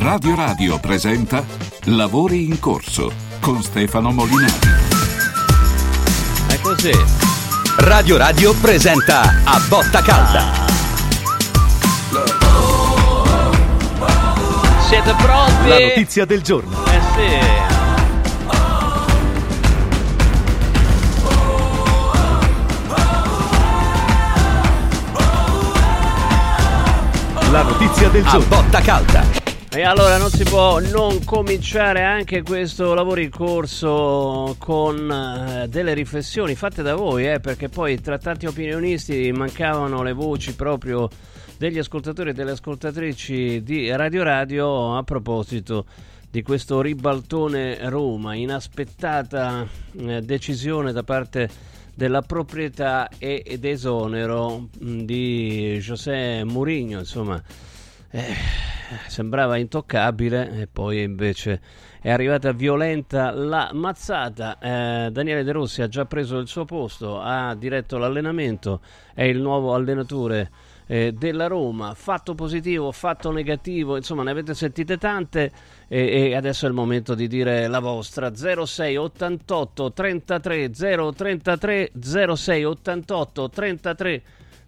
Radio Radio presenta Lavori in corso con Stefano Molinari. È così. Radio Radio presenta A Botta Calda. Siete pronti? La notizia del giorno. Eh sì. La notizia del giorno. A Botta Calda. E allora non si può non cominciare anche questo lavoro in corso con eh, delle riflessioni fatte da voi, eh, perché poi tra tanti opinionisti mancavano le voci proprio degli ascoltatori e delle ascoltatrici di Radio Radio a proposito di questo ribaltone Roma, inaspettata eh, decisione da parte della proprietà ed esonero di José Mourinho, insomma, eh, sembrava intoccabile e poi invece è arrivata violenta la mazzata. Eh, Daniele De Rossi ha già preso il suo posto, ha diretto l'allenamento, è il nuovo allenatore eh, della Roma. Fatto positivo, fatto negativo, insomma ne avete sentite tante e, e adesso è il momento di dire la vostra. 06 88 33 033 06 88 33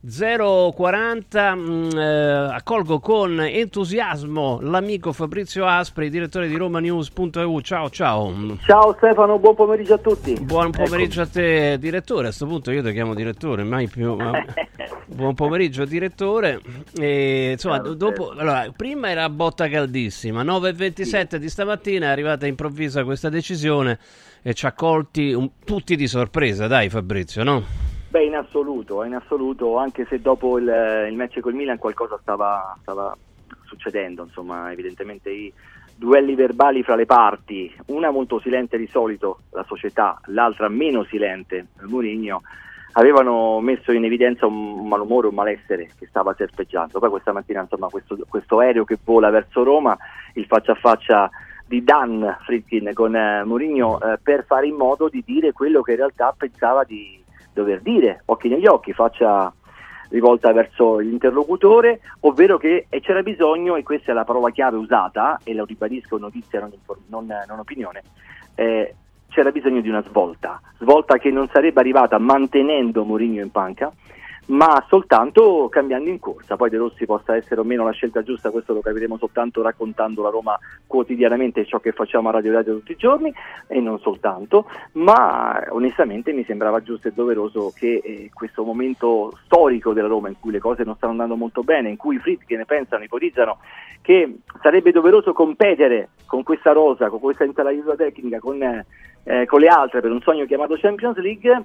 040 mh, eh, accolgo con entusiasmo l'amico Fabrizio Aspri, direttore di romanews.eu. Ciao ciao. Ciao Stefano, buon pomeriggio a tutti. Buon pomeriggio ecco. a te, direttore. A questo punto io ti chiamo direttore, mai più. buon pomeriggio, direttore. E, insomma, Ciao, dopo, allora, prima era botta caldissima, 9.27 sì. di stamattina è arrivata improvvisa questa decisione e ci ha colti un, tutti di sorpresa, dai Fabrizio, no? Beh, in assoluto, in assoluto, anche se dopo il, il match col Milan qualcosa stava, stava succedendo, insomma, evidentemente i duelli verbali fra le parti, una molto silente di solito, la società, l'altra meno silente, Mourinho, avevano messo in evidenza un malumore, un malessere che stava serpeggiando. Poi questa mattina, insomma, questo, questo aereo che vola verso Roma, il faccia a faccia di Dan Fritkin con eh, Mourinho eh, per fare in modo di dire quello che in realtà pensava di, dover dire, occhi negli occhi, faccia rivolta verso l'interlocutore, ovvero che c'era bisogno, e questa è la parola chiave usata, e lo ribadisco notizia non, non, non opinione, eh, c'era bisogno di una svolta, svolta che non sarebbe arrivata mantenendo Mourinho in panca, ma soltanto cambiando in corsa. Poi De Rossi possa essere o meno la scelta giusta, questo lo capiremo soltanto raccontando la Roma quotidianamente, ciò che facciamo a Radio Radio tutti i giorni e non soltanto, ma onestamente mi sembrava giusto e doveroso che eh, questo momento storico della Roma in cui le cose non stanno andando molto bene, in cui i fritti ne pensano, ipotizzano che sarebbe doveroso competere con questa rosa, con questa intelligenza tecnica, con, eh, con le altre per un sogno chiamato Champions League,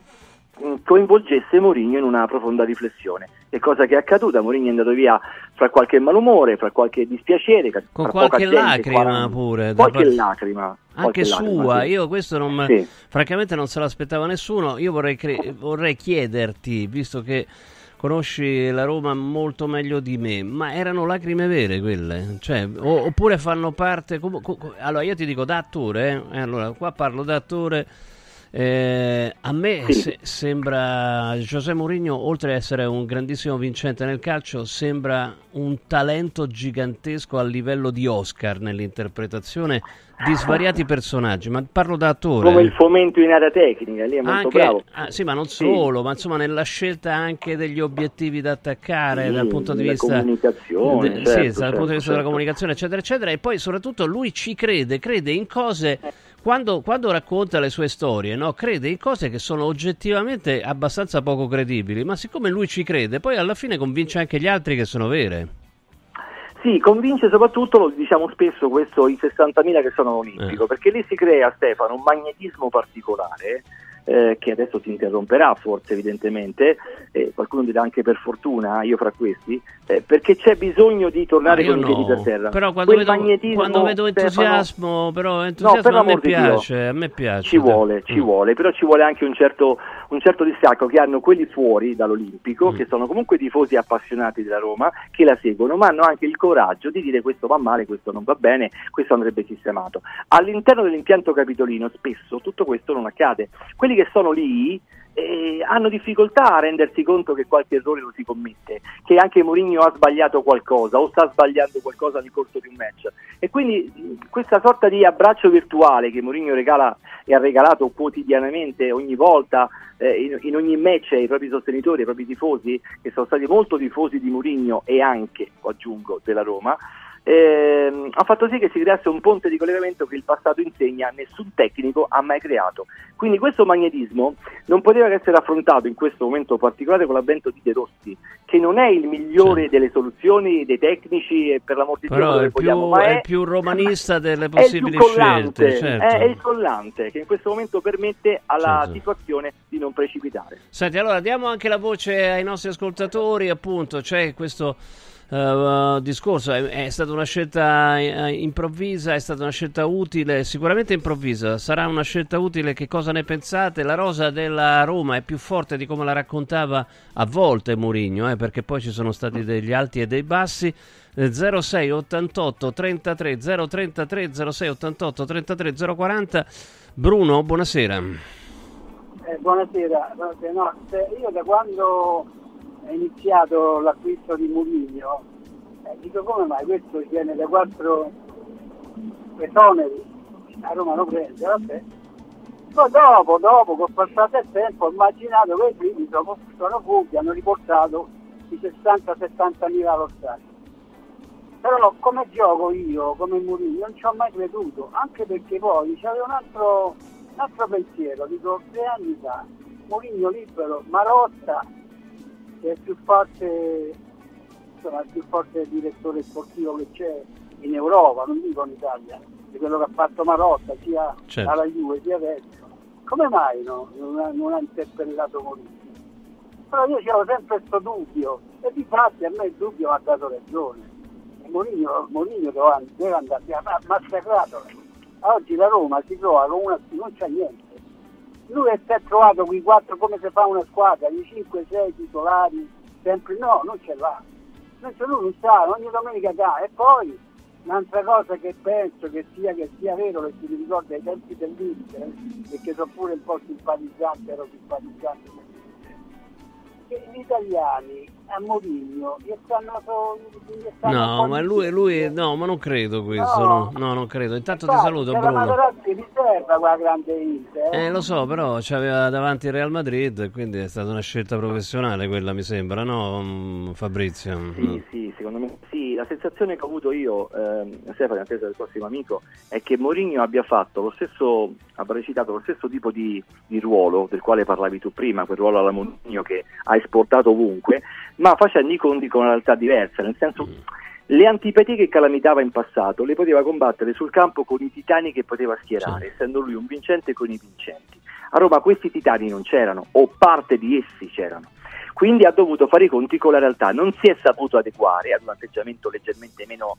coinvolgesse Mourinho in una profonda riflessione. E cosa che è accaduta? Mourinho è andato via fra qualche malumore, fra qualche dispiacere, con qualche lacrima 40... pure. Qualche parte... lacrima. Anche sua, sì. io questo non, sì. francamente non se l'aspettava nessuno. Io vorrei, cre... vorrei chiederti, visto che conosci la Roma molto meglio di me, ma erano lacrime vere quelle? Cioè, oppure fanno parte... Allora io ti dico da attore, eh? allora qua parlo da attore eh, a me sì. se- sembra José Mourinho, oltre ad essere un grandissimo vincente nel calcio, sembra un talento gigantesco a livello di Oscar nell'interpretazione di svariati personaggi, ma parlo da attore. Come il fomento in area tecnica, lì è molto anche, bravo. Ah, sì, ma non solo, sì. ma insomma nella scelta anche degli obiettivi da attaccare sì, dal punto di vista comunicazione, de, certo, sì, certo, dal punto di vista certo. della comunicazione, eccetera, eccetera, e poi soprattutto lui ci crede, crede in cose quando, quando, racconta le sue storie, no, crede in cose che sono oggettivamente abbastanza poco credibili, ma siccome lui ci crede, poi alla fine convince anche gli altri che sono vere. Sì, convince soprattutto, lo diciamo spesso, questo, i 60.000 che sono all'Olimpico, eh. perché lì si crea, Stefano, un magnetismo particolare eh, che adesso si interromperà forse evidentemente, eh, qualcuno dirà anche per fortuna, io fra questi, eh, perché c'è bisogno di tornare con no. i piedi per terra. Però quando, vedo, quando vedo, entusiasmo, Stefano, però entusiasmo no, a, me piace, a me piace. Ci vuole, ci mm. vuole, però ci vuole anche un certo, un certo distacco che hanno quelli fuori dall'Olimpico, mm. che sono comunque tifosi appassionati della Roma, che la seguono, ma hanno anche il coraggio di dire questo va male, questo non va bene, questo andrebbe sistemato. All'interno dell'impianto capitolino spesso tutto questo non accade. Quelli che sono lì eh, hanno difficoltà a rendersi conto che qualche errore lo si commette, che anche Mourinho ha sbagliato qualcosa o sta sbagliando qualcosa nel corso di un match. E quindi questa sorta di abbraccio virtuale che Mourinho regala e ha regalato quotidianamente ogni volta eh, in, in, ogni match ai propri sostenitori, ai propri tifosi, che sono stati molto tifosi di Mourinho e anche, aggiungo, della Roma eh, ha fatto sì che si creasse un ponte di collegamento che il passato insegna nessun tecnico ha mai creato. Quindi questo magnetismo non poteva essere affrontato in questo momento particolare con l'avvento di De Rossi, che non è il migliore sì. delle soluzioni dei tecnici e per l'amor di Dio è, più, è, è più romanista delle possibili scelte. Certo. È, il collante che in questo momento permette alla certo. situazione di non precipitare. Senti, allora diamo anche la voce ai nostri ascoltatori, appunto, c'è questo uh, discorso. È, è, stata una scelta uh, improvvisa, è stata una scelta utile, sicuramente improvvisa. Sarà una scelta utile. Che cosa ne pensate? La rosa della Roma è più forte di come la raccontava a volte Mourinho, eh, perché poi ci sono stati degli alti e dei bassi. 06 88 33 033 06 88 33 040 Bruno, buonasera. Eh, buonasera, no, io da quando è iniziato l'acquisto di Murigno, eh, dico come mai questo viene da quattro esoneri, a Roma lo prende, vabbè. Poi dopo, dopo, col passare il tempo, ho immaginato che i primi sono, sono fughi, hanno riportato i 60-70 mila allo stadio. Però come gioco io, come Murigno, non ci ho mai creduto, anche perché poi c'aveva un altro, un altro pensiero, dico tre anni fa, Murigno libero, Marotta, è il più forte, insomma, il più forte direttore sportivo che c'è in Europa, non dico in Italia, di quello che ha fatto Marotta sia certo. alla Juve sia adesso. Come mai no? non, ha, non ha interpellato Mourinho? Però io avevo sempre questo dubbio e di fatti a me il dubbio mi ha dato ragione. Mourinho, Mourinho deve, deve andare, ha massacrato. Oggi la Roma si trova con una, non c'è niente lui si è trovato qui quattro come si fa una squadra, di 5-6 titolari, sempre no, non ce l'ha. Non lui non sa, ogni domenica dà. E poi un'altra cosa che penso che sia, che sia vero, che si ricorda ai tempi dell'Inter, e che sono pure un po' simpatizzante, ero simpatizzante che gli italiani a Mourinho. Gli stanno, gli stanno no ma lui, lui, no ma non credo questo no, no, no non credo. Intanto Infatti, ti saluto Bruno. Materazzi riserva quella grande Inter. Eh? eh lo so però c'aveva davanti il Real Madrid quindi è stata una scelta professionale quella mi sembra no mm, Fabrizio? Sì no. sì secondo me sì. La sensazione che ho avuto io eh, Stefano in attesa del prossimo amico è che Mourinho abbia fatto lo stesso abbia recitato lo stesso tipo di, di ruolo del quale parlavi tu prima quel ruolo alla Mourinho che ha esportato ovunque, ma facendo i conti con una realtà diversa, nel senso le antipatie che calamitava in passato le poteva combattere sul campo con i titani che poteva schierare, sì. essendo lui un vincente con i vincenti. A Roma questi titani non c'erano, o parte di essi c'erano. Quindi ha dovuto fare i conti con la realtà, non si è saputo adeguare ad un atteggiamento leggermente meno,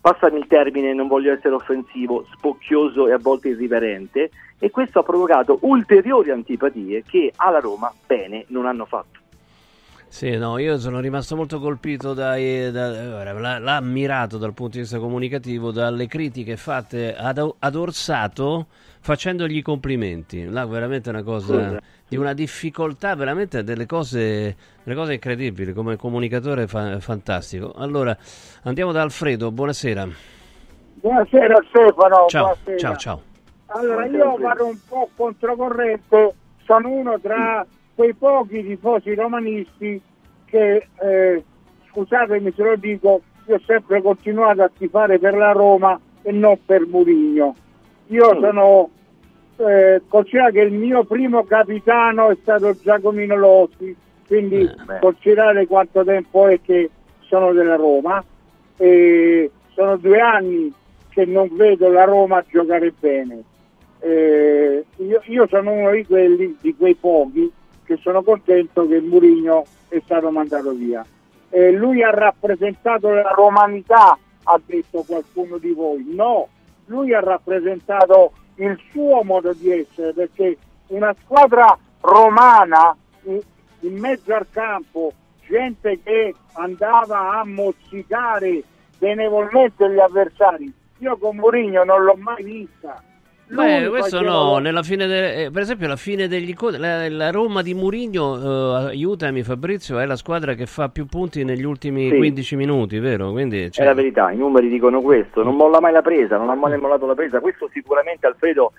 passami il termine, non voglio essere offensivo, spocchioso e a volte irriverente, e questo ha provocato ulteriori antipatie che alla Roma bene non hanno fatto. Sì, no, io sono rimasto molto colpito dai, da, l'ha ammirato dal punto di vista comunicativo dalle critiche fatte ad, ad Orsato facendogli complimenti. Là veramente una cosa di una difficoltà, veramente delle cose, delle cose incredibili, come comunicatore fa, fantastico. Allora, andiamo da Alfredo, buonasera. Buonasera Stefano. Ciao, buonasera. ciao, ciao. Allora, io vado un po' controcorrente, sono uno tra quei pochi tifosi romanisti che, eh, scusatemi se lo dico, io ho sempre continuato a tifare per la Roma e non per Murigno. Io mm. sono eh, considerato che il mio primo capitano è stato Giacomino Lossi, quindi eh, considerate quanto tempo è che sono della Roma. E sono due anni che non vedo la Roma giocare bene eh, io, io, sono uno di quelli, di quei pochi, che sono contento che Mourinho è stato mandato via. Eh, lui ha rappresentato la romanità, ha detto qualcuno di voi. No, lui ha rappresentato il suo modo di essere, perché una squadra romana in, in mezzo al campo, gente che andava a mozzicare benevolmente gli avversari, io con Mourinho non l'ho mai vista Beh, questo no, nella fine de- eh, per esempio la fine degli incontri, la, la Roma di Murigno, eh, aiutami Fabrizio, è la squadra che fa più punti negli ultimi Sì. 15 minuti, vero? Quindi, È cioè, la verità, i numeri dicono questo, non molla mai la presa, non ha mai mollato la presa, questo sicuramente Alfredo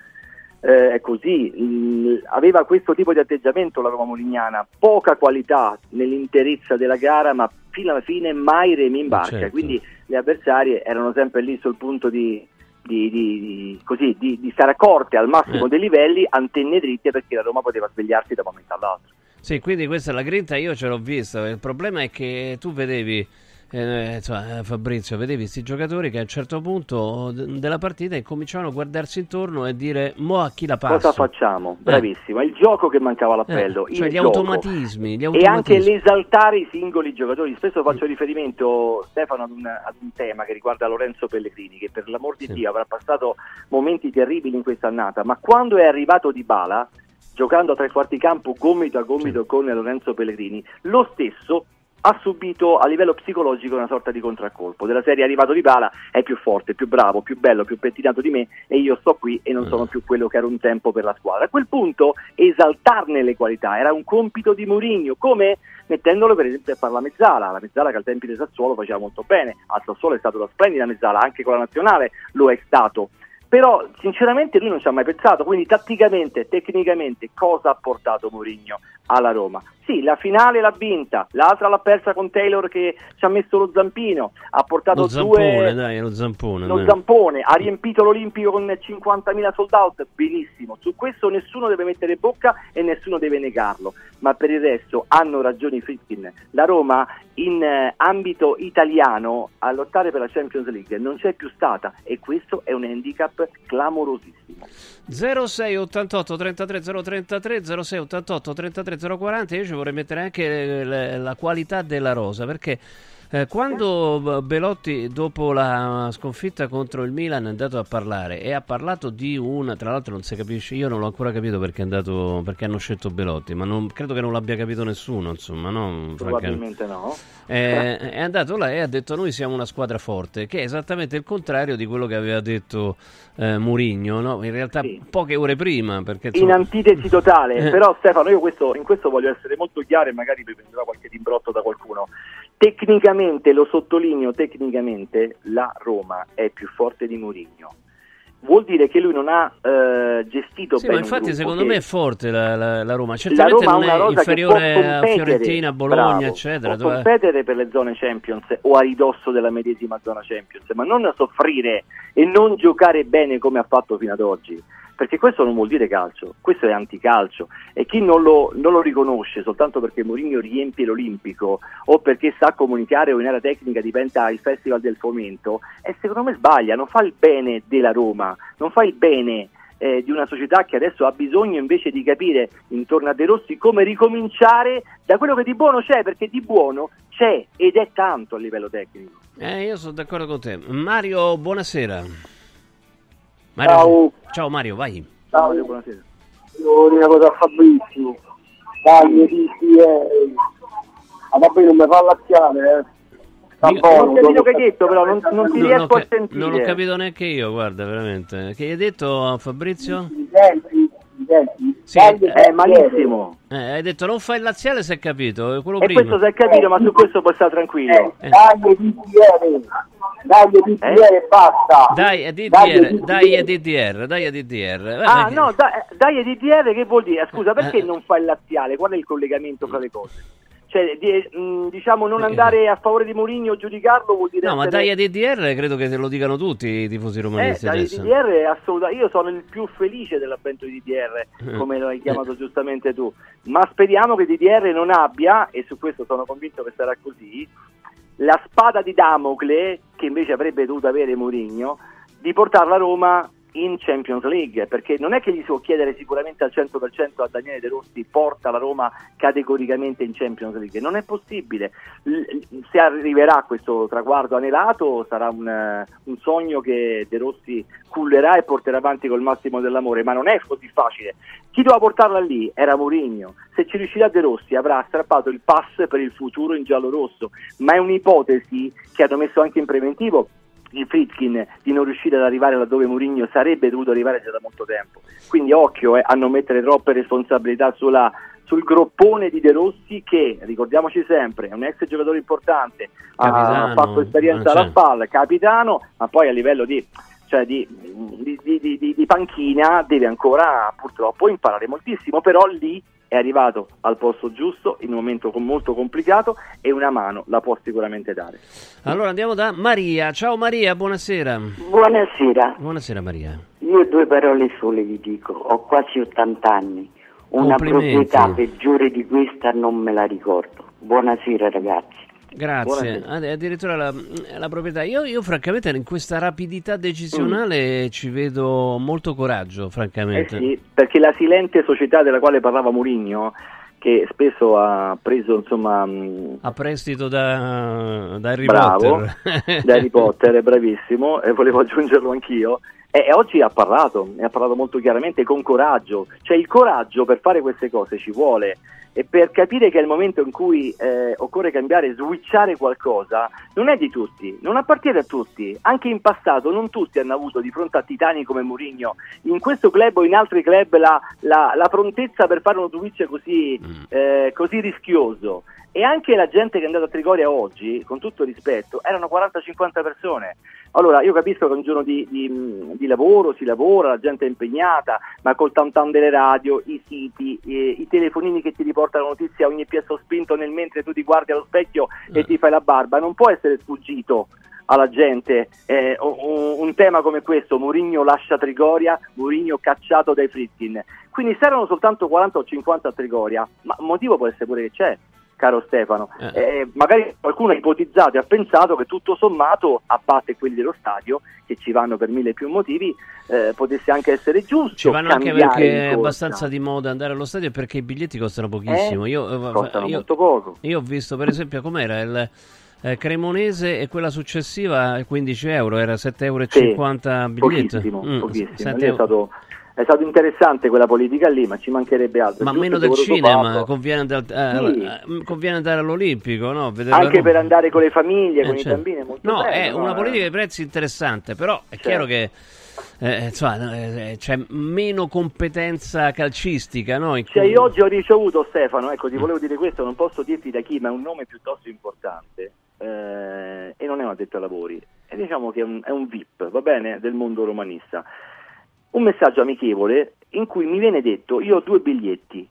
eh, è così, Il- aveva questo tipo di atteggiamento la Roma Molignana, poca qualità nell'interezza della gara ma fino alla fine mai remi in barca, Certo. quindi le avversarie erano sempre lì sul punto di, di- di- così, di- di stare accorte al massimo Eh. dei livelli, antenne dritte perché la Roma poteva svegliarsi da un momento all'altro. Sì, quindi questa è la grinta, io ce l'ho vista. Il problema è che tu vedevi, eh, insomma, eh, Fabrizio, vedevi questi giocatori che a un certo punto d- della partita incominciavano a guardarsi intorno e dire mo a chi la passo. Cosa facciamo? Bravissimo, è il gioco che mancava all'appello. Eh, cioè gli automatismi, gli E anche automatismi. l'esaltare i singoli giocatori. Spesso faccio riferimento, Stefano, ad un, ad un tema che riguarda Lorenzo Pellegrini, che per l'amor di Sì. Dio avrà passato momenti terribili in questa annata, ma quando è arrivato Di Bala, giocando a tre quarti campo gomito a gomito con Lorenzo Pellegrini, lo stesso ha subito a livello psicologico una sorta di contraccolpo della serie è arrivato Di Bala è più forte, più bravo, più bello, più pettinato di me e io sto qui e non sono più quello che ero un tempo per la squadra. A quel punto esaltarne le qualità era un compito di Mourinho, come mettendolo per esempio a fare la mezzala, la mezzala che al tempi del Sassuolo faceva molto bene, al Sassuolo è stato una splendida mezzala, anche con la nazionale lo è stato. Però sinceramente lui non ci ha mai pensato, quindi tatticamente, tecnicamente cosa ha portato Mourinho alla Roma? Sì, la finale l'ha vinta, l'altra l'ha persa con Taylor che ci ha messo lo zampino, ha portato Lo zampone, due dai, lo zampone. lo zampone, ha riempito l'Olimpico con 50.000 sold out, benissimo, su questo nessuno deve mettere bocca e nessuno deve negarlo, ma per il resto hanno ragione i Fritkin, la Roma in eh, ambito italiano a lottare per la Champions League non c'è più stata e questo è un handicap clamorosissimo. 06 88 33 033 06 88 33 040 io ci vorrei mettere anche la qualità della rosa perché eh, quando Belotti dopo la sconfitta contro il Milan è andato a parlare e ha parlato di una tra l'altro non si capisce io non l'ho ancora capito perché, è andato, perché hanno scelto Belotti ma non, credo che non l'abbia capito nessuno insomma no? Probabilmente no. Eh, è andato là e ha detto noi siamo una squadra forte, che è esattamente il contrario di quello che aveva detto eh, Murigno, no? in realtà Sì. poche ore prima. Perché, in insomma, antitesi totale, Eh. però Stefano io questo- in questo voglio essere molto chiaro e magari mi prenderà qualche dimbrotto da qualcuno. Tecnicamente, lo sottolineo tecnicamente, la Roma è più forte di Mourinho. Vuol dire che lui non ha eh, gestito Sì, bene ma infatti secondo che- me è forte la, la- la Roma, certamente Roma ha non è inferiore a Fiorentina, Bologna, bravo, eccetera. Può dove- competere per le zone Champions o a ridosso della medesima zona Champions, ma non soffrire e non giocare bene come ha fatto fino ad oggi. Perché questo non vuol dire calcio, questo è anticalcio e chi non lo, non lo riconosce soltanto perché Mourinho riempie l'Olimpico o perché sa comunicare o in area tecnica diventa il Festival del Fomento, e secondo me sbaglia, non fa il bene della Roma, non fa il bene eh, di una società che adesso ha bisogno invece di capire intorno a De Rossi come ricominciare da quello che di buono c'è, perché di buono c'è ed è tanto a livello tecnico. Eh, io sono d'accordo con te. Mario, buonasera. Ciao. Ciao Mario, vai. Ciao, Mario, buonasera. devo dire una cosa a Fabrizio. Dai, dici, eh. Ma vabbè, non mi fa laziale, eh. Io- Non ho capito che hai detto, però non, non ti Non riesco ho, a ca- sentire. non ho capito neanche io, guarda, veramente. Che hai detto Fabrizio? Mi senti? Sì, Dai, eh, È malissimo. Eh, hai detto non fai il laziale se è capito, è quello E prima. questo si è capito, ma su questo puoi stare tranquillo. Eh, dai, DDR. Dai, DDR Eh? e basta. Dai, è DDR, Dai, è DDR, dai, è DDR. Eh, Ah perché- no, da- dai DDR che vuol dire? Scusa, perché Eh. non fa il laziale? Qual è il collegamento fra le cose? Cioè, di- mh, diciamo, non Eh. andare a favore di Mourinho o giudicarlo vuol dire No, ma essere- dai a DDR credo che te lo dicano tutti i tifosi Eh, romanisti dai, adesso. DDR è assolutamente. Io sono il più felice dell'avvento di DDR, Eh. come lo hai chiamato giustamente tu. Ma speriamo che DDR non abbia, e su questo sono convinto che sarà così, la spada di Damocle, che invece avrebbe dovuto avere Mourinho, di portare la Roma in Champions League, perché non è che gli si può chiedere sicuramente al 100% a Daniele De Rossi porta la Roma categoricamente in Champions League, non è possibile. Se arriverà questo traguardo anelato sarà un, un sogno che De Rossi cullerà e porterà avanti col massimo dell'amore, ma non è così facile. Chi doveva portarla lì era Mourinho. Se ci riuscirà De Rossi avrà strappato il pass per il futuro in giallo-rosso, ma è un'ipotesi che hanno messo anche in preventivo Fritkin di non riuscire ad arrivare laddove Mourinho sarebbe dovuto arrivare già da molto tempo. Quindi occhio eh, a non mettere troppe responsabilità sulla, sul groppone di De Rossi che, ricordiamoci sempre, è un ex giocatore importante, capitano, ha fatto esperienza alla palla, capitano, ma poi a livello di, cioè di, di, di, panchina deve ancora purtroppo imparare moltissimo, però lì è arrivato al posto giusto in un momento molto complicato e una mano la può sicuramente dare. Allora andiamo da Maria. Ciao Maria, buonasera. Buonasera. Buonasera Maria. Io due parole sole vi dico, ho quasi 80 anni, una proprietà peggiore di questa non me la ricordo. Buonasera ragazzi. Grazie, addirittura la, la proprietà. Io, io, francamente in questa rapidità decisionale mm. ci vedo molto coraggio, francamente. Eh sì, perché la silente società della quale parlava Mourinho, che spesso ha preso insomma mm, a prestito da, da Harry bravo, Potter. Da Harry Potter è bravissimo e volevo aggiungerlo anch'io. E, e, oggi ha parlato e ha parlato molto chiaramente con coraggio. Cioè il coraggio per fare queste cose ci vuole e per capire che è il momento in cui eh, occorre cambiare, switchare qualcosa, non è di tutti, non appartiene a tutti. Anche in passato non tutti hanno avuto di fronte a titani come Mourinho, in questo club o in altri club, la, la, la prontezza per fare uno switch così, mm. eh, così rischioso. E anche la gente che è andata a Trigoria oggi, con tutto rispetto, erano 40-50 persone. Allora, io capisco che è un giorno di, di, di, lavoro, si lavora, la gente è impegnata, ma col tantan delle radio, i siti, eh, i telefonini che ti riportano notizie a ogni piazza spinto nel mentre tu ti guardi allo specchio eh. e ti fai la barba, non può essere sfuggito alla gente eh, un, un, tema come questo, Mourinho lascia Trigoria, Mourinho cacciato dai Fritkin. Quindi se erano soltanto 40 o 50 a Trigoria, ma motivo può essere pure che c'è caro Stefano. Eh. Eh, magari qualcuno ha ipotizzato e ha pensato che tutto sommato, a parte quelli dello stadio, che ci vanno per mille più motivi, eh, potesse anche essere giusto. Ci vanno anche perché è abbastanza di moda andare allo stadio perché i biglietti costano pochissimo. Eh, io, eh, costano io, molto poco. Io ho visto per esempio com'era il... Eh, Cremonese e quella successiva 15 euro, era 7,50 euro sì, biglietto. Pochissimo, mm, pochissimo. È stato è stato interessante quella politica lì, ma ci mancherebbe altro. Ma meno del cinema, conviene andare, eh, sì. Eh, conviene andare, all'Olimpico, no? Anche per andare con le famiglie, eh, con certo. i bambini, è molto No, bello, è una politica di prezzi interessante, però è certo. chiaro che eh, insomma, eh, c'è meno competenza calcistica. No? Cioè, io oggi ho ricevuto Stefano, ecco, ti volevo dire questo, non posso dirti da chi, ma è un nome piuttosto importante eh, e non è un addetto ai lavori. E diciamo che è un, è un VIP, va bene, del mondo romanista un messaggio amichevole in cui mi viene detto io ho due biglietti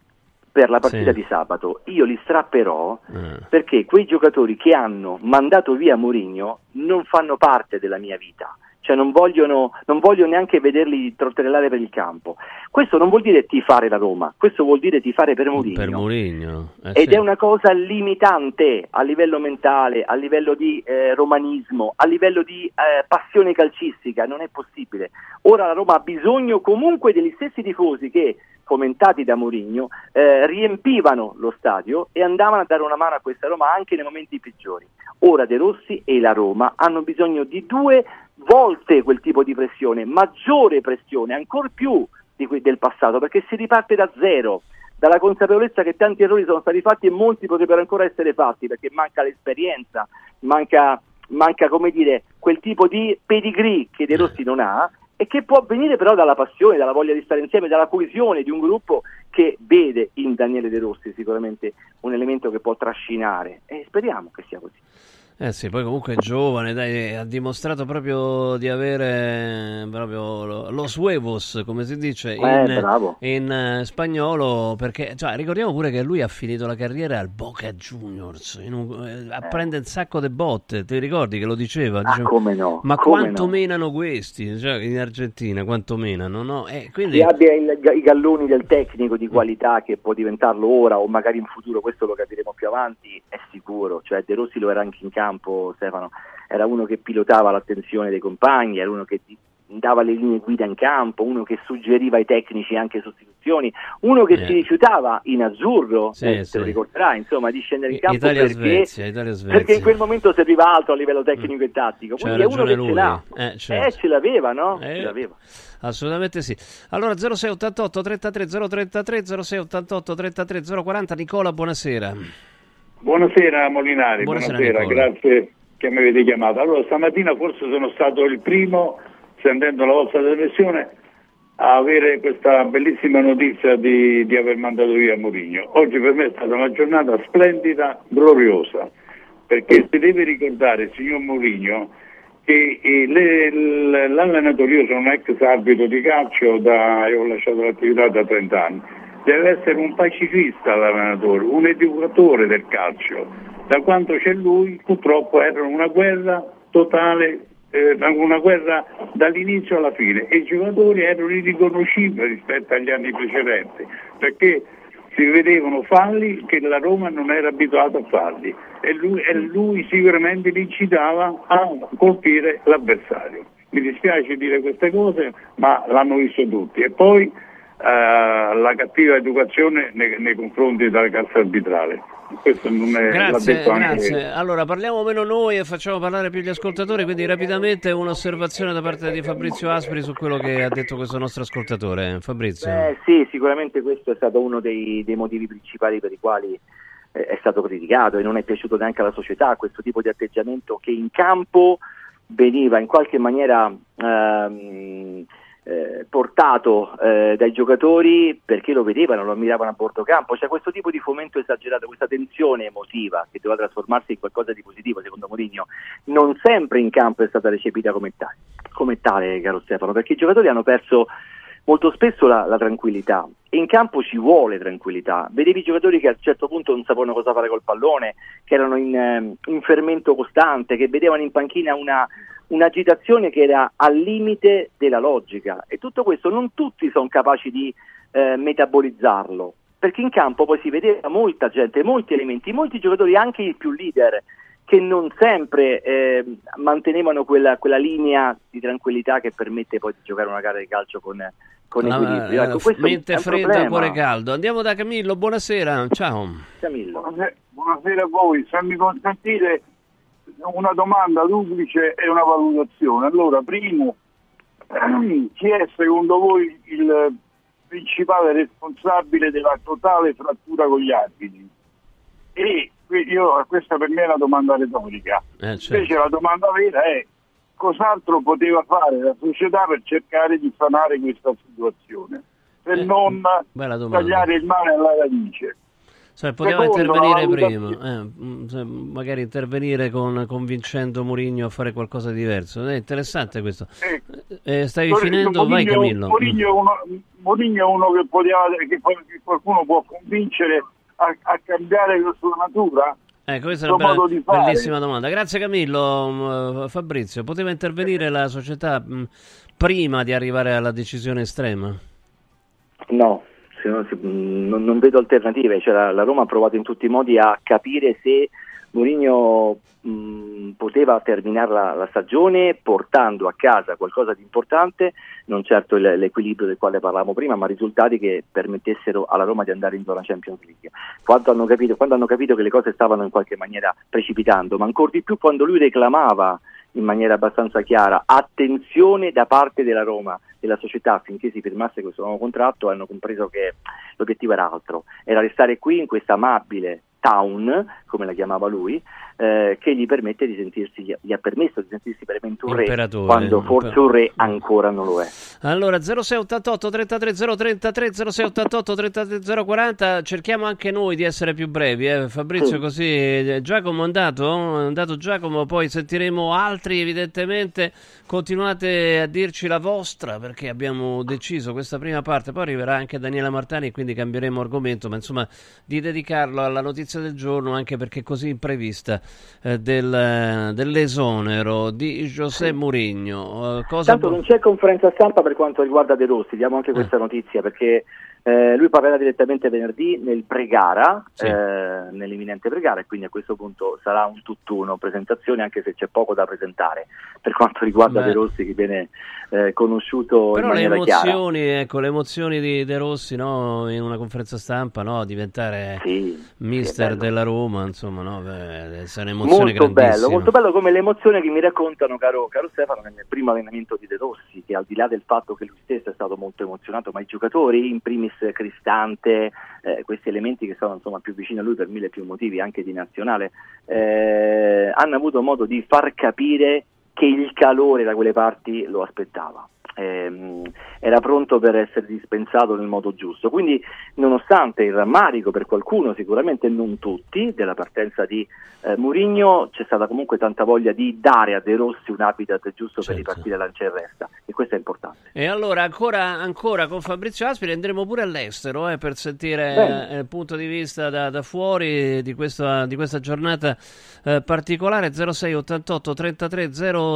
per la partita sì. di sabato, io li strapperò eh. perché quei giocatori che hanno mandato via Mourinho non fanno parte della mia vita cioè non vogliono, non voglio neanche vederli trotterellare per il campo. Questo non vuol dire tifare la Roma, questo vuol dire tifare per Mourinho. Per Mourinho. Eh, Ed sì. è una cosa limitante a livello mentale, a livello di eh, romanismo, a livello di eh, passione calcistica, non è possibile. Ora la Roma ha bisogno comunque degli stessi tifosi che fomentati da Mourinho, eh, riempivano lo stadio e andavano a dare una mano a questa Roma anche nei momenti peggiori. Ora De Rossi e la Roma hanno bisogno di due volte quel tipo di pressione, maggiore pressione, ancora più que- del passato, perché si riparte da zero, dalla consapevolezza che tanti errori sono stati fatti e molti potrebbero ancora essere fatti, perché manca l'esperienza, manca, manca come dire, quel tipo di pedigree che De Rossi non ha e che può venire però dalla passione, dalla voglia di stare insieme, dalla coesione di un gruppo che vede in Daniele De Rossi sicuramente un elemento che può trascinare e speriamo che sia così. Eh sì, poi comunque è giovane, dai, ha dimostrato proprio di avere proprio lo, los huevos, come si dice in, eh, in spagnolo, perché cioè, ricordiamo pure che lui ha finito la carriera al Boca Juniors, un, eh, a prendere un sacco di botte, ti ricordi che lo diceva? Ah, come no? Ma come quanto no. menano questi, cioè, in Argentina, quanto menano, no? Eh, quindi... Chi abbia il, i galloni del tecnico di qualità che può diventarlo ora o magari in futuro, questo lo capiremo più avanti, è sicuro, cioè De Rossi lo era anche in campo campo Stefano, era uno che pilotava l'attenzione dei compagni, era uno che dava le linee guida in campo, uno che suggeriva ai tecnici anche sostituzioni, uno che eh. si rifiutava in azzurro, sì, eh, sì. te lo ricorderai, insomma, di scendere in campo Italia, perché, Svezia, Italia, Svezia. perché in quel momento serviva altro a livello tecnico mm. e tattico. Quindi è uno che lui. ce l'ha. Eh, certo. eh, ce l'aveva, no? Eh. Ce l'aveva. Assolutamente sì. Allora 0688 33 033 0688 33 040 Nicola, buonasera. Buonasera Molinari, buonasera, buonasera grazie, che mi avete chiamato. Allora stamattina forse sono stato il primo, sentendo la vostra trasmissione, a avere questa bellissima notizia di, di aver mandato via Mourinho. Oggi per me è stata una giornata splendida, gloriosa, perché si deve ricordare, signor Mourinho, che eh, l'allenatore, io sono un ex arbitro di calcio, da, ho lasciato l'attività da 30 anni, deve essere un pacifista l'allenatore, un educatore del calcio. Da quando c'è lui purtroppo era una guerra totale, eh, una guerra dall'inizio alla fine e i giocatori erano irriconoscibili rispetto agli anni precedenti perché si vedevano falli che la Roma non era abituata a farli e lui, e lui sicuramente li incitava a colpire l'avversario. Mi dispiace dire queste cose, ma l'hanno visto tutti. E poi la cattiva educazione nei, nei confronti della cassa arbitrale. Questo non è grazie, grazie. Allora parliamo meno noi e facciamo parlare più gli ascoltatori, quindi rapidamente un'osservazione da parte di Fabrizio Aspri su quello che ha detto questo nostro ascoltatore. Fabrizio. Eh, sì, sicuramente questo è stato uno dei, dei motivi principali per i quali eh, è stato criticato e non è piaciuto neanche alla società questo tipo di atteggiamento che in campo veniva in qualche maniera ehm, eh, portato eh, dai giocatori perché lo vedevano, lo ammiravano a bordo campo. C'è questo tipo di fomento esagerato, questa tensione emotiva che doveva trasformarsi in qualcosa di positivo, secondo Mourinho, non sempre in campo è stata recepita come tale, come tale caro Stefano, perché i giocatori hanno perso molto spesso la, la, tranquillità in campo ci vuole tranquillità. Vedevi i giocatori che a un certo punto non sapevano cosa fare col pallone, che erano in, eh, in fermento costante, che vedevano in panchina una, un'agitazione che era al limite della logica e tutto questo non tutti sono capaci di eh, metabolizzarlo perché in campo poi si vedeva molta gente, molti elementi, molti giocatori, anche i più leader, che non sempre eh, mantenevano quella, quella, linea di tranquillità che permette poi di giocare una gara di calcio con, con ah, equilibrio. Ecco, mente fredda, cuore caldo. Andiamo da Camillo, buonasera, ciao. Camillo. Buonasera, buonasera a voi, se mi consentite una domanda duplice e una valutazione. Allora, primo, chi è secondo voi il principale responsabile della totale frattura con gli arbitri? E io, questa per me è una domanda retorica. Eh, certo. Invece la domanda vera è cos'altro poteva fare la società per cercare di sanare questa situazione, se eh, non tagliare il male alla radice. Cioè, poteva intervenire prima, eh, mm, magari intervenire con, convincendo Mourinho a fare qualcosa di diverso. È interessante questo. Eh, eh, stavi finendo? Vai Camillo. Mourinho è uno, che, poteva, che, qualcuno può convincere a, a cambiare la sua natura? Ecco, questa è una bella, bellissima domanda. Grazie Camillo. Mm, Fabrizio, poteva intervenire la società mm, prima di arrivare alla decisione estrema? No, non, si, non, non, vedo alternative, cioè la, la, Roma ha provato in tutti i modi a capire se Mourinho poteva terminare la, la, stagione portando a casa qualcosa di importante, non certo il, l'equilibrio del quale parlavamo prima, ma risultati che permettessero alla Roma di andare in zona Champions League. Quando hanno capito, quando hanno capito che le cose stavano in qualche maniera precipitando, ma ancora di più quando lui reclamava in maniera abbastanza chiara attenzione da parte della Roma, della società affinché si firmasse questo nuovo contratto, hanno compreso che l'obiettivo era altro, era restare qui in questa amabile town, come la chiamava lui, eh, che gli permette di sentirsi, gli ha permesso di sentirsi veramente un re, quando forse un re ancora non lo è. Allora 0688 33 033 0688 33 040 cerchiamo anche noi di essere più brevi, eh? Fabrizio sì. così eh, Giacomo è andato? È andato Giacomo, poi sentiremo altri evidentemente, continuate a dirci la vostra perché abbiamo deciso questa prima parte, poi arriverà anche Daniela Martani quindi cambieremo argomento, ma insomma di dedicarlo alla notizia del giorno anche perché così imprevista eh, del, dell'esonero di José Mourinho. Eh, Tanto non c'è conferenza stampa per quanto riguarda De Rossi, diamo anche questa eh. notizia perché eh, lui parlerà direttamente venerdì nel pre-gara, sì. eh, nell'imminente pre-gara e quindi a questo punto sarà un tutt'uno presentazione anche se c'è poco da presentare. per quanto riguarda Beh. De Rossi che viene eh, conosciuto Però in maniera le emozioni, chiara. Ecco, le emozioni di De Rossi no? in una conferenza stampa, no? diventare sì, mister della Roma, insomma, no? Beh, è un'emozione molto bello, molto bello come l'emozione che mi raccontano, caro, caro Stefano, nel primo allenamento di De Rossi, che al di là del fatto che lui stesso è stato molto emozionato, ma i giocatori, in primis Cristante, eh, questi elementi che sono insomma, più vicini a lui per mille più motivi, anche di nazionale, eh, hanno avuto modo di far capire che il calore da quelle parti lo aspettava. Ehm, era pronto per essere dispensato nel modo giusto. Quindi, nonostante il rammarico per qualcuno, sicuramente non tutti, della partenza di eh, Murigno, c'è stata comunque tanta voglia di dare a De Rossi un habitat giusto certo. per ripartire lancia e e questo è importante. E allora, ancora, ancora con Fabrizio Aspiri, andremo pure all'estero eh, per sentire eh, il punto di vista da, da fuori di questa, di questa giornata eh, particolare 0688 33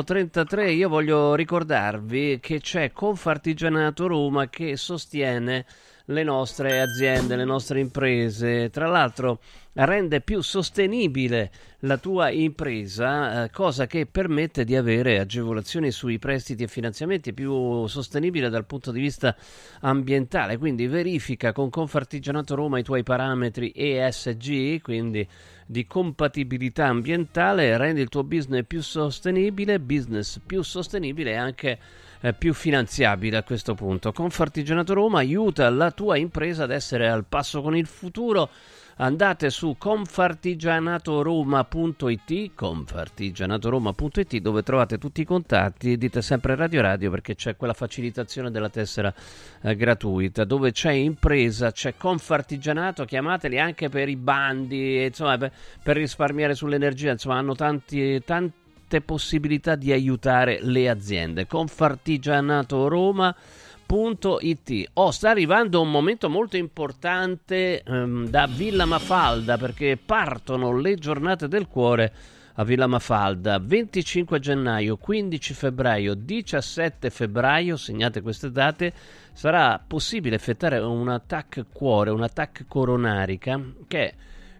033. Io voglio ricordarvi che c'è Confartigianato Roma che sostiene le nostre aziende, le nostre imprese. Tra l'altro rende più sostenibile la tua impresa, eh, cosa che permette di avere agevolazioni sui prestiti e finanziamenti più sostenibile dal punto di vista ambientale. Quindi verifica con Confartigianato Roma i tuoi parametri ESG, quindi di compatibilità ambientale, rendi il tuo business più sostenibile, business più sostenibile anche eh, più finanziabile a questo punto. Confartigianato Roma aiuta la tua impresa ad essere al passo con il futuro. Andate su confartigianatoroma.it confartigianatoroma.it dove trovate tutti i contatti. Dite sempre Radio Radio perché c'è quella facilitazione della tessera eh, gratuita. Dove c'è impresa c'è Confartigianato chiamateli anche per i bandi insomma per, per risparmiare sull'energia. Insomma hanno tanti, tante possibilità di aiutare le aziende Confartigianato Roma. Oh, sta arrivando un momento molto importante um, da Villa Mafalda perché partono le giornate del cuore a Villa Mafalda 25 gennaio, 15 febbraio, 17 febbraio, segnate queste date, sarà possibile effettuare un attacco cuore, un attacco coronarica che è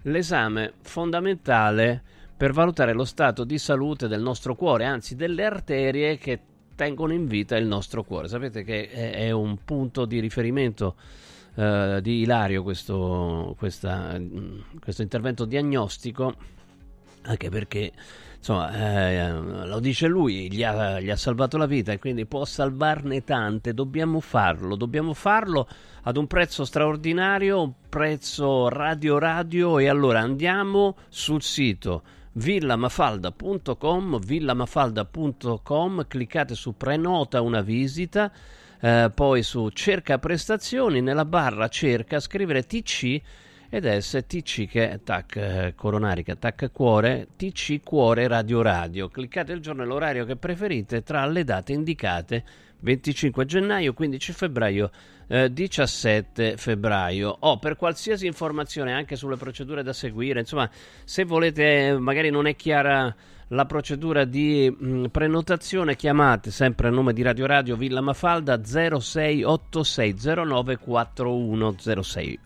l'esame fondamentale per valutare lo stato di salute del nostro cuore, anzi delle arterie che tengono in vita il nostro cuore. Sapete che è, un punto di riferimento uh, di Ilario questo, questa, questo, intervento diagnostico, anche perché insomma, eh, lo dice lui, gli ha, gli ha, salvato la vita e quindi può salvarne tante, dobbiamo farlo, dobbiamo farlo ad un prezzo straordinario, prezzo radio radio. E allora andiamo sul sito villamafalda.com, villamafalda.com, cliccate su prenota una visita, eh, poi su cerca prestazioni, nella barra cerca scrivere TC ed STC che è TAC eh, coronarica, TAC cuore, TC cuore radio radio. Cliccate il giorno e l'orario che preferite tra le date indicate 25 gennaio, 15 febbraio, eh, 17 febbraio. O oh, per qualsiasi informazione anche sulle procedure da seguire, insomma, se volete, magari non è chiara la procedura di mh, mm, prenotazione, chiamate sempre a nome di Radio Radio Villa Mafalda 06860941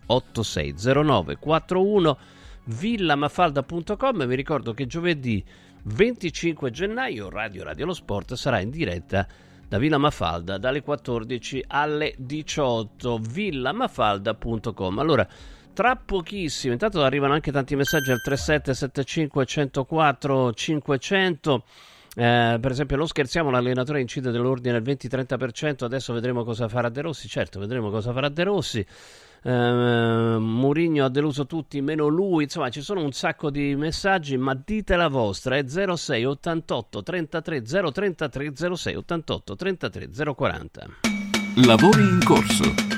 06860941 villamafalda.com. Vi ricordo che giovedì 25 gennaio Radio Radio Lo Sport sarà in diretta da Villa Mafalda dalle 14 alle 18 villamafalda.com allora tra pochissimo. Intanto arrivano anche tanti messaggi al 3775 104 500 eh, per esempio, non scherziamo, l'allenatore incide dell'ordine del 20-30%. Adesso vedremo cosa farà De Rossi. Certo, vedremo cosa farà De Rossi. Eh, Murigno ha deluso tutti meno lui. Insomma ci sono un sacco di messaggi ma dite la vostra è 06 88 33 033 06 88 33 040 lavori in corso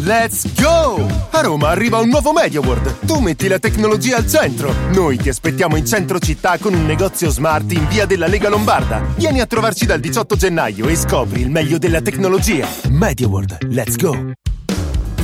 Let's go! A Roma arriva un nuovo MediaWorld. Tu metti la tecnologia al centro. Noi ti aspettiamo in centro città con un negozio smart in via della Lega Lombarda. Vieni a trovarci dal 18 gennaio e scopri il meglio della tecnologia. MediaWorld, let's go!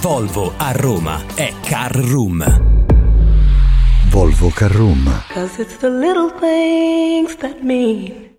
Volvo a Roma è Car Room. Volvo Car Room. Cause it's the little things that mean.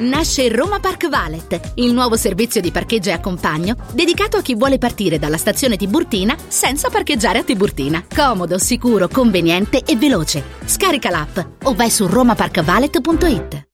Nasce Roma Park Valet, il nuovo servizio di parcheggio e accompagno dedicato a chi vuole partire dalla stazione Tiburtina senza parcheggiare a Tiburtina. Comodo, sicuro, conveniente e veloce. Scarica l'app o vai su romaparkvalet.it.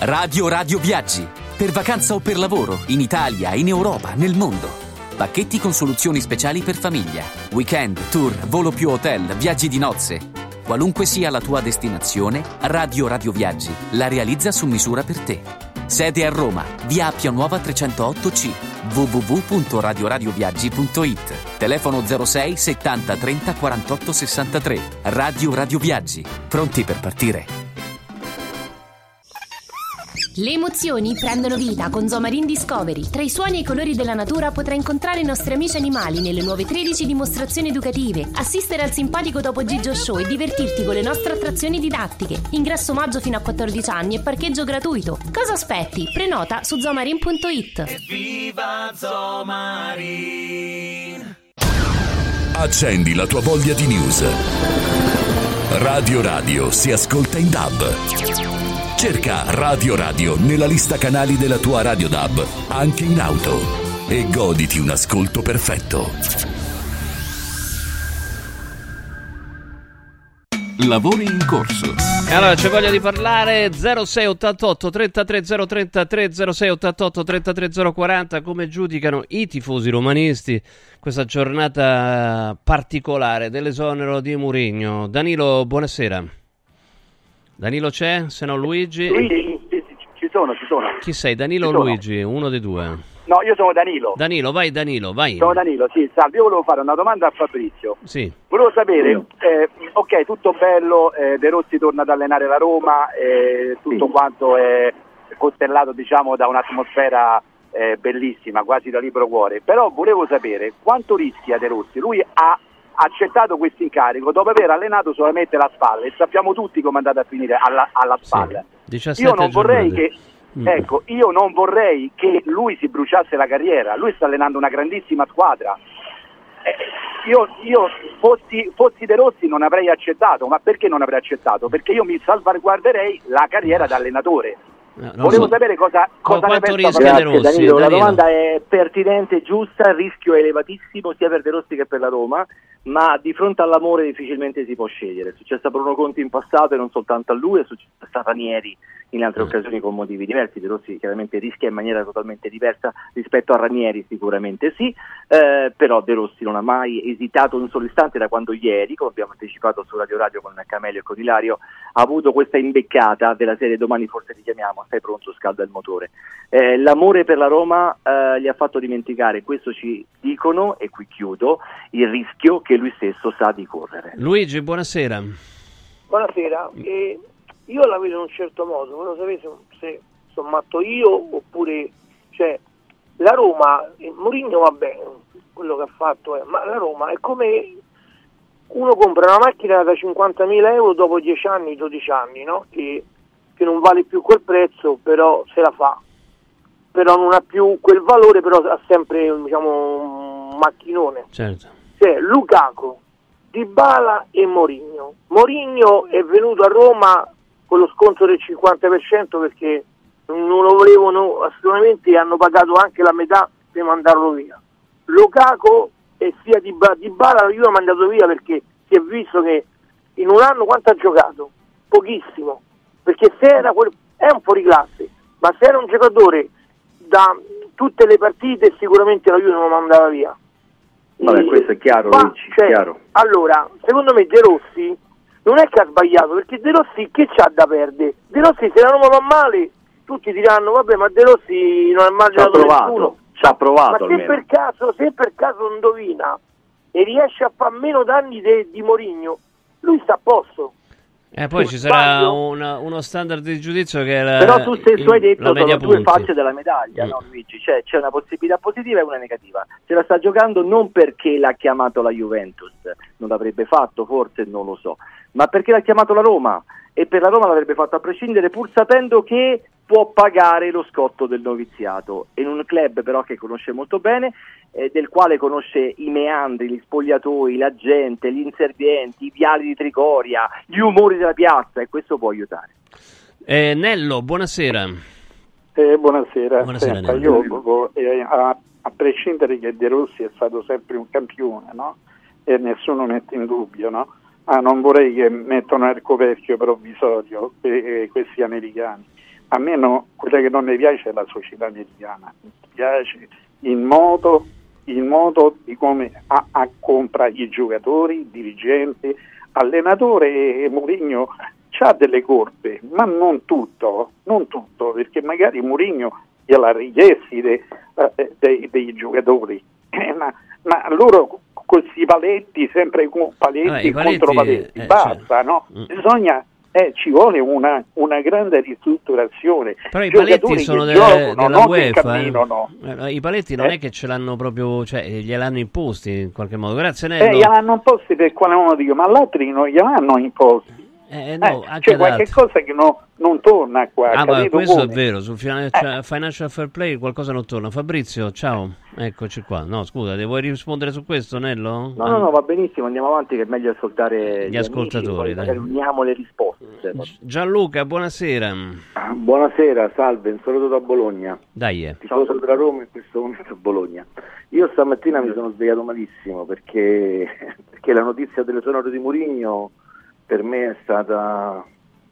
Radio Radio Viaggi. Per vacanza o per lavoro, in Italia, in Europa, nel mondo. Pacchetti con soluzioni speciali per famiglia. Weekend, tour, volo più hotel, viaggi di nozze. Qualunque sia la tua destinazione, Radio Radio Viaggi la realizza su misura per te. Sede a Roma, via Appia Nuova 308C, www.radioradioviaggi.it. Telefono 06 70 30 48 63. Radio Radio Viaggi. Pronti per partire? Le emozioni prendono vita con Zomarin Discovery. Tra i suoni e i colori della natura potrai incontrare i nostri amici animali nelle nuove 13 dimostrazioni educative, assistere al simpatico Topo Gigio Show e divertirti con le nostre attrazioni didattiche. Ingresso maggio fino a 14 anni e parcheggio gratuito. Cosa aspetti? Prenota su zomarin.it. Viva Zomarin! Accendi la tua voglia di news. Radio Radio si ascolta in DAB. Cerca Radio Radio nella lista canali della tua Radio DAB, anche in auto, e goditi un ascolto perfetto. Lavori in corso. Allora c'è voglia di parlare 0688 33 033 0688 33 040 come giudicano i tifosi romanisti questa giornata particolare dell'esonero di Murigno. Danilo, buonasera. Danilo c'è? Se no Luigi? Luigi, ci sono, ci sono. Chi sei? Danilo o Luigi? Uno dei due. No, io sono Danilo. Danilo, vai Danilo, vai. Sono Danilo, sì, salve. Io volevo fare una domanda a Fabrizio. Sì. Volevo sapere, eh, ok, tutto bello, eh, De Rossi torna ad allenare la Roma, eh, tutto sì. quanto è costellato, diciamo, da un'atmosfera eh, bellissima, quasi da libro cuore. Però volevo sapere quanto rischia De Rossi. Lui ha accettato questo incarico dopo aver allenato solamente la spalla e sappiamo tutti come è andata a finire alla, alla spalla. Sì, io non vorrei che mm. ecco, io non vorrei che lui si bruciasse la carriera, lui sta allenando una grandissima squadra. Eh, io, io fossi, fossi, De Rossi non avrei accettato, ma perché non avrei accettato? Perché io mi salvaguarderei la carriera da allenatore. No, Volevo so. sapere cosa, cosa quanto rischia De Rossi? Danilo, la domanda è pertinente e giusta, il rischio è elevatissimo sia per De Rossi che per la Roma, ma di fronte all'amore difficilmente si può scegliere. È successo a Bruno Conti in passato e non soltanto a lui, è successo a Stefanieri in altre mm. occasioni con motivi diversi, De Rossi chiaramente rischia in maniera totalmente diversa rispetto a Ranieri sicuramente sì, eh, però De Rossi non ha mai esitato un solo istante da quando ieri, come abbiamo anticipato su Radio Radio con Camelio e con Ilario, ha avuto questa imbeccata della serie domani forse ti chiamiamo, stai pronto, scalda il motore. Eh, l'amore per la Roma eh, gli ha fatto dimenticare, questo ci dicono, e qui chiudo, il rischio che lui stesso sa di correre. Luigi, buonasera. Buonasera, eh, io la vedo in un certo modo, volevo sapere se, se sono matto io oppure cioè, la Roma, Mourinho va bene, quello che ha fatto è, ma la Roma è come uno compra una macchina da 50.000 euro dopo 10 anni, 12 anni, no? che, che non vale più quel prezzo, però se la fa, però non ha più quel valore, però ha sempre diciamo, un macchinone. Certo. Cioè, Lukaku, Dybala e Mourinho. Mourinho è venuto a Roma con lo sconto del 50% perché non lo volevano assolutamente e hanno pagato anche la metà per mandarlo via. Lukaku e sia di, di Bala io l'ho mandato via perché si è visto che in un anno quanto ha giocato? Pochissimo, perché se era quel, è un fuori classe, ma se era un giocatore da tutte le partite sicuramente la Juve non lo mandava via. Vabbè, questo è chiaro, ma, Luigi, cioè, chiaro. Allora, secondo me De Rossi non è che ha sbagliato, perché De Rossi che c'ha da perdere? De Rossi se la Roma va male, tutti diranno vabbè ma De Rossi non ha mai giocato nessuno. Ci ha provato ma se per, caso, se per caso indovina e riesce a fare meno danni de, di Morigno, lui sta a posto. Eh, poi ci sarà una, uno standard di giudizio che era Però tu stesso hai detto sono due facce della medaglia, mm. no Luigi? Cioè c'è una possibilità positiva e una negativa. Se la sta giocando non perché l'ha chiamato la Juventus, non l'avrebbe fatto, forse non lo so, ma perché l'ha chiamato la Roma e per la Roma l'avrebbe fatto a prescindere pur sapendo che può pagare lo scotto del noviziato in un club però che conosce molto bene eh, del quale conosce i meandri, gli spogliatoi, la gente, gli inservienti, i viali di Tricoria, gli umori della piazza e questo può aiutare. Eh, Nello, buonasera. Eh, buonasera. buonasera Senta, io, eh, a, a, prescindere che De Rossi è stato sempre un campione, no? e nessuno mette in dubbio, no? ah, non vorrei che mettano il coperchio provvisorio eh, questi americani. A me no, quella che non mi piace è la società americana, mi piace il modo, il modo di come a, a compra i giocatori, i dirigenti, allenatore e Mourinho ha delle colpe, ma non tutto, non tutto, perché magari Mourinho gliela richiesti dei, eh, dei, dei giocatori, eh, ma, ma loro questi paletti, sempre con paletti, eh, paletti contro paletti, eh, basta, cioè, no? Mm. Bisogna eh, ci vuole una, una, grande ristrutturazione. Però i paletti sono delle, giocano, della UEFA. Camminano. Eh. I paletti non eh. è che ce l'hanno proprio, cioè gliel'hanno imposti in qualche modo. Grazie Nello. Eh, gliel'hanno imposti per quale motivo, ma gli altri non gliel'hanno imposti. Eh, no, eh, c'è qualche cosa che no, non torna qua. Ah, ma questo come? è vero. Sul financial, financial Fair Play qualcosa non torna. Fabrizio, ciao, eccoci qua. No, scusa, vuoi rispondere su questo, Nello? No, no, no, va benissimo. Andiamo avanti, che è meglio ascoltare gli, gli ascoltatori. Amici, uniamo le risposte. Gianluca, buonasera. Buonasera, salve. Un saluto da Bologna. Dai, eh. Tifoso della Roma in questo momento a Bologna. Io stamattina mi sono svegliato malissimo perché, perché la notizia delle sonore di Murigno per me è stata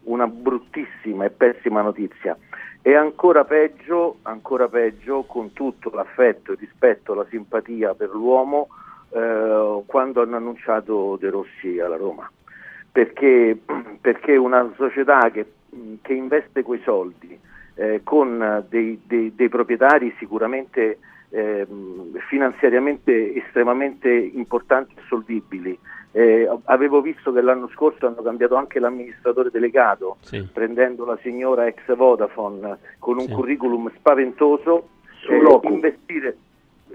una bruttissima e pessima notizia. E ancora peggio, ancora peggio, con tutto l'affetto, il rispetto, la simpatia per l'uomo, eh, quando hanno annunciato De Rossi alla Roma. Perché, perché una società che, che, investe quei soldi eh, con dei, dei, dei, proprietari sicuramente eh, finanziariamente estremamente importanti e solvibili, eh, avevo visto che l'anno scorso hanno cambiato anche l'amministratore delegato, sì. prendendo la signora ex Vodafone con un sì. curriculum spaventoso. Eh, investire,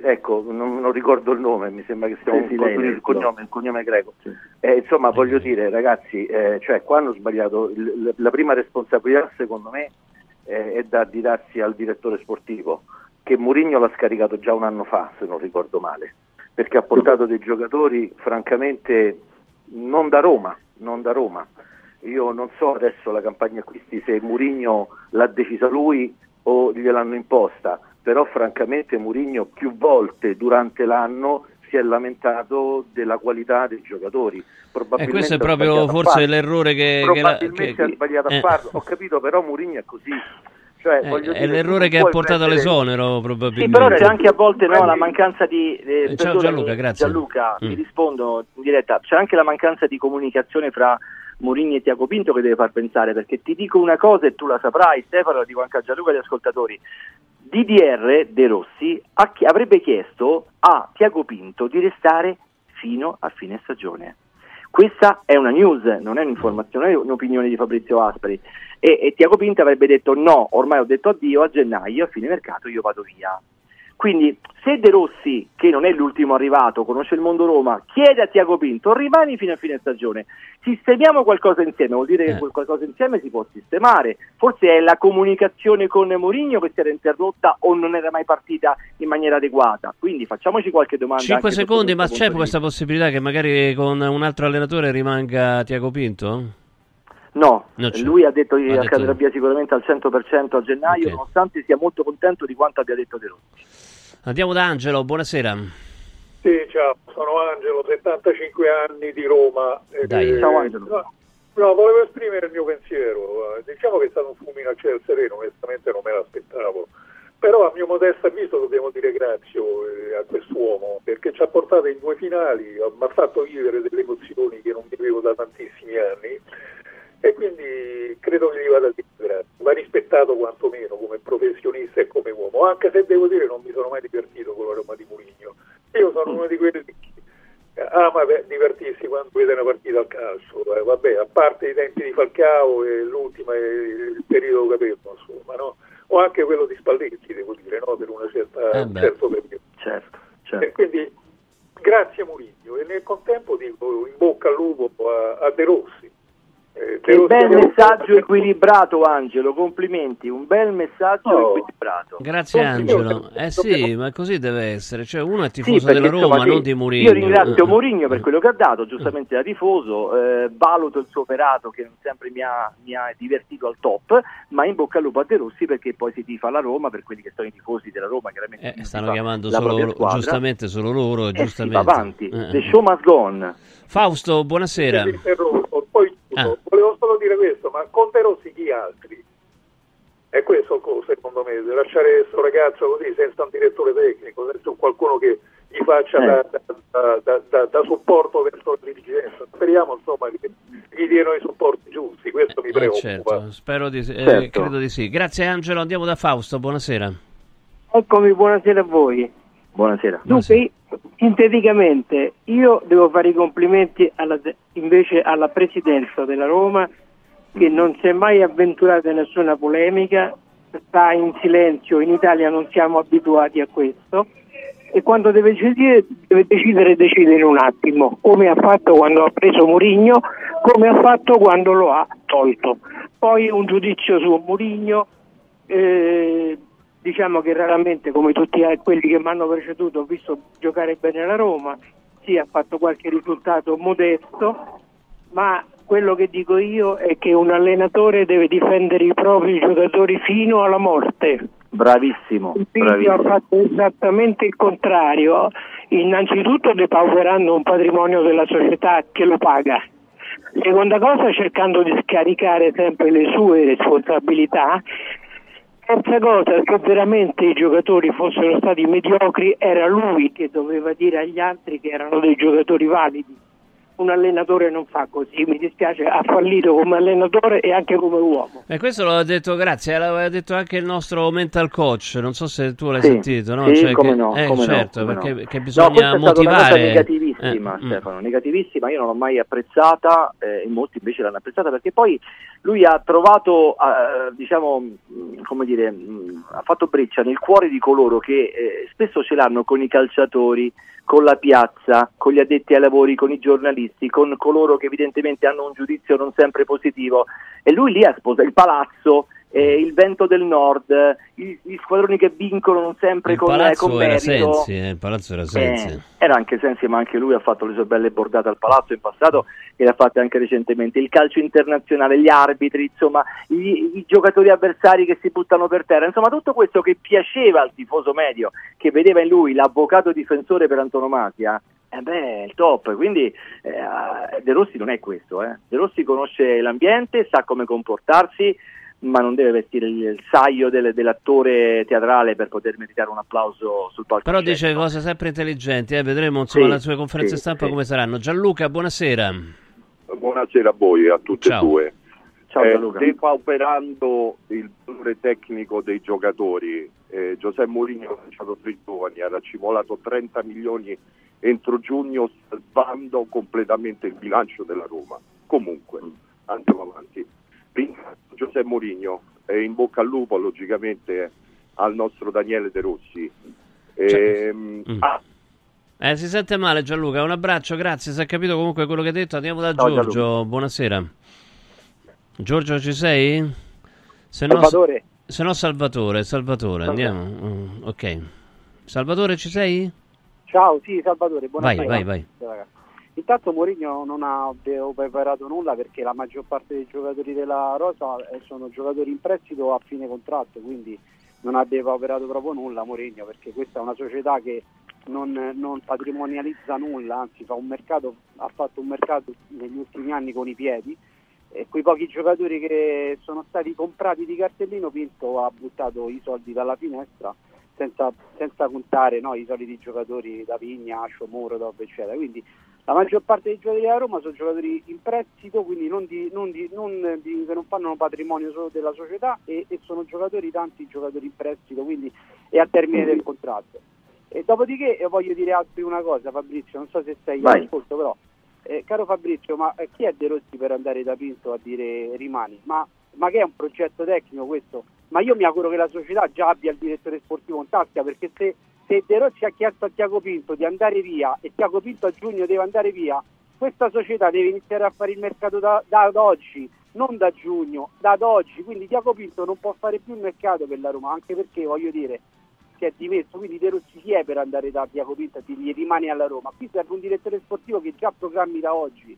ecco, non, non, ricordo il nome, mi sembra che sia un, il, cognome, il cognome greco. Sì. Eh, insomma, voglio dire, ragazzi, eh, cioè, qua hanno sbagliato. Il, la prima responsabilità, secondo me, eh, è da addirarsi al direttore sportivo, che Mourinho l'ha scaricato già un anno fa, se non ricordo male perché ha portato dei giocatori francamente non da Roma, non da Roma. Io non so adesso la campagna acquisti se Murigno l'ha decisa lui o gliel'hanno imposta, però francamente Murigno più volte durante l'anno si è lamentato della qualità dei giocatori. E Probabilmente questo è proprio forse l'errore che... che la- Probabilmente che- ha sbagliato eh. a farlo, ho capito, però Murigno è così. Cioè, Eh, voglio è dire, l'errore che ha portato prendere- all'esonero Sì, probabilmente. però c'è anche a volte no, la mancanza di... eh, Eh, ciao Gianluca, grazie. Gianluca, Mm. mi rispondo in diretta. C'è anche la mancanza di comunicazione fra Mourinho e Tiago Pinto che deve far pensare, perché ti dico una cosa e tu la saprai, Stefano, la dico anche a Gianluca e agli ascoltatori. DDR De Rossi avrebbe chiesto a Tiago Pinto di restare fino a fine stagione. Questa è una news, non è un'informazione, è un'opinione di Fabrizio Aspri. E, e Tiago Pinto avrebbe detto no, ormai ho detto addio, a gennaio, a fine mercato io vado via. Quindi se De Rossi, che non è l'ultimo arrivato, conosce il mondo Roma, chiede a Tiago Pinto rimani fino a fine stagione, sistemiamo qualcosa insieme, vuol dire che quel qualcosa insieme si può sistemare, forse è la comunicazione con Mourinho che si era interrotta o non era mai partita in maniera adeguata, quindi facciamoci qualche domanda. 5 anche sotto secondi, ma c'è questa possibilità che magari con un altro allenatore rimanga Tiago Pinto? No, lui ha detto che andrà via sicuramente al 100% a gennaio, Ok. nonostante sia molto contento di quanto abbia detto De Rossi. Andiamo da Angelo, buonasera. Sì, ciao, sono Angelo, 75 anni di Roma. Eh, Dai. Ciao, Angelo. No, no, volevo esprimere il mio pensiero. Diciamo che è stato un fulmine a cielo sereno, onestamente non me l'aspettavo. Però a mio modesto avviso dobbiamo dire grazie eh, a quest'uomo perché ci ha portato in due finali, mi ha fatto vivere delle emozioni che non vivevo da tantissimi anni e quindi credo che gli vada di grazie. Va rispettato quantomeno come professionista e come uomo, anche se devo dire non mi sono mai divertito con la Roma di Mourinho. Io sono uno di quelli che ama ve- divertirsi quando vede una partita al calcio, eh, vabbè, a parte i tempi di Falcao e l'ultima e il periodo Capello, insomma, no? o anche quello di Spalletti, devo dire, no? per una certa, Eh un certo periodo. Certo, E quindi grazie Mourinho e nel contempo dico in bocca al lupo a, a De Rossi. Eh, Che bel messaggio equilibrato Angelo, complimenti, un bel messaggio Oh. equilibrato. Grazie. Angelo. Eh sì, ma così deve essere. Cioè uno è Sì, tifoso perché, della Roma, insomma, sì, non di Mourinho. Io ringrazio Eh. Mourinho per quello che ha dato, giustamente da tifoso, eh, valuto il suo operato che non sempre mi ha, mi ha divertito al top, ma in bocca al lupo a De Rossi perché poi si tifa la Roma per quelli che sono i tifosi della Roma, chiaramente Eh, si stanno chiamando solo loro- giustamente solo loro, Eh sì, giustamente. va avanti, Eh. the show must go on. Fausto, buonasera. Mi interrompo, poi chiudo. Ah. volevo solo dire questo, ma con De Rossi chi altri? È questo secondo me, lasciare questo ragazzo così senza un direttore tecnico, senza un qualcuno che gli faccia Eh. da, da- da- da- da supporto verso la dirigenza. Speriamo insomma che gli diano i supporti giusti, questo mi Eh, preoccupa. certo, spero di sì, eh, Certo. credo di sì. Grazie Angelo, andiamo da Fausto, buonasera. Eccomi, buonasera a voi. Buonasera. Dunque, sinteticamente, io devo fare i complimenti alla- invece alla presidenza della Roma che non si è mai avventurata in nessuna polemica, sta in silenzio, in Italia non siamo abituati a questo e quando deve decidere deve decidere, decide in un attimo, come ha fatto quando ha preso Murigno, come ha fatto quando lo ha tolto. Poi un giudizio su Murigno, eh, diciamo che raramente come tutti quelli che mi hanno preceduto ho visto giocare bene la Roma, sì ha fatto qualche risultato modesto, ma quello che dico io è che un allenatore deve difendere i propri giocatori fino alla morte. Bravissimo, Figlio ha fatto esattamente il contrario, innanzitutto depauperando un patrimonio della società che lo paga. Seconda cosa cercando di scaricare sempre le sue responsabilità. Terza cosa, se veramente i giocatori fossero stati mediocri era lui che doveva dire agli altri che erano dei giocatori validi. Un allenatore non fa così, mi dispiace, ha fallito come allenatore e anche come uomo. E questo l'ha detto, grazie, l'aveva detto anche il nostro mental coach, non so se tu l'hai Sì, sentito, no? sì, Cioè come che- no, eh, come no, certo, come perché no. che No, bisogna cosa motivare... negativissima, Eh, mm. Stefano, negativissima, io non l'ho mai apprezzata eh, e molti invece l'hanno apprezzata perché poi lui ha trovato, eh, diciamo, mh, come dire, mh, ha fatto breccia nel cuore di coloro che eh, spesso ce l'hanno con i calciatori, con la piazza, con gli addetti ai lavori, con i giornalisti, con coloro che evidentemente hanno un giudizio non sempre positivo e lui lì ha sposato il palazzo eh, il vento del nord, i- gli squadroni che vincono sempre Il con, eh, con era merito. Sensi, eh, il palazzo era Sensi. Eh, era anche Sensi, ma anche lui ha fatto le sue belle bordate al palazzo in passato e le ha fatte anche recentemente. Il calcio internazionale, gli arbitri, insomma, i, i giocatori avversari che si buttano per terra, insomma, tutto questo che piaceva al tifoso medio, che vedeva in lui l'avvocato difensore per antonomasia. Eh beh, è il top, quindi eh, De Rossi non è questo, eh. De Rossi conosce l'ambiente, sa come comportarsi, ma non deve vestire il, il saio del- dell'attore teatrale per poter meritare un applauso sul palco. Però dice cose sempre intelligenti, eh, vedremo insomma Sì, le sue conferenze sì, stampa sì. come saranno. Gianluca, buonasera. Buonasera a voi, a tutti Ciao. e due. Ciao Eh, Gianluca. depauperando il valore tecnico dei giocatori, eh, Giuseppe Mourinho ha lanciato tre giovani, ha racimolato 30 milioni entro giugno salvando completamente il bilancio della Roma. Comunque, andiamo avanti. Ringrazio Giuseppe Mourinho e in bocca al lupo logicamente al nostro Daniele De Rossi. Ehm, Mm. ah, Eh, si sente male Gianluca, un abbraccio, grazie, si è capito comunque quello che hai detto. Andiamo da Ciao, Giorgio, Gianluca. buonasera. Giorgio ci sei? Se no- Salvatore. se no Salvatore, Salvatore, andiamo. Mm, ok. Salvatore ci sei? Ciao, sì, Salvatore, buonasera. Vai, vai, Ragazzi. Intanto Mourinho non ha preparato nulla perché la maggior parte dei giocatori della Rosa eh, sono giocatori in prestito a fine contratto, quindi non ha operato proprio nulla Mourinho perché questa è una società che non, non patrimonializza nulla, anzi mercato, ha fatto un mercato negli ultimi anni con i piedi e quei pochi giocatori che sono stati comprati di cartellino Pinto ha buttato i soldi dalla finestra senza, senza contare no, i soliti giocatori da Vigna, Ascio, Moro, Dov, eccetera. Quindi la maggior parte dei giocatori della Roma sono giocatori in prestito, quindi non di- non di- non di- che non fanno patrimonio solo della società e, e sono giocatori, tanti giocatori in prestito, quindi è a termine del contratto. E dopodiché eh, voglio dire altri una cosa, Fabrizio, non so se sei Vai. all'ascolto, però eh, caro Fabrizio, ma eh, chi è De Rossi per andare da Pinto a dire rimani? Ma, ma che è un progetto tecnico questo? Ma io mi auguro che la società già abbia il direttore sportivo in tasca perché se, se De Rossi ha chiesto a Tiago Pinto di andare via e Tiago Pinto a giugno deve andare via, questa società deve iniziare a fare il mercato da, da ad oggi, non da giugno, da ad oggi. Quindi Tiago Pinto non può fare più il mercato per la Roma, anche perché voglio dire si è dimesso, quindi De Rossi chi è per andare da Tiago Pinto e dirgli rimani alla Roma? Qui serve un direttore sportivo che già programmi da oggi.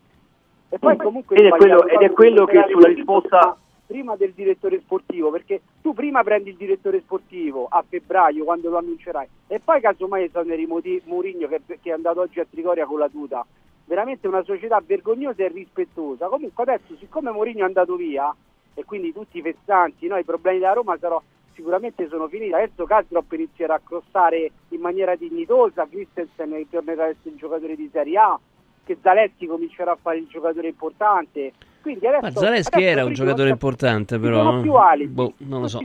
E poi comunque Ed è quello- ed è quello che sulla risposta- prima del direttore sportivo, perché tu prima prendi il direttore sportivo a febbraio quando lo annuncerai e poi casomai esoneri Mourinho che, che è andato oggi a Trigoria con la tuta. Veramente una società vergognosa e rispettosa. Comunque adesso siccome Mourinho è andato via e quindi tutti i fessanti, no, i problemi della Roma sarò, sicuramente sono finiti. Adesso Kastrop inizierà a crossare in maniera dignitosa, Christensen tornerà a essere il giocatore di Serie A, che Zaleschi comincerà a fare il giocatore importante. Quindi adesso, Ma Zaleschi adesso era un giocatore non importante, ci però. sono più alibi. Boh, non lo so.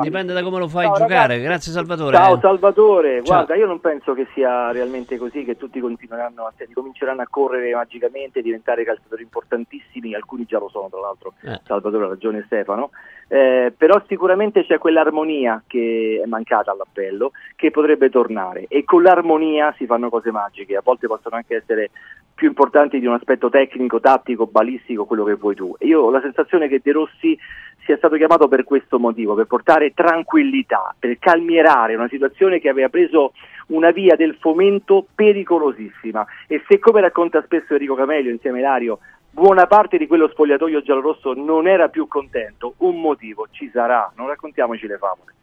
Dipende da come lo fai Ciao, giocare. ragazzi. Grazie Salvatore. Ciao eh. Salvatore, Ciao. guarda io non penso che sia realmente così, che tutti continueranno a, cominceranno a correre magicamente, diventare calciatori importantissimi, alcuni già lo sono tra l'altro, Eh. Salvatore ha ragione Stefano, Eh, però sicuramente c'è quell'armonia che è mancata all'appello, che potrebbe tornare e con l'armonia si fanno cose magiche, a volte possono anche essere più importanti di un aspetto tecnico, tattico, balistico, quello che vuoi tu. Io ho la sensazione che De Rossi sia stato chiamato per questo motivo, per portare tranquillità, per calmierare una situazione che aveva preso una via del fomento pericolosissima. E se come racconta spesso Enrico Camelio insieme a Ilario, buona parte di quello spogliatoio giallorosso non era più contento, un motivo ci sarà, non raccontiamoci le favole.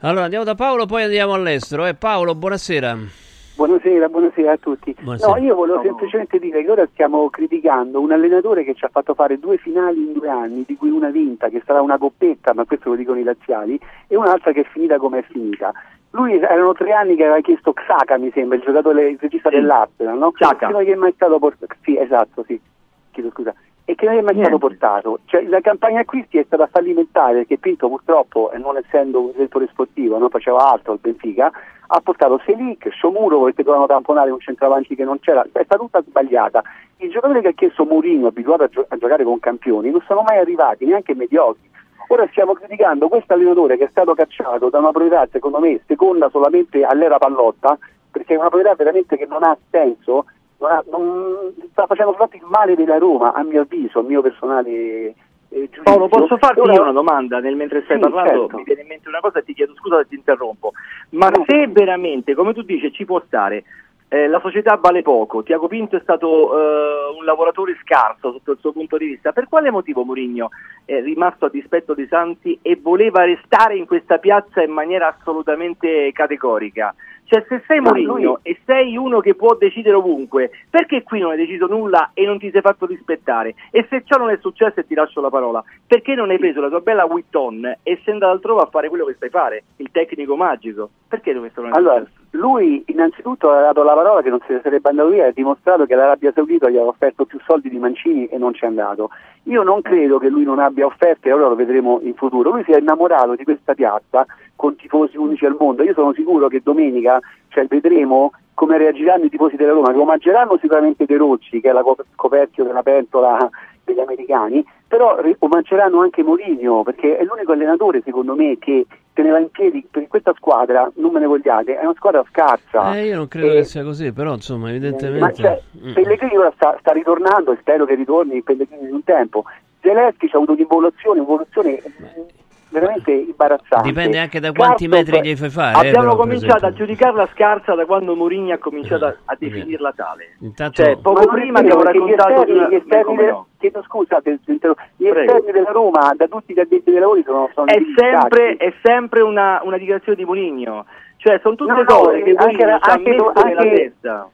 Allora andiamo da Paolo, poi andiamo all'estero. Eh, Paolo, buonasera. Buonasera, buonasera a tutti. Buonasera. No, io volevo semplicemente dire che ora stiamo criticando un allenatore che ci ha fatto fare due finali in due anni, di cui una vinta, che sarà una coppetta, ma questo lo dicono i laziali, e un'altra che è finita come è finita. Lui erano tre anni che aveva chiesto Xhaka, mi sembra, il giocatore, il regista dell'Arsenal, no? Xhaka. Prima che è mai stato portato. Sì, esatto, sì. Chiedo scusa. E che non è mai stato portato. Cioè, la campagna acquisti è stata fallimentare perché Pinto purtroppo, eh, non essendo un direttore sportivo, non faceva altro al Benfica, ha portato Selic, Sciomuro perché dovevano tamponare un centravanti che non c'era, è stata tutta sbagliata. I giocatori che ha chiesto Mourinho, abituato a, gio- a giocare con campioni, non sono mai arrivati, neanche mediocri. Ora stiamo criticando questo allenatore che è stato cacciato da una proprietà, secondo me, seconda solamente all'era Pallotta, perché è una proprietà veramente che non ha senso, non ha- non- sta facendo soltanto il male della Roma, a mio avviso, a mio personale eh, giudizio. Paolo, posso farti Ora- io una domanda nel mentre stai Sì, parlando? certo. Mi viene in mente una cosa e ti chiedo scusa se ti interrompo. Ma se veramente, come tu dici, ci può stare, eh, la società vale poco, Tiago Pinto è stato eh, un lavoratore scarso sotto il suo punto di vista, per quale motivo Mourinho è rimasto a dispetto di Santi e voleva restare in questa piazza in maniera assolutamente categorica? Cioè, se sei Mourinho e sei uno che può decidere ovunque, perché qui non hai deciso nulla e non ti sei fatto rispettare? E se ciò non è successo e ti lascio la parola, perché non hai preso la tua bella Witton e sei andato altrove a fare quello che sai fare, il tecnico magico? Perché questo non è Allora, successo? Lui innanzitutto ha dato la parola che non ne sarebbe andato via e ha dimostrato che l'Arabia Saudita gli aveva offerto più soldi di Mancini e non c'è andato. Io non credo che lui non abbia offerte, allora lo vedremo in futuro. Lui si è innamorato di questa piazza con tifosi unici al mondo. Io sono sicuro che domenica cioè, vedremo come reagiranno i tifosi della Roma, che omaggeranno sicuramente De Rossi, che è la cop- coperchio della pentola degli americani, però omaggeranno anche Mourinho, perché è l'unico allenatore, secondo me, che teneva in piedi per questa squadra, non me ne vogliate, è una squadra scarsa. Eh, io non credo Eh, che sia così, però insomma, ma evidentemente... cioè, Mm. Pellegrini ora sta, sta ritornando e spero che ritorni Pellegrini in un tempo. Zelensky ha avuto un'involuzione, un'evoluzione veramente imbarazzante. Dipende anche da quanti Karsdorp- metri gli fai fare. eh, Abbiamo però, per cominciato a giudicarla scarsa da quando Mourinho ha cominciato a, a definirla tale. Intanto... Cioè, poco Ma prima abbiamo perché gli raccontato esterni, di- gli esterni come de- no. chiedo scusa, gli Prego. esterni della Roma, da tutti gli addetti dei lavori, sono, sono è sempre, è sempre una, una dichiarazione di Mourinho. Cioè, sono tutte No, no, cose che anche anche- messo nella anche- testa.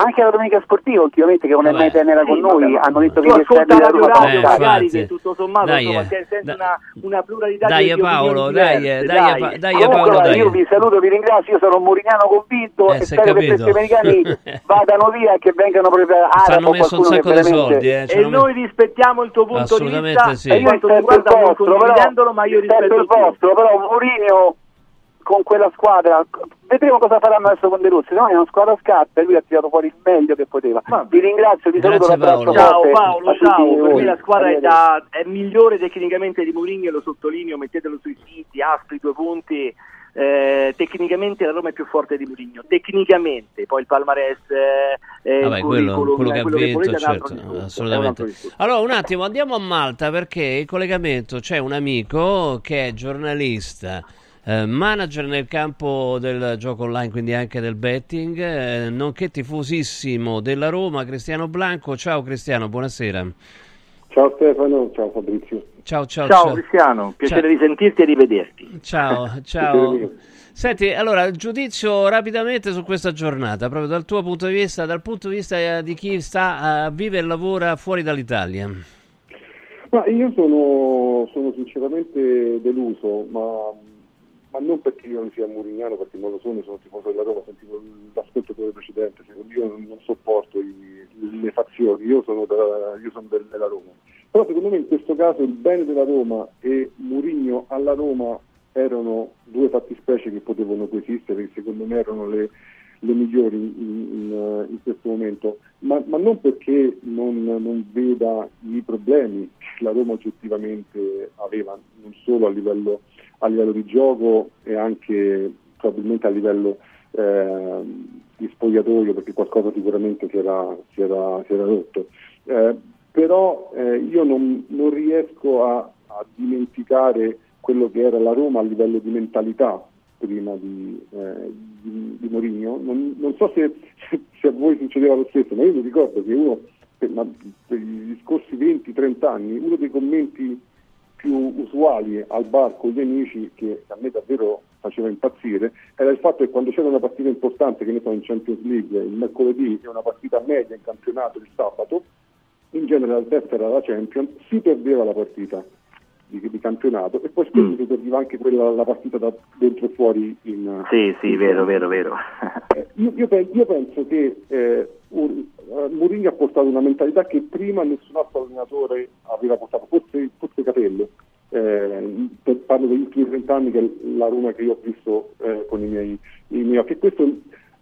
Anche la domenica sportiva, ultimamente, che non è mai tenera con Sì, noi, vabbè, hanno detto che gli ascolta esterni della Radio Eh, magari infatti. che tutto sommato Dai, insomma, eh. c'è Da- una, una pluralità Dai, di, Paolo, dai, diverse, eh, dai, dai. dai, Comunque, Paolo, dai. io vi saluto, vi ringrazio, io sono un murignano convinto Eh, e spero che capito. questi americani vadano via e che vengano preparati. Ci hanno messo un sacco di soldi, eh, E noi rispettiamo il tuo punto di Assolutamente vista sì. per quanto Io rispetto il vostro, ma io rispetto il vostro, però Mourinho con quella squadra vedremo cosa faranno adesso con De Rossi no? è una squadra scarsa e lui ha tirato fuori il meglio che poteva vi ringrazio vi saluto Grazie, Paolo. Ciao Paolo, ciao, per voi. me la squadra è, da- è migliore tecnicamente di Mourinho, lo sottolineo, mettetelo sui siti, aspri due punti, eh, tecnicamente la Roma è più forte di Mourinho, tecnicamente, poi il palmarès, eh, eh, Vabbè, il quello, curriculum, quello che ha che vinto, certo, assolutamente. Allora, un attimo, andiamo a Malta perché in collegamento c'è un amico che è giornalista, eh, manager nel campo del gioco online, quindi anche del betting, eh, nonché tifosissimo della Roma, Cristiano Blanco. Ciao Cristiano, buonasera. Ciao Stefano, ciao Fabrizio. Ciao, ciao, Ciao, ciao. Cristiano, piacere Ciao. di sentirti e di vederti. Ciao, ciao. Senti, allora, il giudizio rapidamente su questa giornata, proprio dal tuo punto di vista, dal punto di vista eh, di chi sta a vive e lavora fuori dall'Italia. Ma io sono, sono sinceramente deluso, ma, ma non perché io non sia murignano, perché non lo sono, sono tifoso della Roma, sentivo l'ascoltatore precedente, io non, sopporto i- le fazioni, io sono, da- io sono del- della Roma. Però secondo me in questo caso il bene della Roma e Murigno alla Roma erano due fattispecie che potevano coesistere, che secondo me erano le, le migliori in, in- in questo momento, ma, ma non perché non, non veda i problemi che la Roma oggettivamente aveva, non solo a livello, a livello di gioco e anche probabilmente a livello eh, di spogliatoio, perché qualcosa sicuramente si era, si era- si era rotto. Eh, però eh, io non, non riesco a, a dimenticare quello che era la Roma a livello di mentalità prima di, eh, di, di Mourinho. Non, non so se, se a voi succedeva lo stesso, ma io mi ricordo che uno, per, ma per gli scorsi 20-30 anni, uno dei commenti più usuali al bar con gli amici, che a me davvero faceva impazzire, era il fatto che quando c'era una partita importante, che ne so in Champions League, il mercoledì e una partita media in campionato il sabato, in genere la testa era la Champions, si perdeva la partita di, di campionato e poi spesso si perdeva anche quella, la partita da dentro e fuori in... Sì, sì, vero, vero, vero. Eh, Io, io pe- io penso che eh, un- eh, Mourinho ha portato una mentalità che prima nessun altro allenatore aveva portato, forse, forse Capello. Eh, per- parlo degli ultimi 30 anni che è la Roma che io ho visto eh, con i miei, i miei occhi. E questo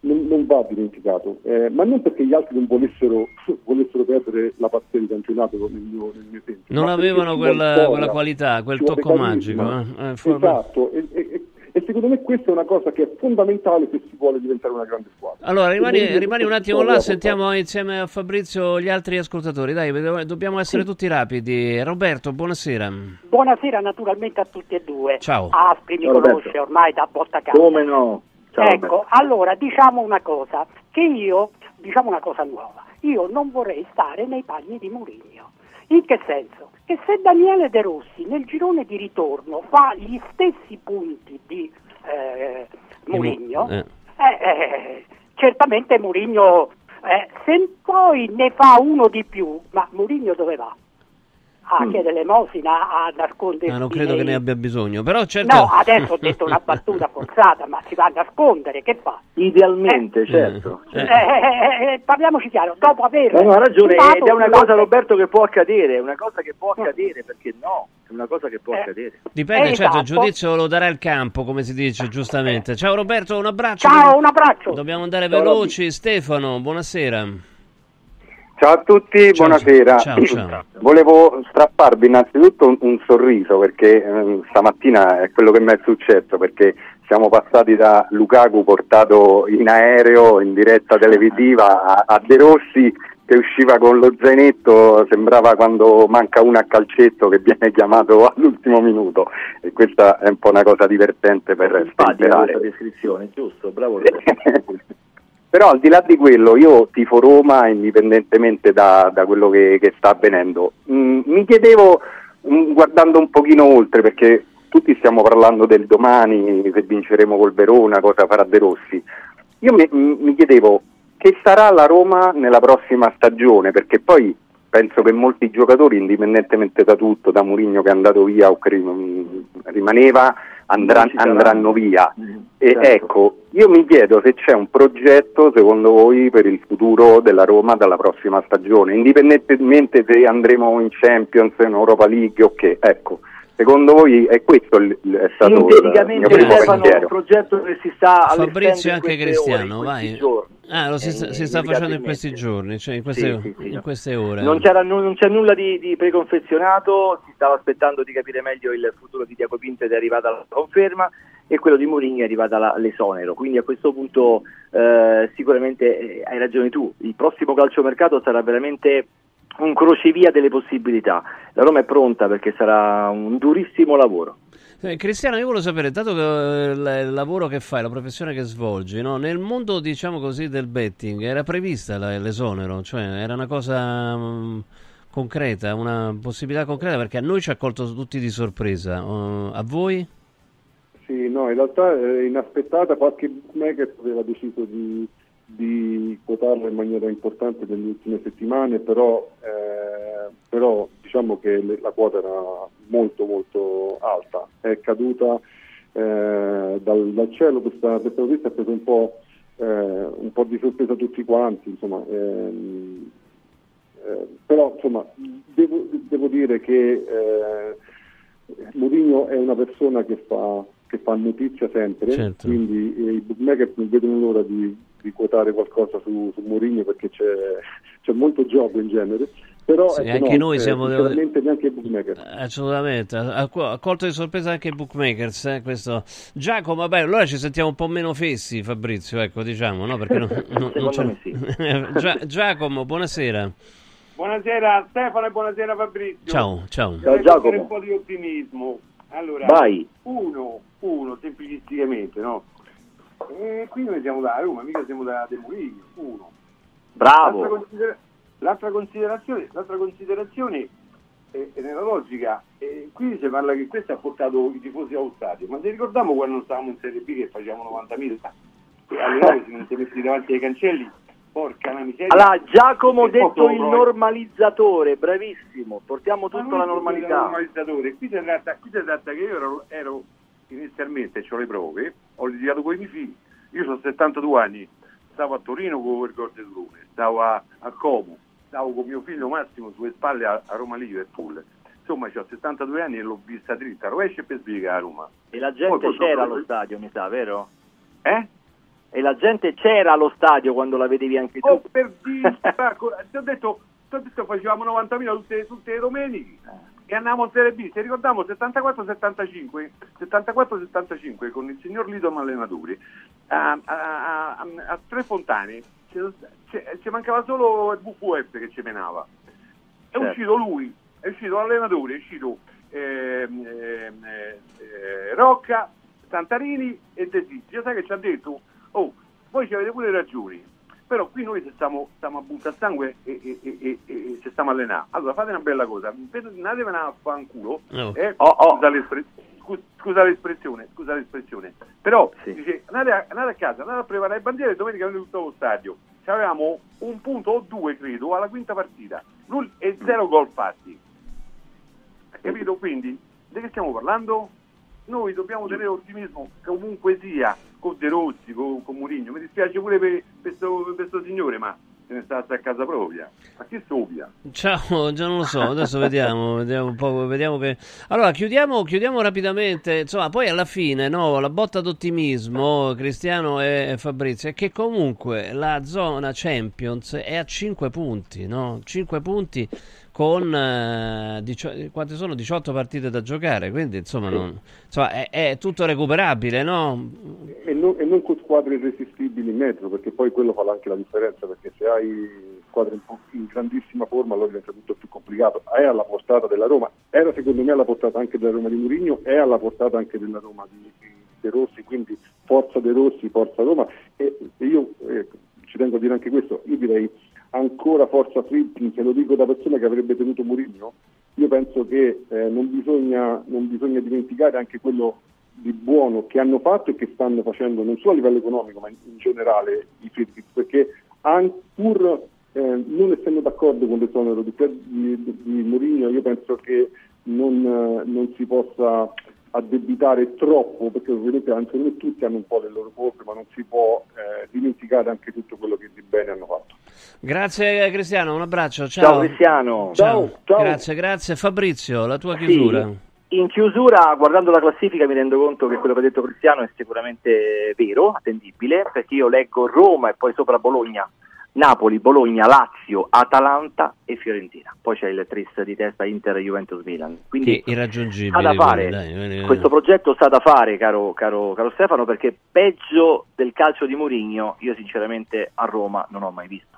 non, non va dimenticato, eh, ma non perché gli altri non volessero, volessero perdere la partita di campionato nel mio, nel mio senso. Non avevano quella, storia, quella qualità, quel tocco magico. eh. Eh, Esatto, e, e- e- secondo me questa è una cosa che è fondamentale se si vuole diventare una grande squadra. Allora, rimani, rimani un attimo là, sentiamo insieme a Fabrizio gli altri ascoltatori. Dai, do- dobbiamo essere tutti rapidi. Roberto, buonasera. Buonasera naturalmente a tutti e due. Ciao. Aspri mi Ciao, conosce Roberto. ormai da botta casa. Come no? Ciao, ecco, Roberto. allora diciamo una cosa, che io, diciamo una cosa nuova, io non vorrei stare nei panni di Mourinho. In che senso? Che se Daniele De Rossi nel girone di ritorno fa gli stessi punti di eh, Mourinho, Eh. eh, eh, certamente Mourinho, eh, se poi ne fa uno di più, ma Mourinho dove va? A Mm. chiedere l'emosina, a nascondersi Ah, non credo che nei- ne abbia bisogno, però certo... No, adesso ho detto una battuta forzata, ma si va a nascondere, che fa? Idealmente, certo. Eh, eh, eh, eh, parliamoci chiaro, dopo aver... No, no, ha ragione, ed è una cosa Roberto che può accadere, è una cosa che può accadere, perché no? È una cosa che può Eh. accadere. Dipende, Eh, certo, il esatto. giudizio lo darà il campo, come si dice giustamente. Ciao Roberto, un abbraccio. Ciao, un abbraccio. Dobbiamo andare Ciao, veloci. Stefano, buonasera. Ciao a tutti, Ciao, buonasera. ciao, ciao. Volevo strapparvi innanzitutto un, un sorriso perché ehm, stamattina è quello che mi è successo perché siamo passati da Lukaku portato in aereo in diretta televisiva a, a De Rossi che usciva con lo zainetto, sembrava quando manca uno a calcetto che viene chiamato all'ultimo minuto e questa è un po' una cosa divertente per questa descrizione, giusto, bravo. Però al di là di quello, io tifo Roma indipendentemente da, da quello che, che sta avvenendo. Mm, mi chiedevo, mm, guardando un pochino oltre, perché tutti stiamo parlando del domani, se vinceremo col Verona, cosa farà De Rossi. Io mi, mm, mi chiedevo che sarà la Roma nella prossima stagione, perché poi penso che molti giocatori, indipendentemente da tutto, da Mourinho che è andato via o che rim- rimaneva, saranno. andranno via. E certo. ecco, io mi chiedo se c'è un progetto secondo voi per il futuro della Roma dalla prossima stagione, indipendentemente se andremo in Champions, in Europa League o che, ecco, secondo voi è questo il, è stato il mio primo Stefano, un pensiero? progetto che si sta Fabrizio e anche Cristiano, vai. giorni. Ah, lo si sta, Eh, si sta facendo in questi giorni, cioè in queste, Sì, sì, sì, in queste ore. Non, non c'è nulla di, di preconfezionato, si stava aspettando di capire meglio il futuro di Diaco Pinto ed è arrivata la conferma e quello di Mourinho è arrivata la- l'esonero, quindi a questo punto eh, sicuramente eh, hai ragione tu, il prossimo calciomercato sarà veramente un crocevia delle possibilità, la Roma è pronta perché sarà un durissimo lavoro. Eh, Cristiano, io volevo sapere, dato che eh, il, lavoro che fai, la professione che svolgi, no, nel mondo diciamo così del betting era prevista l'esonero, cioè era una cosa mm, concreta, una possibilità concreta? Perché a noi ci ha colto tutti di sorpresa, Uh, a voi? Sì, no, in realtà è inaspettata, qualche bookmaker aveva deciso di, di quotarla in maniera importante nelle ultime settimane, però, eh, però diciamo che le- la quota era molto molto alta, è caduta eh, dal, dal cielo questa, questa notizia ha preso un po', eh, un po' di sorpresa tutti quanti, insomma, ehm, eh, però insomma, devo, devo dire che eh, Mourinho è una persona che fa, che fa notizia sempre, Certo. quindi eh, i bookmaker non vedono l'ora di, di quotare qualcosa su, su Mourinho perché c'è, c'è molto gioco in genere. Però Sì, ecco, anche no, noi eh, siamo- sinceramente neanche i bookmaker. Assolutamente, ha, ha colto di sorpresa anche i bookmakers. eh, questo. Giacomo, vabbè, allora ci sentiamo un po' meno fessi, Fabrizio, ecco, diciamo, no? Perché non, non- non c'è- Gia- Giacomo, buonasera. Buonasera Stefano e buonasera Fabrizio. Ciao, ciao. Ciao, Giacomo. un po' di ottimismo. Allora, Vai. uno, uno, semplicisticamente, no? E qui noi siamo da Roma, mica siamo da De Mourinho, uno. Bravo. L'altra, considera- l'altra considerazione, l'altra considerazione è, è nella logica, eh, qui si parla che questo ha portato i tifosi allo stadio, ma se ricordiamo quando stavamo in Serie B che facevamo 90.000 e alle si non si messi davanti ai cancelli, porca la miseria. Allora, Giacomo detto il normalizzatore, bravissimo, portiamo tutto alla è normalità. il normalizzatore. Qui si tratta, qui si tratta che io ero, ero inizialmente, ho le prove, ho litigato con i miei figli, io ho 72 anni, stavo a Torino con il Gol del Lune, stavo a, a Como, stavo con mio figlio Massimo sulle spalle a, a Roma Liverpool. Insomma, ho 72 anni e l'ho vista dritta, rovescia per spiegare a Roma. E la Poi gente posso- c'era allo stadio, mi sa, vero? Eh? E la gente c'era allo stadio quando la vedevi anche tu. Oh, per dire, ti ho detto, ti ho detto facevamo 90.000 tutte, tutte le domeniche. E andavamo in Serie B, se ricordiamo 74-75, 74-75 con il signor Lido Mallenatori a, a, a, a Tre Fontane ci mancava solo il WWF che ci menava. È Certo. uscito lui, è uscito l'allenatore, è uscito ehm, ehm, eh, Rocca, Santarini e De Sisti. Io sai che ci ha detto, oh, voi ci avete pure ragioni, però qui noi stiamo, stiamo a buttare sangue e, e, e, e, e ci stiamo a allenare. Allora fate una bella cosa, andatevene a fanculo, Oh. eh, Oh, Scusa, l'espre- scu- scusa l'espressione, scusa l'espressione, però dice, andate, a, andate a casa, andate a preparare le bandiere e domenica venite tutto allo stadio. Ci avevamo un punto o due, credo, alla quinta partita L'ul- e zero gol fatti. Capito? Quindi, di che stiamo parlando? Noi dobbiamo tenere ottimismo comunque sia con De Rossi, con, con Murigno. Mi dispiace pure per questo signore, ma se ne sta a casa propria. Ma che sopia? Ciao, già non lo so, adesso vediamo, vediamo un po', vediamo che... Allora, chiudiamo, chiudiamo rapidamente, insomma, poi alla fine, no, la botta d'ottimismo, Cristiano e Fabrizio, è che comunque la zona Champions è a 5 punti, no? 5 punti con, eh, dicio- quante sono? 18 partite da giocare, quindi insomma, non- insomma, è, è tutto recuperabile, no? E non, e non con squadre irresistibili in mezzo, perché poi quello fa anche la differenza, perché se hai squadre in, in grandissima forma allora diventa tutto più complicato. È alla portata della Roma, era secondo me alla portata anche della Roma di Mourinho, è alla portata anche della Roma di, di De Rossi, quindi forza De Rossi, forza Roma. E, e io eh, ci tengo a dire anche questo, io direi ancora forza Friedkin, se lo dico da persona che avrebbe tenuto Mourinho, io penso che eh, non, bisogna, non bisogna dimenticare anche quello di buono che hanno fatto e che stanno facendo non solo a livello economico ma in, in generale i Friedkin, perché pur eh, non essendo d'accordo con l'esonero di, di, di Mourinho io penso che non, eh, non si possa addebitare troppo, perché ovviamente anche noi tutti hanno un po' le loro colpe, ma non si può eh, dimenticare anche tutto quello che di bene hanno fatto. Grazie Cristiano, un abbraccio, ciao. Ciao, Cristiano. Ciao, Ciao, ciao. Grazie, grazie. Fabrizio, la tua chiusura. In chiusura, guardando la classifica, mi rendo conto che quello che ha detto Cristiano è sicuramente vero, attendibile, perché io leggo Roma e poi sopra Bologna, Napoli, Bologna, Lazio, Atalanta e Fiorentina. Poi c'è il tris di testa Inter, Juventus, Milan. Quindi Che irraggiungibile. da fare. quelli, dai, quelli- questo progetto sta da fare, caro, caro, caro Stefano, perché peggio del calcio di Mourinho io sinceramente a Roma non ho mai visto.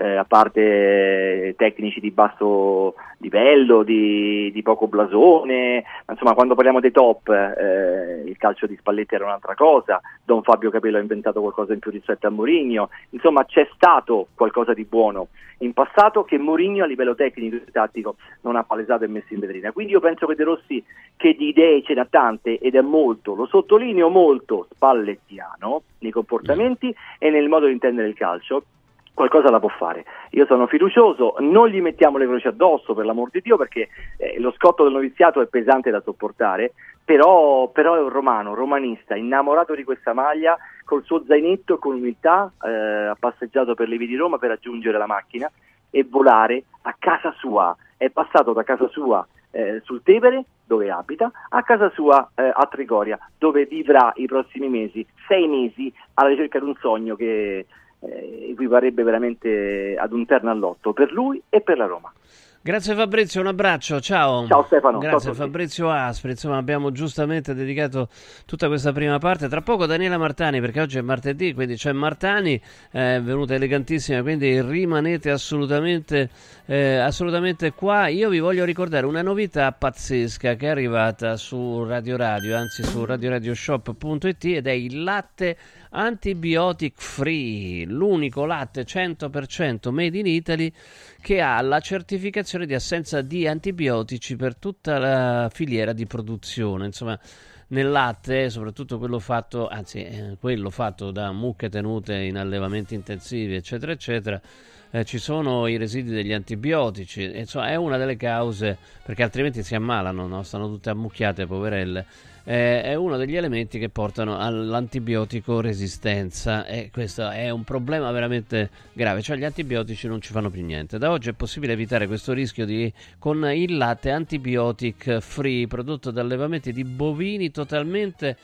Eh, a parte tecnici di basso livello, di, di poco blasone, ma insomma quando parliamo dei top eh, il calcio di Spalletti era un'altra cosa, Don Fabio Capello ha inventato qualcosa in più rispetto a Mourinho, insomma c'è stato qualcosa di buono in passato che Mourinho a livello tecnico e tattico non ha palesato e messo in vetrina, quindi io penso che De Rossi che di idee ce n'ha tante ed è molto, lo sottolineo molto, spallettiano nei comportamenti e nel modo di intendere il calcio, qualcosa la può fare. Io sono fiducioso, non gli mettiamo le croci addosso per l'amor di Dio perché eh, lo scotto del noviziato è pesante da sopportare, però, però è un romano, romanista, innamorato di questa maglia, col suo zainetto con umiltà eh, ha passeggiato per le vie di Roma per raggiungere la macchina e volare a casa sua. È passato da casa sua eh, sul Tevere, dove abita, a casa sua eh, a Trigoria, dove vivrà i prossimi mesi, sei mesi, alla ricerca di un sogno che eh, equivarrebbe veramente ad un terno all'otto per lui e per la Roma. Grazie Fabrizio, un abbraccio, ciao. Ciao Stefano, Grazie ciao. Fabrizio Aspri, insomma abbiamo giustamente dedicato tutta questa prima parte. Tra poco Daniela Martani, perché oggi è martedì, quindi c'è Martani, è venuta elegantissima, quindi rimanete assolutamente, eh, assolutamente qua. Io vi voglio ricordare una novità pazzesca che è arrivata su Radio Radio, anzi su radioradioshop.it ed è il latte antibiotic free, l'unico latte 100% made in Italy che ha la certificazione di assenza di antibiotici per tutta la filiera di produzione. Insomma, nel latte, soprattutto quello fatto, anzi, eh, quello fatto da mucche tenute in allevamenti intensivi, eccetera, eccetera, eh, ci sono i residui degli antibiotici. Insomma, è una delle cause, perché altrimenti si ammalano, no? stanno tutte ammucchiate, poverelle. Eh, è uno degli elementi che portano all'antibiotico resistenza e questo è un problema veramente grave, cioè gli antibiotici non ci fanno più niente. Da oggi è possibile evitare questo rischio di, con il latte antibiotic free prodotto da allevamenti di bovini totalmente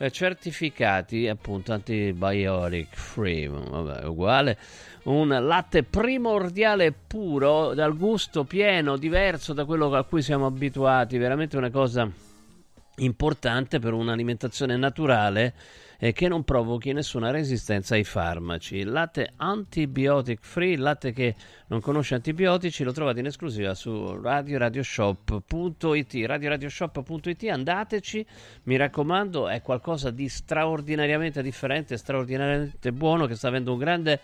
eh, certificati appunto antibiotic free, vabbè, uguale. Un latte primordiale puro, dal gusto pieno, diverso da quello a cui siamo abituati, veramente una cosa importante per un'alimentazione naturale eh, che non provochi nessuna resistenza ai farmaci. Il latte antibiotic free, il latte che non conosce antibiotici, lo trovate in esclusiva su radioradioshop.it. Radioradioshop.it, andateci, mi raccomando, è qualcosa di straordinariamente differente, straordinariamente buono che sta avendo un grande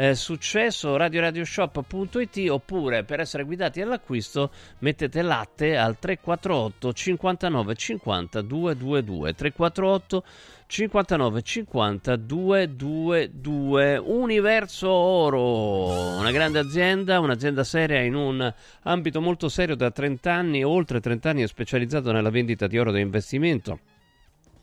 eh, successo radioradioshop.it oppure per essere guidati all'acquisto mettete latte al 348 59 50 222 348 59 50 222 Universo Oro una grande azienda un'azienda seria in un ambito molto serio da 30 anni oltre 30 anni è specializzato nella vendita di oro da investimento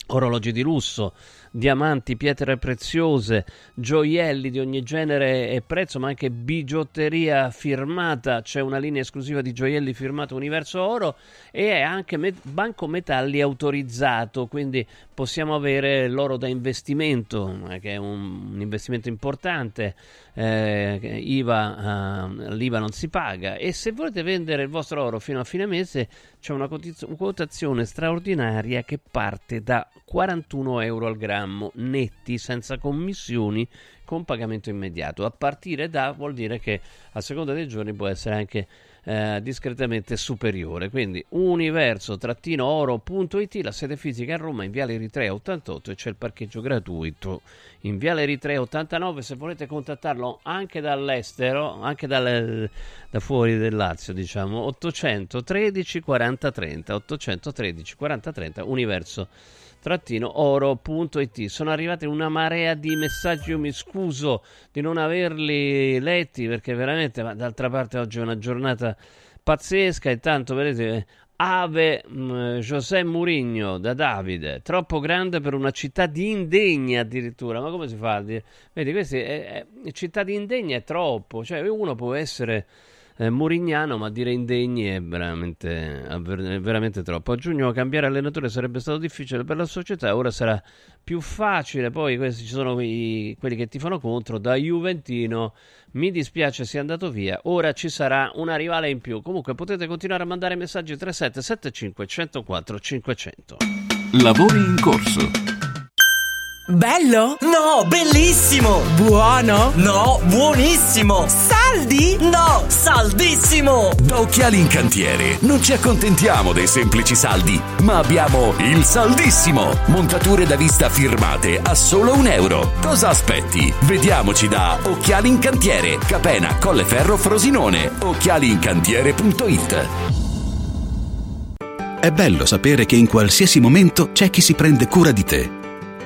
orologi di lusso diamanti, pietre preziose, gioielli di ogni genere e prezzo, ma anche bigiotteria firmata. C'è una linea esclusiva di gioielli firmato Universo Oro e è anche met- banco metalli autorizzato, quindi possiamo avere l'oro da investimento, che è un, un investimento importante. Eh, IVA, eh, l'IVA non si paga e se volete vendere il vostro oro fino a fine mese c'è una quotazione straordinaria che parte da 41 euro al grammo netti senza commissioni con pagamento immediato. A partire da vuol dire che a seconda dei giorni può essere anche eh, discretamente superiore. Quindi universo-oro.it, la sede fisica a Roma in Viale Eritrea 88 e c'è il parcheggio gratuito in Viale Eritrea 89 se volete contattarlo anche dall'estero, anche dal, da fuori del Lazio, diciamo 813 40 30 813 40 30 universo oro.it. Sono arrivate una marea di messaggi. Io mi scuso di non averli letti perché veramente, ma d'altra parte, oggi è una giornata pazzesca. Intanto, vedete, Ave mm, José Mourinho da Davide, troppo grande per una città di indegni addirittura. Ma come si fa a dire? Vedi, questa è, è, città di indegni è troppo. Cioè, uno può essere eh, Murignano, ma dire indegni è veramente, è veramente troppo. A giugno cambiare allenatore sarebbe stato difficile per la società, ora sarà più facile. Poi questi ci sono i, quelli che ti fanno contro. Da Juventino mi dispiace sia andato via. Ora ci sarà una rivale in più. Comunque potete continuare a mandare messaggi 3775 104 500. Lavori in corso. Bello? No, bellissimo! Buono? No, buonissimo! Saldi? No, saldissimo! Da Occhiali in Cantiere non ci accontentiamo dei semplici saldi, ma abbiamo il saldissimo! Montature da vista firmate a solo un euro. Cosa aspetti? Vediamoci da Occhiali in Cantiere, Capena, Colleferro, Frosinone, occhialiincantiere.it. È bello sapere che in qualsiasi momento c'è chi si prende cura di te.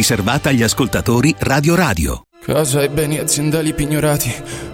riservata agli ascoltatori Radio Radio. Casa e beni aziendali pignorati,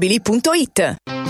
ValentinoAutomobili.it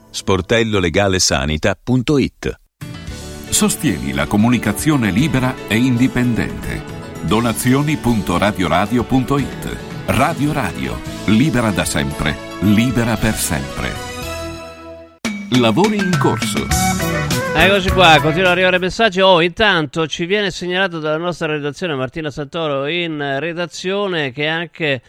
sportellolegalesanita.it Sostieni la comunicazione libera e indipendente. Donazioni.radioradio.it Radio Radio, libera da sempre, libera per sempre. Lavori in corso. Eccoci qua, continuano ad arrivare messaggi. Oh, intanto ci viene segnalato dalla nostra redazione Martina Santoro in redazione che anche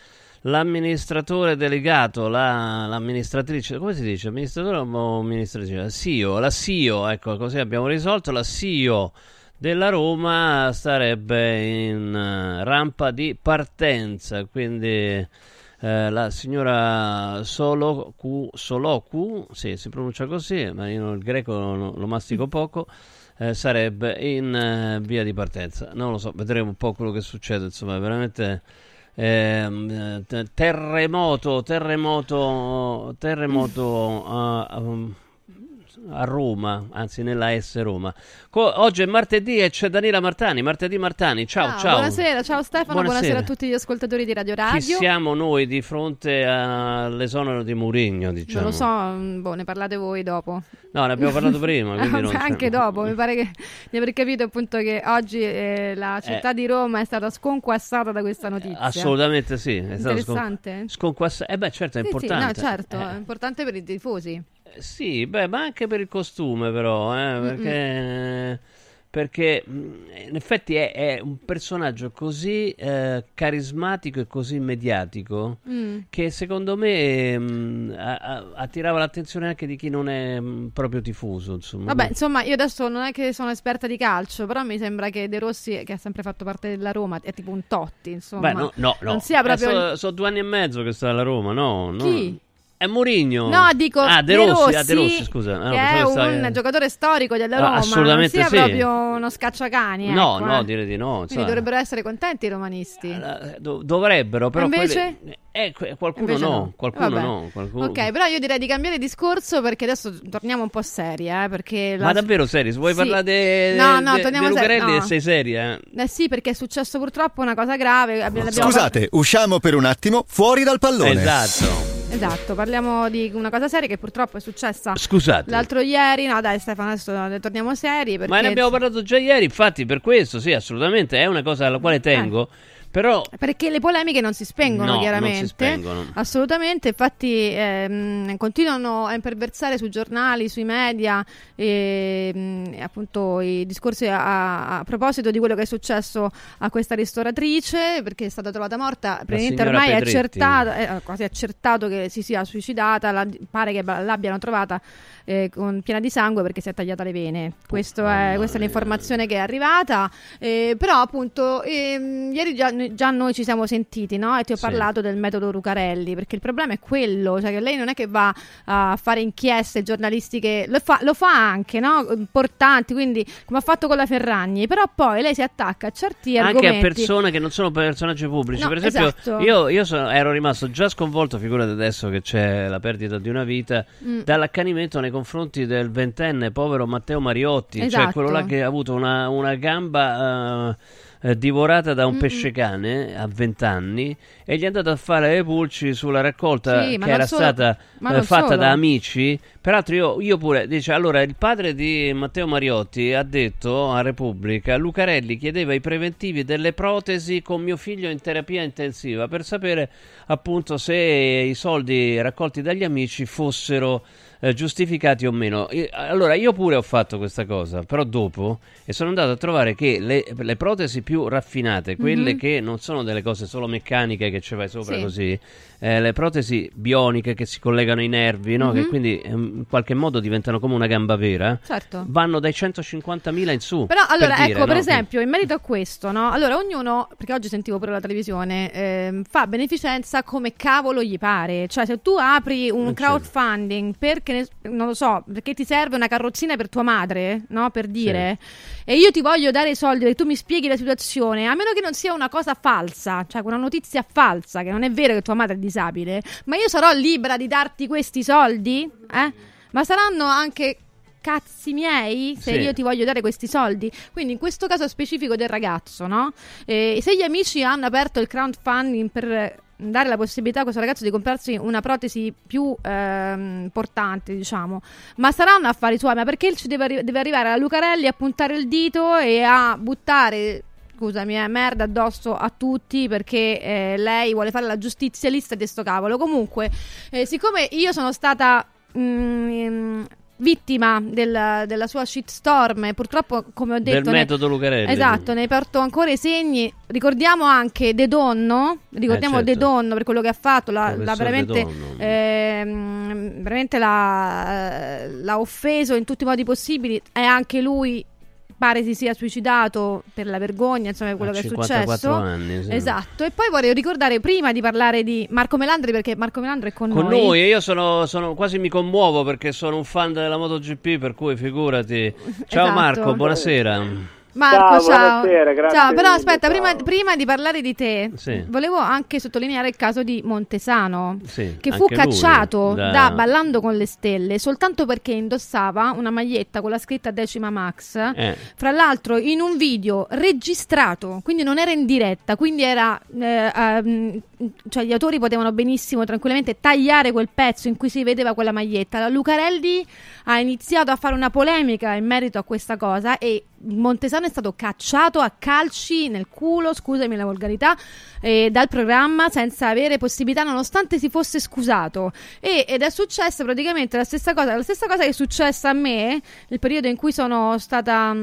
l'amministratore delegato, la, l'amministratrice, come si dice? Amministratore o amministratrice? La CEO, la CEO, ecco, così abbiamo risolto. La CEO della Roma starebbe in uh, rampa di partenza, quindi eh, la signora Soloku, Soloku, sì, si pronuncia così, ma io il greco lo, lo mastico poco. Eh, sarebbe in eh, via di partenza. Non lo so, vedremo un po' quello che succede. Insomma, veramente eh, terremoto, terremoto, terremoto uh, um, a Roma, anzi nella S Roma. Co- oggi è martedì e c'è Daniela Martani. Martedì Martani, ciao, ciao. ciao. Buonasera, ciao Stefano, buonasera. buonasera. a tutti gli ascoltatori di Radio Radio. Chi siamo noi di fronte all'esonero di Murigno, diciamo? Non lo so, mm, boh, ne parlate voi dopo. No, ne abbiamo parlato prima. Anche dopo, mi pare che, di aver capito appunto che oggi eh, la città eh. di Roma è stata sconquassata da questa notizia. Assolutamente sì. È Interessante. Scon- sconquassata. Eh beh, certo, è sì, importante. Sì, no, certo, eh. è importante per i tifosi. Sì, beh, ma anche per il costume, però, eh, perché, perché in effetti è, è un personaggio così eh, carismatico e così mediatico mm. che secondo me mh, a, a, attirava l'attenzione anche di chi non è mh, proprio tifoso. Insomma. Vabbè, insomma, io adesso non è che sono esperta di calcio, però mi sembra che De Rossi, che ha sempre fatto parte della Roma, è tipo un Totti, insomma. Beh, no, no, no. Non sia proprio... Eh, Sono so due anni e mezzo che sta alla Roma, no? Chi? No. È Mourinho. No, dico ah, De Rossi, De Rossi, ah, De Rossi scusa. Ah, che è un stare... giocatore storico della Roma, ah, assolutamente non sia sì. proprio uno scacciacani. No, ecco, no, eh. direi di no. Quindi dovrebbero essere contenti i romanisti. Eh, do- dovrebbero, però invece? quelli... eh, qualcuno Invece no, no. qualcuno Vabbè. no. Qualcuno... Ok, però io direi di cambiare discorso perché adesso torniamo un po' seri, eh, perché la- Ma davvero seri? Se vuoi Sì. parlare de- No, no, de- torniamo de no. sei seria? Eh? Eh sì, perché è successo purtroppo una cosa grave. abbiamo- Scusate, usciamo per un attimo fuori dal pallone. Esatto. Esatto, parliamo di una cosa seria che purtroppo è successa Scusate. l'altro ieri. No, dai, Stefano, adesso ne torniamo seri. Perché... Ma ne abbiamo parlato già ieri, infatti, per questo, sì, assolutamente, è una cosa alla quale tengo. Però Perché le polemiche non si spengono, No, non chiaramente. si spengono. Assolutamente, infatti ehm, continuano a imperversare sui giornali, sui media, ehm, appunto i discorsi a, a proposito di quello che è successo a questa ristoratrice, perché è stata trovata morta, praticamente ormai è accertata, è quasi accertato che si sia suicidata, la- pare che l'abbiano trovata eh, con, piena di sangue perché si è tagliata le vene. Questo è, questa è l'informazione che è arrivata. Eh, però, appunto, ehm, ieri già, già noi ci siamo sentiti no? e ti ho Sì. parlato del metodo Rucarelli perché il problema è quello, cioè che lei non è che va a fare inchieste giornalistiche, lo fa, lo fa anche, no? importanti, quindi come ha fatto con la Ferragni, però poi lei si attacca a certi anche a argomenti. persone che non sono personaggi pubblici. No, per esempio, esatto. io, io sono- ero rimasto già sconvolto, figurati adesso che c'è la perdita di una vita, Mm. dall'accanimento nei confronti del ventenne povero Matteo Mariotti, cioè Esatto. quello là che ha avuto una, una gamba eh, eh, divorata da un Mm-mm. pescecane a vent'anni e gli è andato a fare le pulci sulla raccolta Sì, che era solo- stata eh, fatta solo. da amici. Peraltro io, io pure, dice, allora il padre di Matteo Mariotti ha detto a Repubblica, Lucarelli chiedeva i preventivi delle protesi con mio figlio in terapia intensiva per sapere appunto se i soldi raccolti dagli amici fossero eh, giustificati o meno. Allora io pure ho fatto questa cosa, però dopo e sono andato a trovare che le, le protesi più raffinate, quelle Mhm. che non sono delle cose solo meccaniche che ci vai sopra Sì. così, eh, le protesi bioniche che si collegano ai nervi, no? che Mhm. quindi ehm, in qualche modo diventano come una gamba vera, Certo. vanno dai 150.000 in su. Però allora, per dire, ecco, per no? esempio, in merito a questo, no? Allora, ognuno, perché oggi sentivo pure la televisione, ehm, fa beneficenza come cavolo gli pare. Cioè, se tu apri un Eh, crowdfunding perché, non lo so, perché ti serve una carrozzina per tua madre, no? Per dire, e io ti voglio dare i soldi perché tu mi spieghi la situazione, a meno che non sia una cosa falsa, cioè una notizia falsa, che non è vero che tua madre è disabile, ma io sarò libera di darti questi soldi? Eh? Ma saranno anche cazzi miei se Sì. io ti voglio dare questi soldi. Quindi in questo caso specifico del ragazzo, no? Eh, se gli amici hanno aperto il crowdfunding per dare la possibilità a questo ragazzo di comprarsi una protesi più ehm, importante, diciamo, ma saranno affari suoi, ma perché ci deve, arri- deve arrivare a Lucarelli a puntare il dito e a buttare scusami, eh, merda addosso a tutti perché eh, lei vuole fare la giustizialista di sto cavolo. Comunque, eh, siccome io sono stata mm, vittima del- della sua shitstorm e purtroppo, come ho Del detto... ne- metodo Lucarelli. Esatto, ne porto ancora i segni. Ricordiamo anche De Donno, ricordiamo Eh, certo. De Donno per quello che ha fatto, l'ha De veramente, ehm, veramente l'ha, eh, l'ha offeso in tutti i modi possibili e anche lui pare si sia suicidato per la vergogna, insomma, quello A che è 54 successo. anni, sì. Esatto. E poi vorrei ricordare prima di parlare di Marco Melandri perché Marco Melandri è con, Con noi. noi, e io sono, sono- quasi mi commuovo perché sono un fan della MotoGP, per cui figurati. Ciao Esatto. Marco, buonasera. Marco, Ciao, ciao. buonasera, grazie Ciao, però aspetta, ciao. prima, prima di parlare di te, Sì. volevo anche sottolineare il caso di Montesano, Sì, che fu cacciato da- da... Ballando con le stelle soltanto perché indossava una maglietta con la scritta Decima Max. Eh. Fra l'altro in un video registrato, quindi non era in diretta, quindi era eh, ehm, cioè gli autori potevano benissimo tranquillamente tagliare quel pezzo in cui si vedeva quella maglietta. Lucarelli ha iniziato a fare una polemica in merito a questa cosa e Montesano è stato cacciato a calci nel culo, scusami la volgarità, eh, dal programma senza avere possibilità nonostante si fosse scusato. E- ed è successa praticamente la stessa cosa, la stessa cosa che è successa a me nel periodo in cui sono stata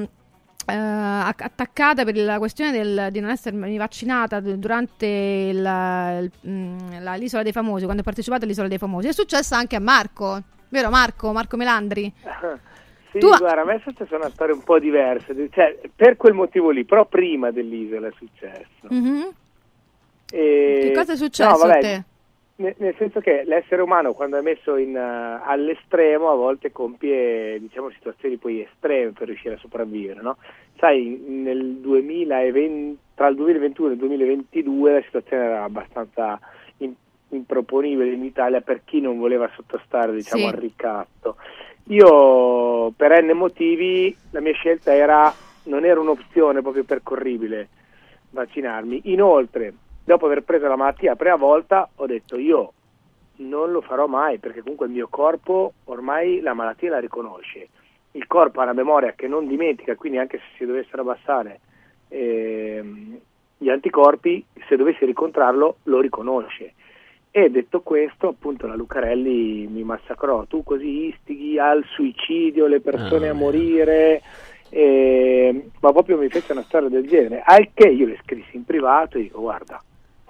eh, attac- attaccata per la questione del- di non essermi vaccinata durante il- mh, la- l'isola dei famosi, quando ho partecipato all'isola dei famosi. È successa anche a Marco, vero Marco? Marco Melandri? Sì, Tu- guarda, a me queste sono una storia un po' diversa, cioè, per quel motivo lì, però prima dell'isola è successo. Mhm. E- Che cosa è successo no, vabbè, a te? Nel, senso che l'essere umano quando è messo in, eh, all'estremo a volte compie diciamo, situazioni poi estreme per riuscire a sopravvivere. No? Sai, nel 2020, tra il 2021 e il 2022 la situazione era abbastanza in- improponibile in Italia per chi non voleva sottostare diciamo, Sì. al ricatto. Io per N motivi la mia scelta era, non era un'opzione proprio percorribile vaccinarmi. Inoltre, dopo aver preso la malattia la prima volta, ho detto io non lo farò mai perché comunque il mio corpo ormai la malattia la riconosce. Il corpo ha una memoria che non dimentica, quindi anche se si dovessero abbassare ehm, gli anticorpi, se dovessi ricontrarlo, lo riconosce. E detto questo, appunto, la Lucarelli mi massacrò. Tu così istighi al suicidio le persone Ah, a morire, eh, ma proprio mi fece una storia del genere. Al che io le scrissi in privato e dico: Guarda,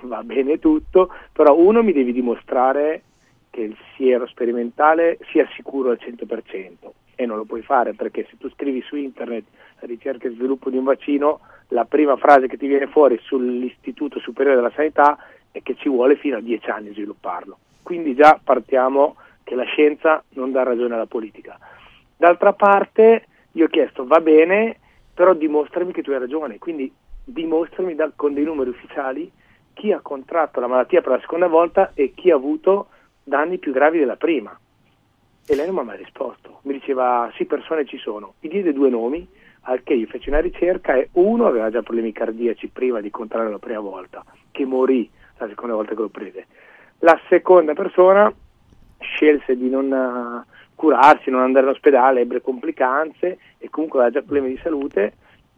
va bene tutto, però uno mi devi dimostrare che il siero sperimentale sia sicuro al 100% e non lo puoi fare perché se tu scrivi su internet ricerca e sviluppo di un vaccino, la prima frase che ti viene fuori sull'Istituto Superiore della Sanità è che ci vuole fino a 10 anni svilupparlo. Quindi già partiamo che la scienza non dà ragione alla politica. D'altra parte io ho chiesto va bene, però dimostrami che tu hai ragione, quindi dimostrami da- con dei numeri ufficiali chi ha contratto la malattia per la seconda volta e chi ha avuto danni più gravi della prima. E lei non mi ha mai risposto. Mi diceva sì, persone ci sono. Mi diede due nomi, al che io feci una ricerca e uno aveva già problemi cardiaci prima di contrarre la prima volta, che morì la seconda volta che lo prese. La seconda persona scelse di non eh, curarsi, non andare all'ospedale, ebbe complicanze e comunque aveva già problemi di salute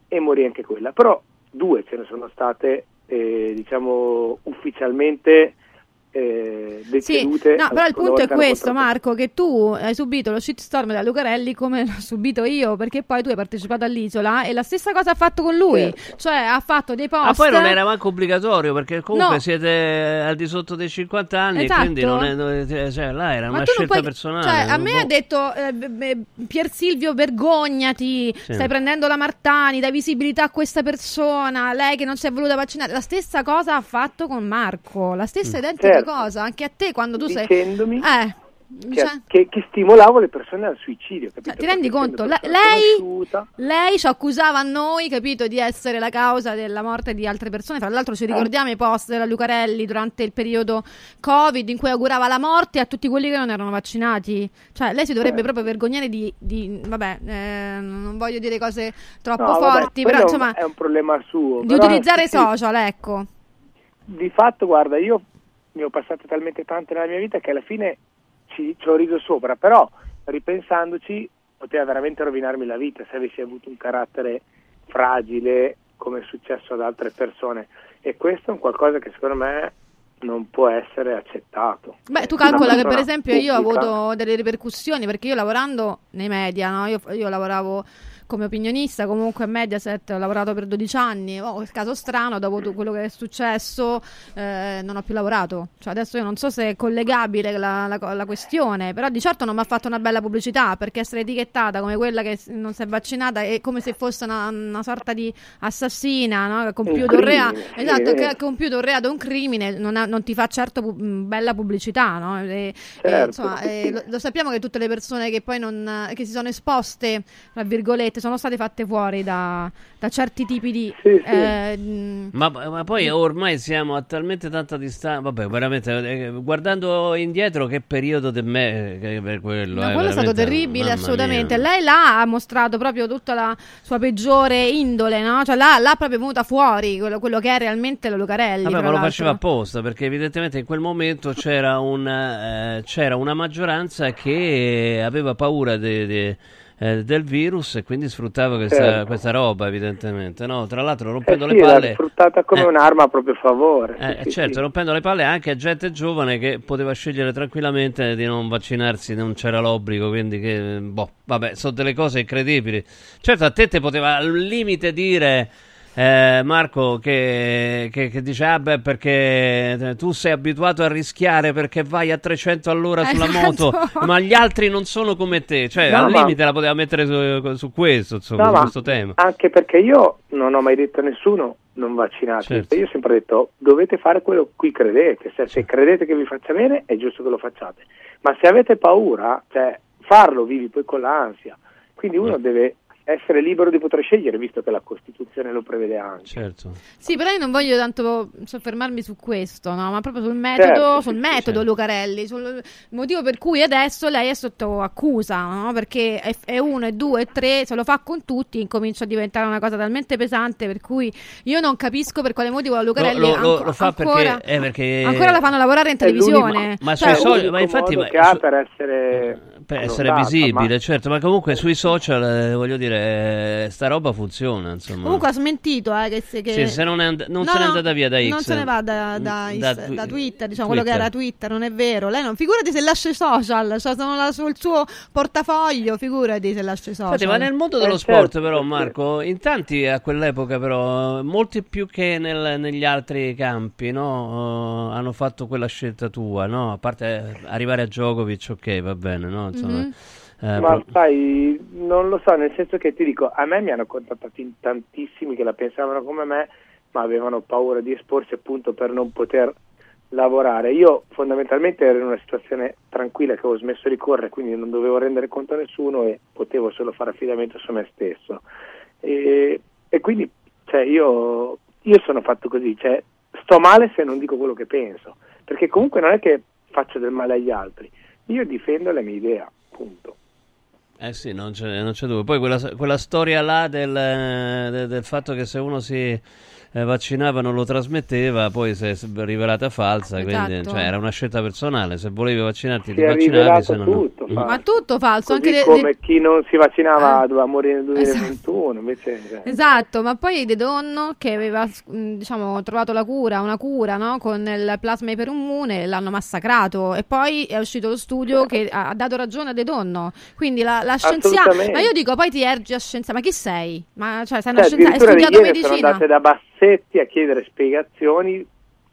e morì anche quella. Però due ce ne sono state, eh, diciamo, ufficialmente eh, Sì, no, però il punto è questo, Marco, che tu hai subito lo shitstorm della Lucarelli come l'ho subito io, perché poi tu hai partecipato all'isola e la stessa cosa ha fatto con lui, cioè ha fatto dei post. Ah, poi non era manco obbligatorio perché comunque No. siete al di sotto dei 50 anni, Esatto. quindi non è, non è- cioè, là era Ma una scelta puoi, personale. cioè, a me boh. ha detto eh, Pier Silvio vergognati, Sì. stai prendendo la Martani, dai visibilità a questa persona, lei che non si è voluta vaccinare. La stessa cosa ha fatto con Marco, la stessa identica Certo. Cosa, anche a te quando tu sei Dicendomi Eh, che, cioè, che, che stimolavo le persone al suicidio. Capito? ti rendi conto? Le- lei, lei ci accusava a noi, capito, di essere la causa della morte di altre persone. Fra l'altro, Eh. ci ricordiamo i post della Lucarelli durante il periodo Covid in cui augurava la morte a tutti quelli che non erano vaccinati. Cioè, lei si dovrebbe Eh. proprio vergognare di. di- vabbè, eh, non voglio dire cose troppo No, vabbè, forti, quello però insomma, è un problema suo. di però utilizzare i sì, social, ecco. Di fatto, guarda, io ne ho passate talmente tante nella mia vita che alla fine ci, ci ho riso sopra, però ripensandoci poteva veramente rovinarmi la vita se avessi avuto un carattere fragile come è successo ad altre persone e questo è un qualcosa che secondo me non può essere accettato. Beh, tu calcola che per esempio io ho pubblica- avuto delle ripercussioni perché io lavorando nei media, no? io, io lavoravo come opinionista, comunque a Mediaset ho lavorato per 12 anni, oh, il caso strano, dopo quello che è successo eh, non ho più lavorato, cioè adesso io non so se è collegabile la, la- la questione, però di certo non mi ha fatto una bella pubblicità perché essere etichettata come quella che non si è vaccinata è come se fosse una, una sorta di assassina, no? che ha compiuto un, rea- crimine, sì, esatto, che ha compiuto un reato, un crimine, non, ha- non ti fa certo pu- mh, bella pubblicità, no? E- e, Certo, insomma, sì, eh, lo, lo sappiamo che tutte le persone che poi non, che si sono esposte, tra virgolette, sono state fatte fuori da, da certi tipi di... eh, mh, Ma, ma poi ormai siamo a talmente tanta distanza. Vabbè, veramente, eh, guardando indietro, che periodo di me che per quello. No, eh, quello è stato terribile, assolutamente. mia. Lei là ha mostrato proprio tutta la sua peggiore indole, no? Cioè là, là proprio venuta fuori quello, quello che è realmente la Lucarelli. Vabbè, ma lo faceva apposta perché evidentemente in quel momento c'era, un, eh, c'era una maggioranza che aveva paura de- de- eh, del virus e quindi sfruttava questa, Certo. questa roba, evidentemente. No? Tra l'altro, Eh rompendo sì, le l'ha palle. sfruttata come Eh. un'arma a proprio favore. sì, Eh, sì, certo, sì. rompendo le palle anche a gente giovane che poteva scegliere tranquillamente di non vaccinarsi, non c'era l'obbligo, quindi che, boh, vabbè, sono delle cose incredibili. Certo, a te te poteva al limite dire, eh, Marco, che, che, che dice, ah beh, perché eh, tu sei abituato a rischiare perché vai a 300 all'ora sulla Esatto. moto, ma gli altri non sono come te, cioè No, al ma- limite la poteva mettere su, su questo, insomma, No, su questo tema. Anche perché io non ho mai detto a nessuno non vaccinate. Certo. Io ho sempre detto dovete fare quello a cui credete. Se, se credete che vi faccia bene è giusto che lo facciate. Ma se avete paura, cioè farlo vivi poi con l'ansia. Quindi uno deve essere libero di poter scegliere, visto che la Costituzione lo prevede anche. Certo. Sì, però io non voglio tanto soffermarmi su questo, no? ma proprio sul metodo, Certo, sul sì, metodo sì. Lucarelli, sul motivo per cui adesso lei è sotto accusa, no? perché è, è uno, è due, è tre, se lo fa con tutti incomincia a diventare una cosa talmente pesante per cui io non capisco per quale motivo la Lucarelli lo, lo- anco- lo fa ancora, perché, eh, perché ancora la fanno lavorare in televisione. Ma Cioè, sui social- ma infatti ma che ha per essere, per essere annotata, visibile, ma- certo, ma comunque sui social, eh, voglio dire, eh, sta roba funziona, insomma. Comunque ha smentito eh, che, se, che- Sì, se non è and- non No, se n'è no, andata via da X. Non se ne va da, da, Da Insta- twi- da Twitter, diciamo quello che Twitter. era Twitter, non è vero. Lei non, figurati se lascia i social, cioè sono la- sul suo portafoglio, figurati se lascia i social. Infatti, ma nel mondo dello Eh, sport, certo, però, perché- Marco, in tanti a quell'epoca, però, molti più che nel- negli altri campi, no? Eh, hanno fatto quella scelta tua, no? A parte eh, arrivare a Djokovic, ok, va bene, no? Insomma, Mhm. eh, Ma pro- sai, non lo so, nel senso che ti dico, a me mi hanno contattati in tantissimi che la pensavano come me, ma avevano paura di esporsi appunto per non poter lavorare. Io fondamentalmente ero in una situazione tranquilla che avevo smesso di correre, quindi non dovevo rendere conto a nessuno e potevo solo fare affidamento su me stesso. E, e quindi cioè, io, io sono fatto così, cioè, sto male se non dico quello che penso, perché comunque non è che faccio del male agli altri, io difendo la mia idea, punto. Eh sì, non c'è, non c'è dubbio. Poi quella, quella storia là del, eh, de- del fatto che se uno si eh, vaccinava non lo trasmetteva, poi si è rivelata falsa, quindi Esatto. cioè, era una scelta personale, se volevi vaccinarti Si ti vaccinavi, se no no. tutto, Mm. fa- Ma tutto falso, Così anche come de- chi non si vaccinava Eh. doveva morire nel 2021, invece cioè, Esatto, ma poi De Donno che aveva mh, diciamo, trovato la cura, una cura no? con il plasma iperumune, l'hanno massacrato e poi è uscito lo studio che ha, dato ragione a De Donno. Quindi la, la scienziata, ma io dico poi ti ergi a scienziata, ma chi sei? Ma cioè, sei una Cioè, scienziata, hai studiato ieri sono medicina? andate da Bassetti a chiedere spiegazioni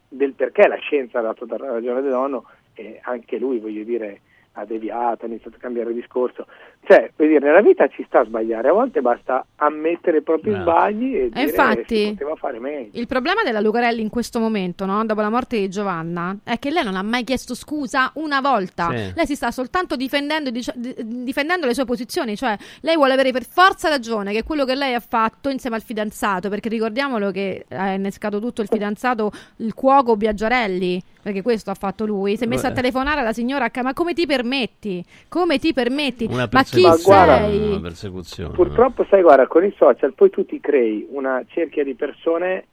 del perché la scienza ha dato da- ragione a De Donno e anche lui, voglio dire, ha deviato, ha iniziato a cambiare discorso. Cioè, voglio dire, nella vita ci sta a sbagliare, a volte basta ammettere i propri Bravo. sbagli e E dire infatti- si poteva fare meglio. Il problema della Lucarelli in questo momento, no? dopo la morte di Giovanna, è che lei non ha mai chiesto scusa una volta. Sì. Lei si sta soltanto difendendo, dice- di- difendendo le sue posizioni, cioè lei vuole avere per forza ragione che quello che lei ha fatto insieme al fidanzato, perché ricordiamolo che ha innescato tutto il fidanzato, il cuoco Biaggiarelli, perché questo ha fatto lui, si è messa a telefonare alla signora ma come ti permetti? Come ti permetti? Una ma chi persecuzione, guarda- sei? una persecuzione. Purtroppo, sai, guarda, con i social poi tu ti crei una cerchia di persone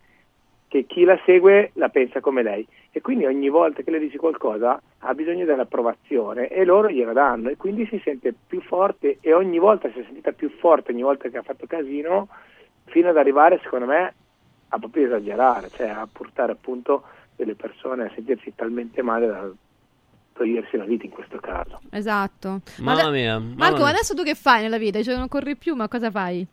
che chi la segue la pensa come lei e quindi ogni volta che le dici qualcosa ha bisogno dell'approvazione e loro gliela danno e quindi si sente più forte e ogni volta si è sentita più forte ogni volta che ha fatto casino fino ad arrivare secondo me a proprio esagerare, cioè a portare appunto delle persone a sentirsi talmente male da togliersi la vita in questo caso. Esatto. Ma Mamma mia, mamma Marco, mia. adesso tu che fai nella vita? Cioè non corri più, ma cosa fai?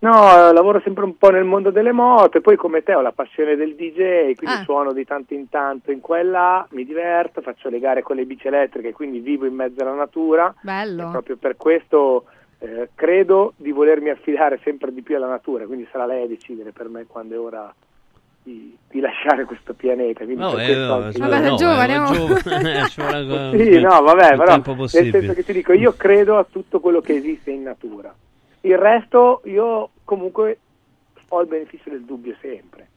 No, lavoro sempre un po' nel mondo delle moto e poi come te ho la passione del DJ, quindi Ah. suono di tanto in tanto in quella, mi diverto, faccio le gare con le bici elettriche, quindi vivo in mezzo alla natura. Bello. E proprio per questo eh, credo di volermi affidare sempre di più alla natura, quindi sarà lei a decidere per me quando è ora di, di lasciare questo pianeta. Quindi No, eh, no, anche Vabbè, no, giovane, eh, oh. giovane, ancora- Sì, no, vabbè, però nel senso che ti dico, io credo a tutto quello che esiste in natura. Il resto io comunque ho il beneficio del dubbio sempre.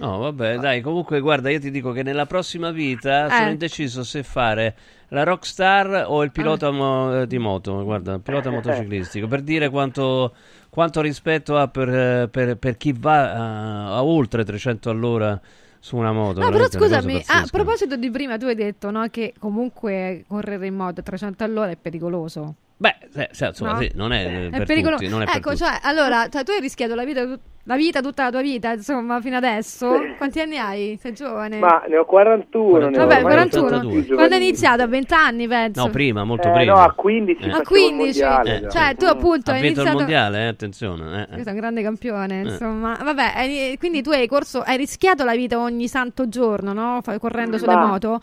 No, vabbè, dai, comunque guarda, io ti dico che nella prossima vita sono Eh. indeciso se fare la rockstar o il pilota mo- eh, di moto, guarda, il pilota motociclistico, per dire quanto, quanto rispetto ha per, eh, per- per chi va a, a oltre 300 all'ora su una moto. No, però scusami, a proposito di prima, tu hai detto no, che comunque correre in moto a 300 all'ora è pericoloso. Beh, eh, sì, insomma, No? sì, non è, eh, È per pericoloso. tutti, non è per ecco, tutti. cioè, allora, cioè, tu hai rischiato la vita, la vita, tutta la tua vita, insomma, fino adesso. Quanti anni hai? Sei giovane? Ma ne ho 41, ne ho Vabbè, ormai 41. 82 Quando hai iniziato? A 20 anni, penso. No, prima, molto Eh, prima. no, a 15 Eh. A facevo il 15. mondiale, Eh, cioè, tu appunto ha hai vinto iniziato... il mondiale, eh, attenzione. eh, eh. Questo è un grande campione, Eh. insomma. Vabbè, hai- quindi tu hai corso, hai rischiato la vita ogni santo giorno, no? Correndo sulle Ma- moto.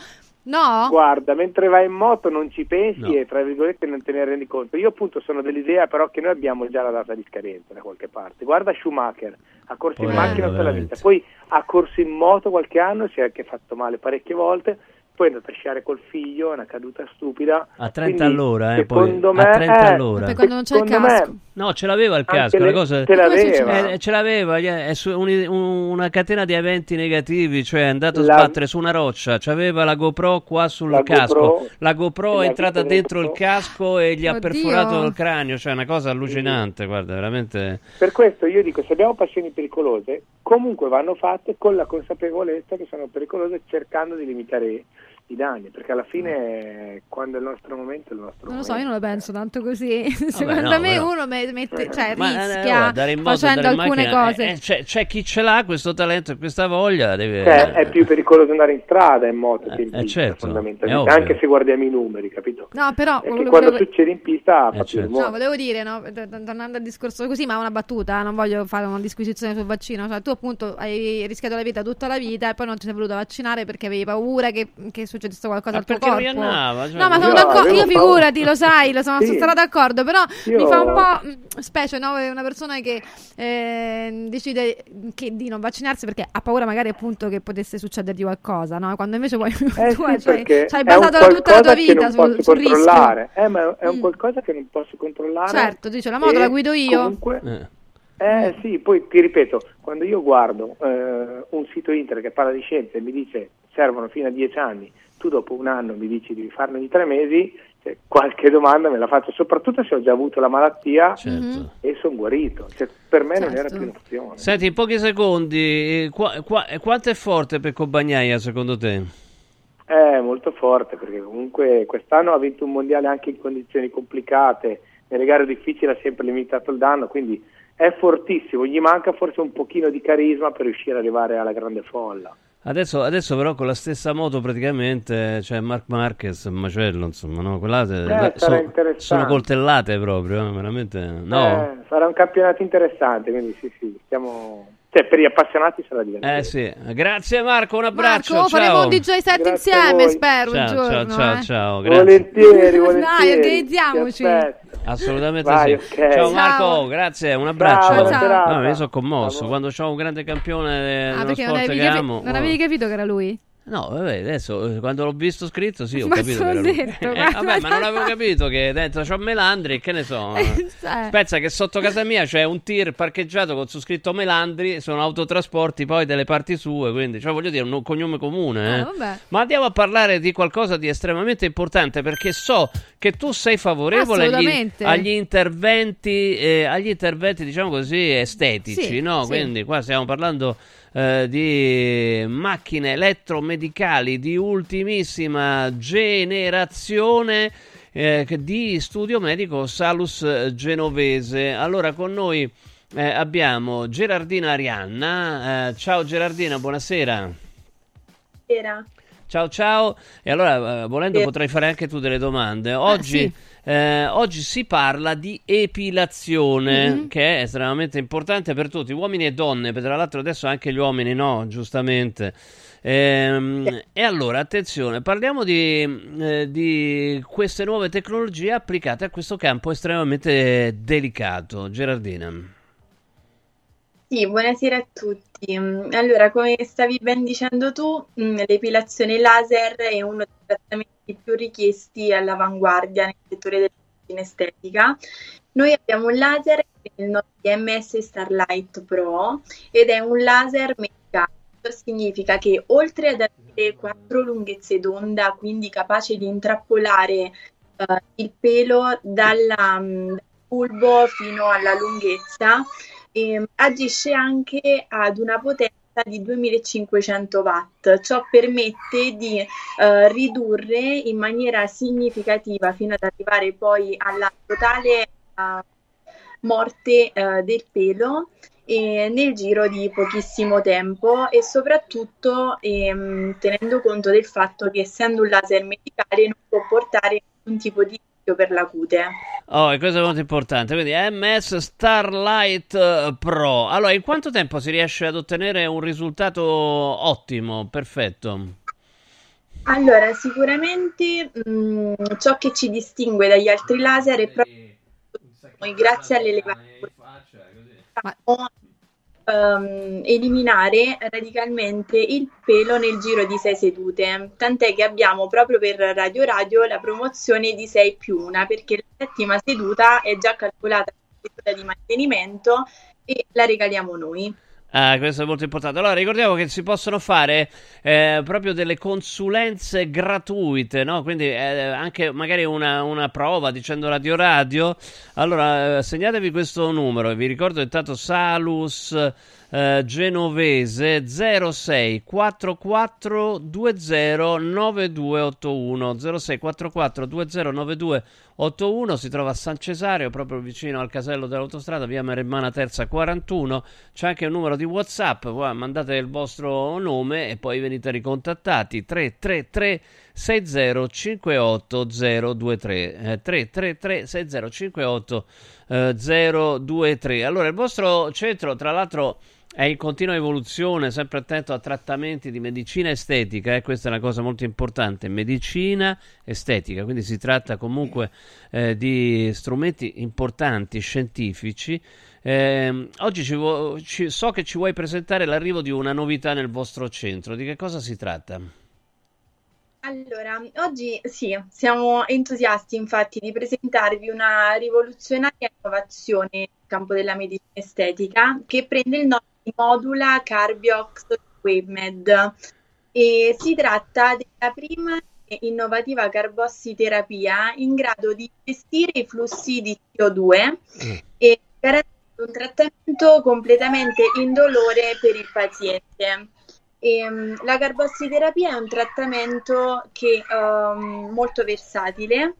No? Guarda, mentre vai in moto non ci pensi No. e tra virgolette non te ne rendi conto. Io appunto sono dell'idea però che noi abbiamo già la data di scadenza da qualche parte. Guarda Schumacher, ha corso in Poverino, macchina tutta la vita, poi ha corso in moto qualche anno, si è anche fatto male parecchie volte, poi è andato a sciare col figlio, è una caduta stupida. A 30 Quindi, all'ora, eh, poi, secondo a me, 30 eh, all'ora. Poi quando non c'è il casco. me- No, ce l'aveva il casco, le- la cosa... ce l'aveva. Eh, ce l'aveva, è su- un- un- una catena di eventi negativi, cioè è andato a La- sbattere su una roccia, c'aveva la GoPro qua sul La casco, GoPro- la GoPro è entrata dentro il casco e gli ha Oddio. perforato il cranio, cioè una cosa allucinante, guarda, veramente... Per questo io dico, se abbiamo passioni pericolose, comunque vanno fatte con la consapevolezza che sono pericolose cercando di limitare i danni, perché alla fine quando è il nostro momento è il nostro Non lo so, momento. io non la penso tanto così. Secondo no, me però- uno me- mette, cioè, Ma, eh, rischia in moto, facendo alcune macchina, cose. eh, eh, c'è, c'è chi ce l'ha questo talento e questa voglia, deve... Cioè, è più pericoloso andare in strada in moto che in eh, pista, certo, fondamentalmente, anche se guardiamo i numeri, capito? No, però Perché volevo- quando volevo- succede in pista fa certo. No, volevo dire, no, tornando al discorso così, ma una battuta, non voglio fare una disquisizione sul vaccino. Cioè, tu appunto hai rischiato la vita tutta la vita e poi non ti sei voluto vaccinare perché avevi paura che, che succedesse qualcosa Ma al tuo corpo. gli andava, cioè, no, ma io sono d'accordo, io figurati, lo sai, lo sono, Sì. sono stata d'accordo, però Io- mi fa un po' mh, specie, no? Una persona che eh, decide che di non vaccinarsi perché ha paura magari appunto che potesse succedergli qualcosa, no? Quando invece poi Eh tu sì, hai, cioè, hai basato tutta la tua vita non sul, posso sul rischio. controllare. Eh, ma è un Mm. qualcosa che non posso controllare. Certo, dice la moto la guido io. Comunque, eh sì, poi ti ripeto, quando io guardo eh, un sito internet che parla di scienza e mi dice servono fino a dieci anni, tu dopo un anno mi dici devi farne di tre mesi, cioè, qualche domanda me la faccio, soprattutto se ho già avuto la malattia Certo. e sono guarito. Cioè, per me non era Certo. più un'opzione. Senti, in pochi secondi, eh, qua- qua- quanto è forte Pecco Bagnaia secondo te? È molto forte perché comunque quest'anno ha vinto un mondiale anche in condizioni complicate, nelle gare difficili ha sempre limitato il danno, quindi è fortissimo, gli manca forse un pochino di carisma per riuscire ad arrivare alla grande folla. Adesso, adesso però con la stessa moto praticamente c'è Mark Marquez, macello, insomma, no? Quella, eh, sono, interessante. sono coltellate proprio, eh, veramente. No? Eh, sarà un campionato interessante, quindi sì, sì, stiamo... cioè per gli appassionati sarà divertente. Eh sì, grazie Marco, un abbraccio. Marco, faremo ciao. un DJ set Grazie insieme, spero, un Ciao, ciao, giorno. ciao, eh. ciao, grazie. Volentieri, volentieri. Dai, organizziamoci. Assolutamente Vai, sì. ok. Ciao Ciao. Marco, grazie, un abbraccio. Ciao, serata. No, io sono commosso quando c'ho un grande campione Ah, dello perché non sport avevi, che capi- amo. non avevi capito che era lui? No, vabbè, adesso eh, quando l'ho visto scritto, sì, ho Ma capito che era lui. detto, Eh, vabbè, ma non avevo capito che dentro c'ho Melandri, che ne so. Eh. Pensa che sotto casa mia c'è un tir parcheggiato con su scritto Melandri, sono autotrasporti poi delle parti sue, quindi cioè voglio dire un cognome comune, eh. Ah. Ma andiamo a parlare di qualcosa di estremamente importante perché so che tu sei favorevole agli, agli interventi, eh, agli interventi, diciamo così, estetici, Sì, no? sì. Quindi qua stiamo parlando eh, di macchine elettromedicali di ultimissima generazione eh, di studio medico Salus Genovese. Allora con noi eh, abbiamo Gerardina Arianna. Eh, ciao Gerardina, buonasera. Era. Ciao ciao, e allora eh, volendo potrai fare anche tu delle domande. Oggi, sì. Eh, oggi si parla di epilazione, Mhm. che è estremamente importante per tutti, uomini e donne, tra l'altro adesso anche gli uomini no, giustamente. Ehm, E allora attenzione, parliamo di, eh, di queste nuove tecnologie applicate a questo campo estremamente delicato. Gerardina. Sì, buonasera a tutti. Allora, come stavi ben dicendo tu, mm, l'epilazione laser è uno dei trattamenti più richiesti all'avanguardia nel settore della medicina estetica. Noi abbiamo un laser, il nostro IMS Starlight Pro, ed è un laser medicato. Significa che oltre ad avere quattro lunghezze d'onda, quindi capace di intrappolare eh, il pelo dalla, dal bulbo fino alla lunghezza, ehm, agisce anche ad una potenza di 2500 watt. Ciò permette di eh, ridurre in maniera significativa fino ad arrivare poi alla totale eh, morte eh, del pelo eh, nel giro di pochissimo tempo e soprattutto ehm, tenendo conto del fatto che essendo un laser medicale non può portare nessun tipo di rischio per la cute. Oh, e questo è molto importante. Quindi MS Starlight Pro. Allora, in quanto tempo si riesce ad ottenere un risultato ottimo, perfetto? Allora, sicuramente mh, ciò che ci distingue dagli altri laser è proprio grazie all'elevata ehm, eliminare radicalmente il pelo nel giro di sei sedute, tant'è che abbiamo proprio per Radio Radio la promozione di 6 più 1 perché la settima seduta è già calcolata come seduta di mantenimento e la regaliamo noi. Ah, questo è molto importante. Allora, ricordiamo che si possono fare eh, proprio delle consulenze gratuite, no? Quindi eh, anche magari una, una, prova dicendo radio radio. Allora, eh, segnatevi questo numero. Vi ricordo intanto Salus eh, genovese 06 44 20 9281 06 44 20 9281 si trova a San Cesario proprio vicino al casello dell'autostrada via Maremmana Terza 41 c'è anche un numero di whatsapp mandate il vostro nome e poi venite ricontattati. 333 6058 023 eh, 333 6058 eh, 023 allora il vostro centro tra l'altro è in continua evoluzione, sempre attento a trattamenti di medicina estetica, eh? questa è una cosa molto importante, medicina estetica, quindi si tratta comunque eh, di strumenti importanti, scientifici. Eh, oggi vo- ci, so che ci vuoi presentare l'arrivo di una novità nel vostro centro, di che cosa si tratta? Allora, oggi sì, siamo entusiasti infatti di presentarvi una rivoluzionaria innovazione nel campo della medicina estetica che prende il nome modula Carbiox WaveMed e si tratta della prima e innovativa carbossiterapia in grado di gestire i flussi di CO2 mm. e garantire un trattamento completamente indolore per il paziente. E, um, la carbossiterapia è un trattamento che um, molto versatile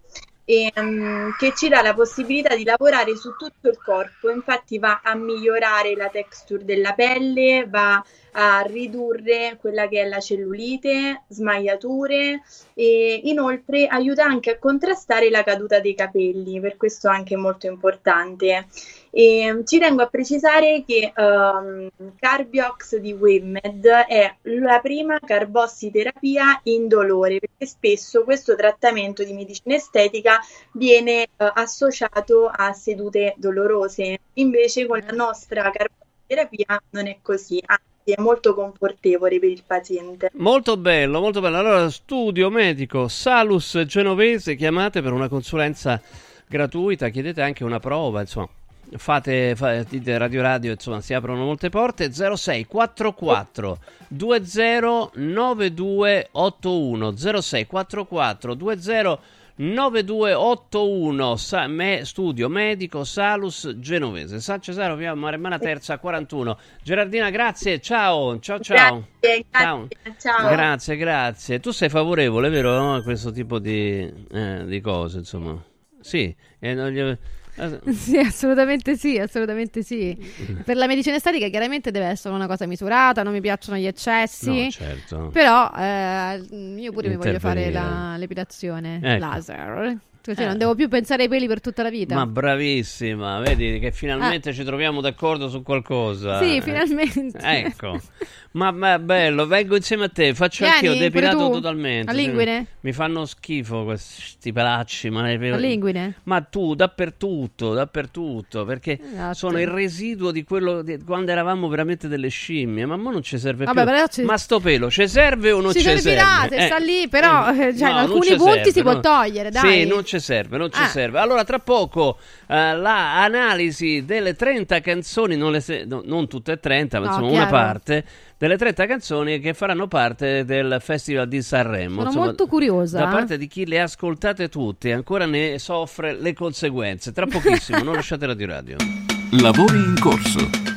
e, um, che ci dà la possibilità di lavorare su tutto il corpo, infatti va a migliorare la texture della pelle, va a ridurre quella che è la cellulite, smagliature e inoltre aiuta anche a contrastare la caduta dei capelli, per questo anche molto importante. E ci tengo a precisare che um, Carbiox di WaveMed è la prima carbossiterapia indolore, perché spesso questo trattamento di medicina estetica viene uh, associato a sedute dolorose, invece con la nostra carbossiterapia non è così, è molto confortevole per il paziente. Molto bello, molto bello. Allora, studio medico Salus Genovese, chiamate per una consulenza gratuita, chiedete anche una prova, insomma. Fate, fate Radio Radio, insomma, si aprono molte porte. 0644 209281 0644 20 9281 Sa- me- Studio Medico Salus Genovese. San Cesaro via Maremmana Terza 41 Gerardina grazie. Ciao ciao ciao. Grazie, ciao. ciao. grazie grazie. Tu sei favorevole vero? A questo tipo di, eh, di cose insomma. Sì eh, non gli... Sì, assolutamente sì, assolutamente sì. Per la medicina estetica chiaramente deve essere una cosa misurata, non mi piacciono gli eccessi. No, certo. Però eh, io pure mi voglio fare la, l'epilazione ecco. laser. Così eh. non devo più pensare ai peli per tutta la vita. Ma bravissima, vedi che finalmente ah. ci troviamo d'accordo su qualcosa. Sì, finalmente. Ecco. Ma, ma bello, vengo insieme a te, faccio Vieni, anche io depilato totalmente. A linguine? Mi fanno schifo questi pelacci, ma A linguine? Ma tu dappertutto, dappertutto, perché esatto. sono il residuo di quello di quando eravamo veramente delle scimmie, ma mo non ci serve Vabbè, più. Ci... Ma sto pelo ci serve o non ci ci serve? eh. sta lì, però eh, cioè, no, in alcuni punti serve, si può no. togliere, dai. Sì, non ci serve, non ci Ah. serve. Allora, tra poco eh, la analisi delle 30 canzoni, non, se- no, non tutte e 30, ma insomma chiaro. una parte delle 30 canzoni che faranno parte del Festival di Sanremo. Sono Insomma, molto curiosa. Da parte di chi le ha ascoltate tutte e ancora ne soffre le conseguenze. Tra pochissimo, non lasciate Radio Radio. Lavori in corso.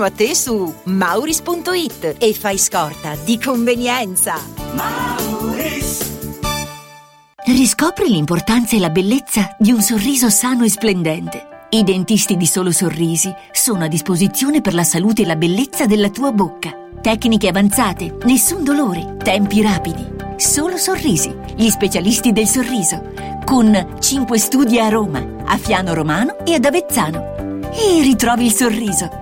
a te su mauris.it e fai scorta di convenienza. Mauris. Riscopri l'importanza e la bellezza di un sorriso sano e splendente. I dentisti di Solo Sorrisi sono a disposizione per la salute e la bellezza della tua bocca. Tecniche avanzate, nessun dolore, tempi rapidi. Solo Sorrisi, gli specialisti del sorriso, con 5 studi a Roma, a Fiano Romano e ad Avezzano. E ritrovi il sorriso.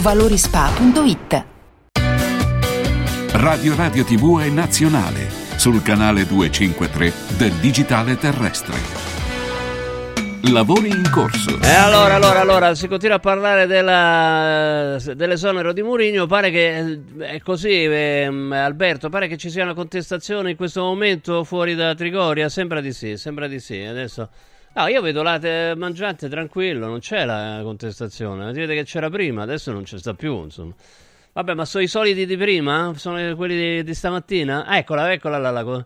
valorispa.it. Radio Radio TV è nazionale sul canale 253 del digitale terrestre. Lavori in corso. E allora, allora, allora, si continua a parlare della, dell'esonero di Mourinho. Pare che è così, eh, Alberto. Pare che ci sia una contestazione in questo momento fuori da Trigoria. Sembra di sì, sembra di sì. Adesso. No, io vedo latte mangiante tranquillo, non c'è la contestazione. Vedete che c'era prima, adesso non c'è sta più, insomma. Vabbè, ma sono i soliti di prima? Sono quelli di, di stamattina? Eccola, eccola là, la, la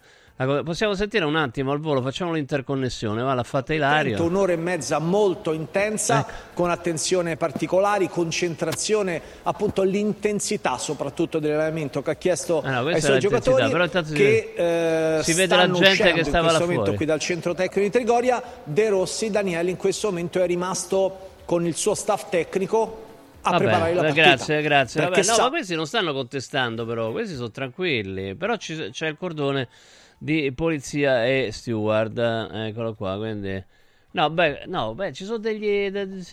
possiamo sentire un attimo al volo, facciamo l'interconnessione, va, l'ha fatta Ilario. Un'ora e mezza molto intensa, Ecco. con attenzione particolari, concentrazione, appunto l'intensità soprattutto dell'allenamento che ha chiesto Ah, no, ai suoi giocatori però intanto che eh, si vede la gente che stava in questo momento fuori. qui dal centro tecnico di Trigoria. De Rossi, Daniele in questo momento è rimasto con il suo staff tecnico a Vabbè, preparare la eh, partita. Grazie, grazie. Vabbè, no, sa- ma questi non stanno contestando, però, questi sono tranquilli. Però c'è il cordone di polizia e steward. eh, Eccolo qua. Quindi, no, beh, no, beh, ci sono degli. de-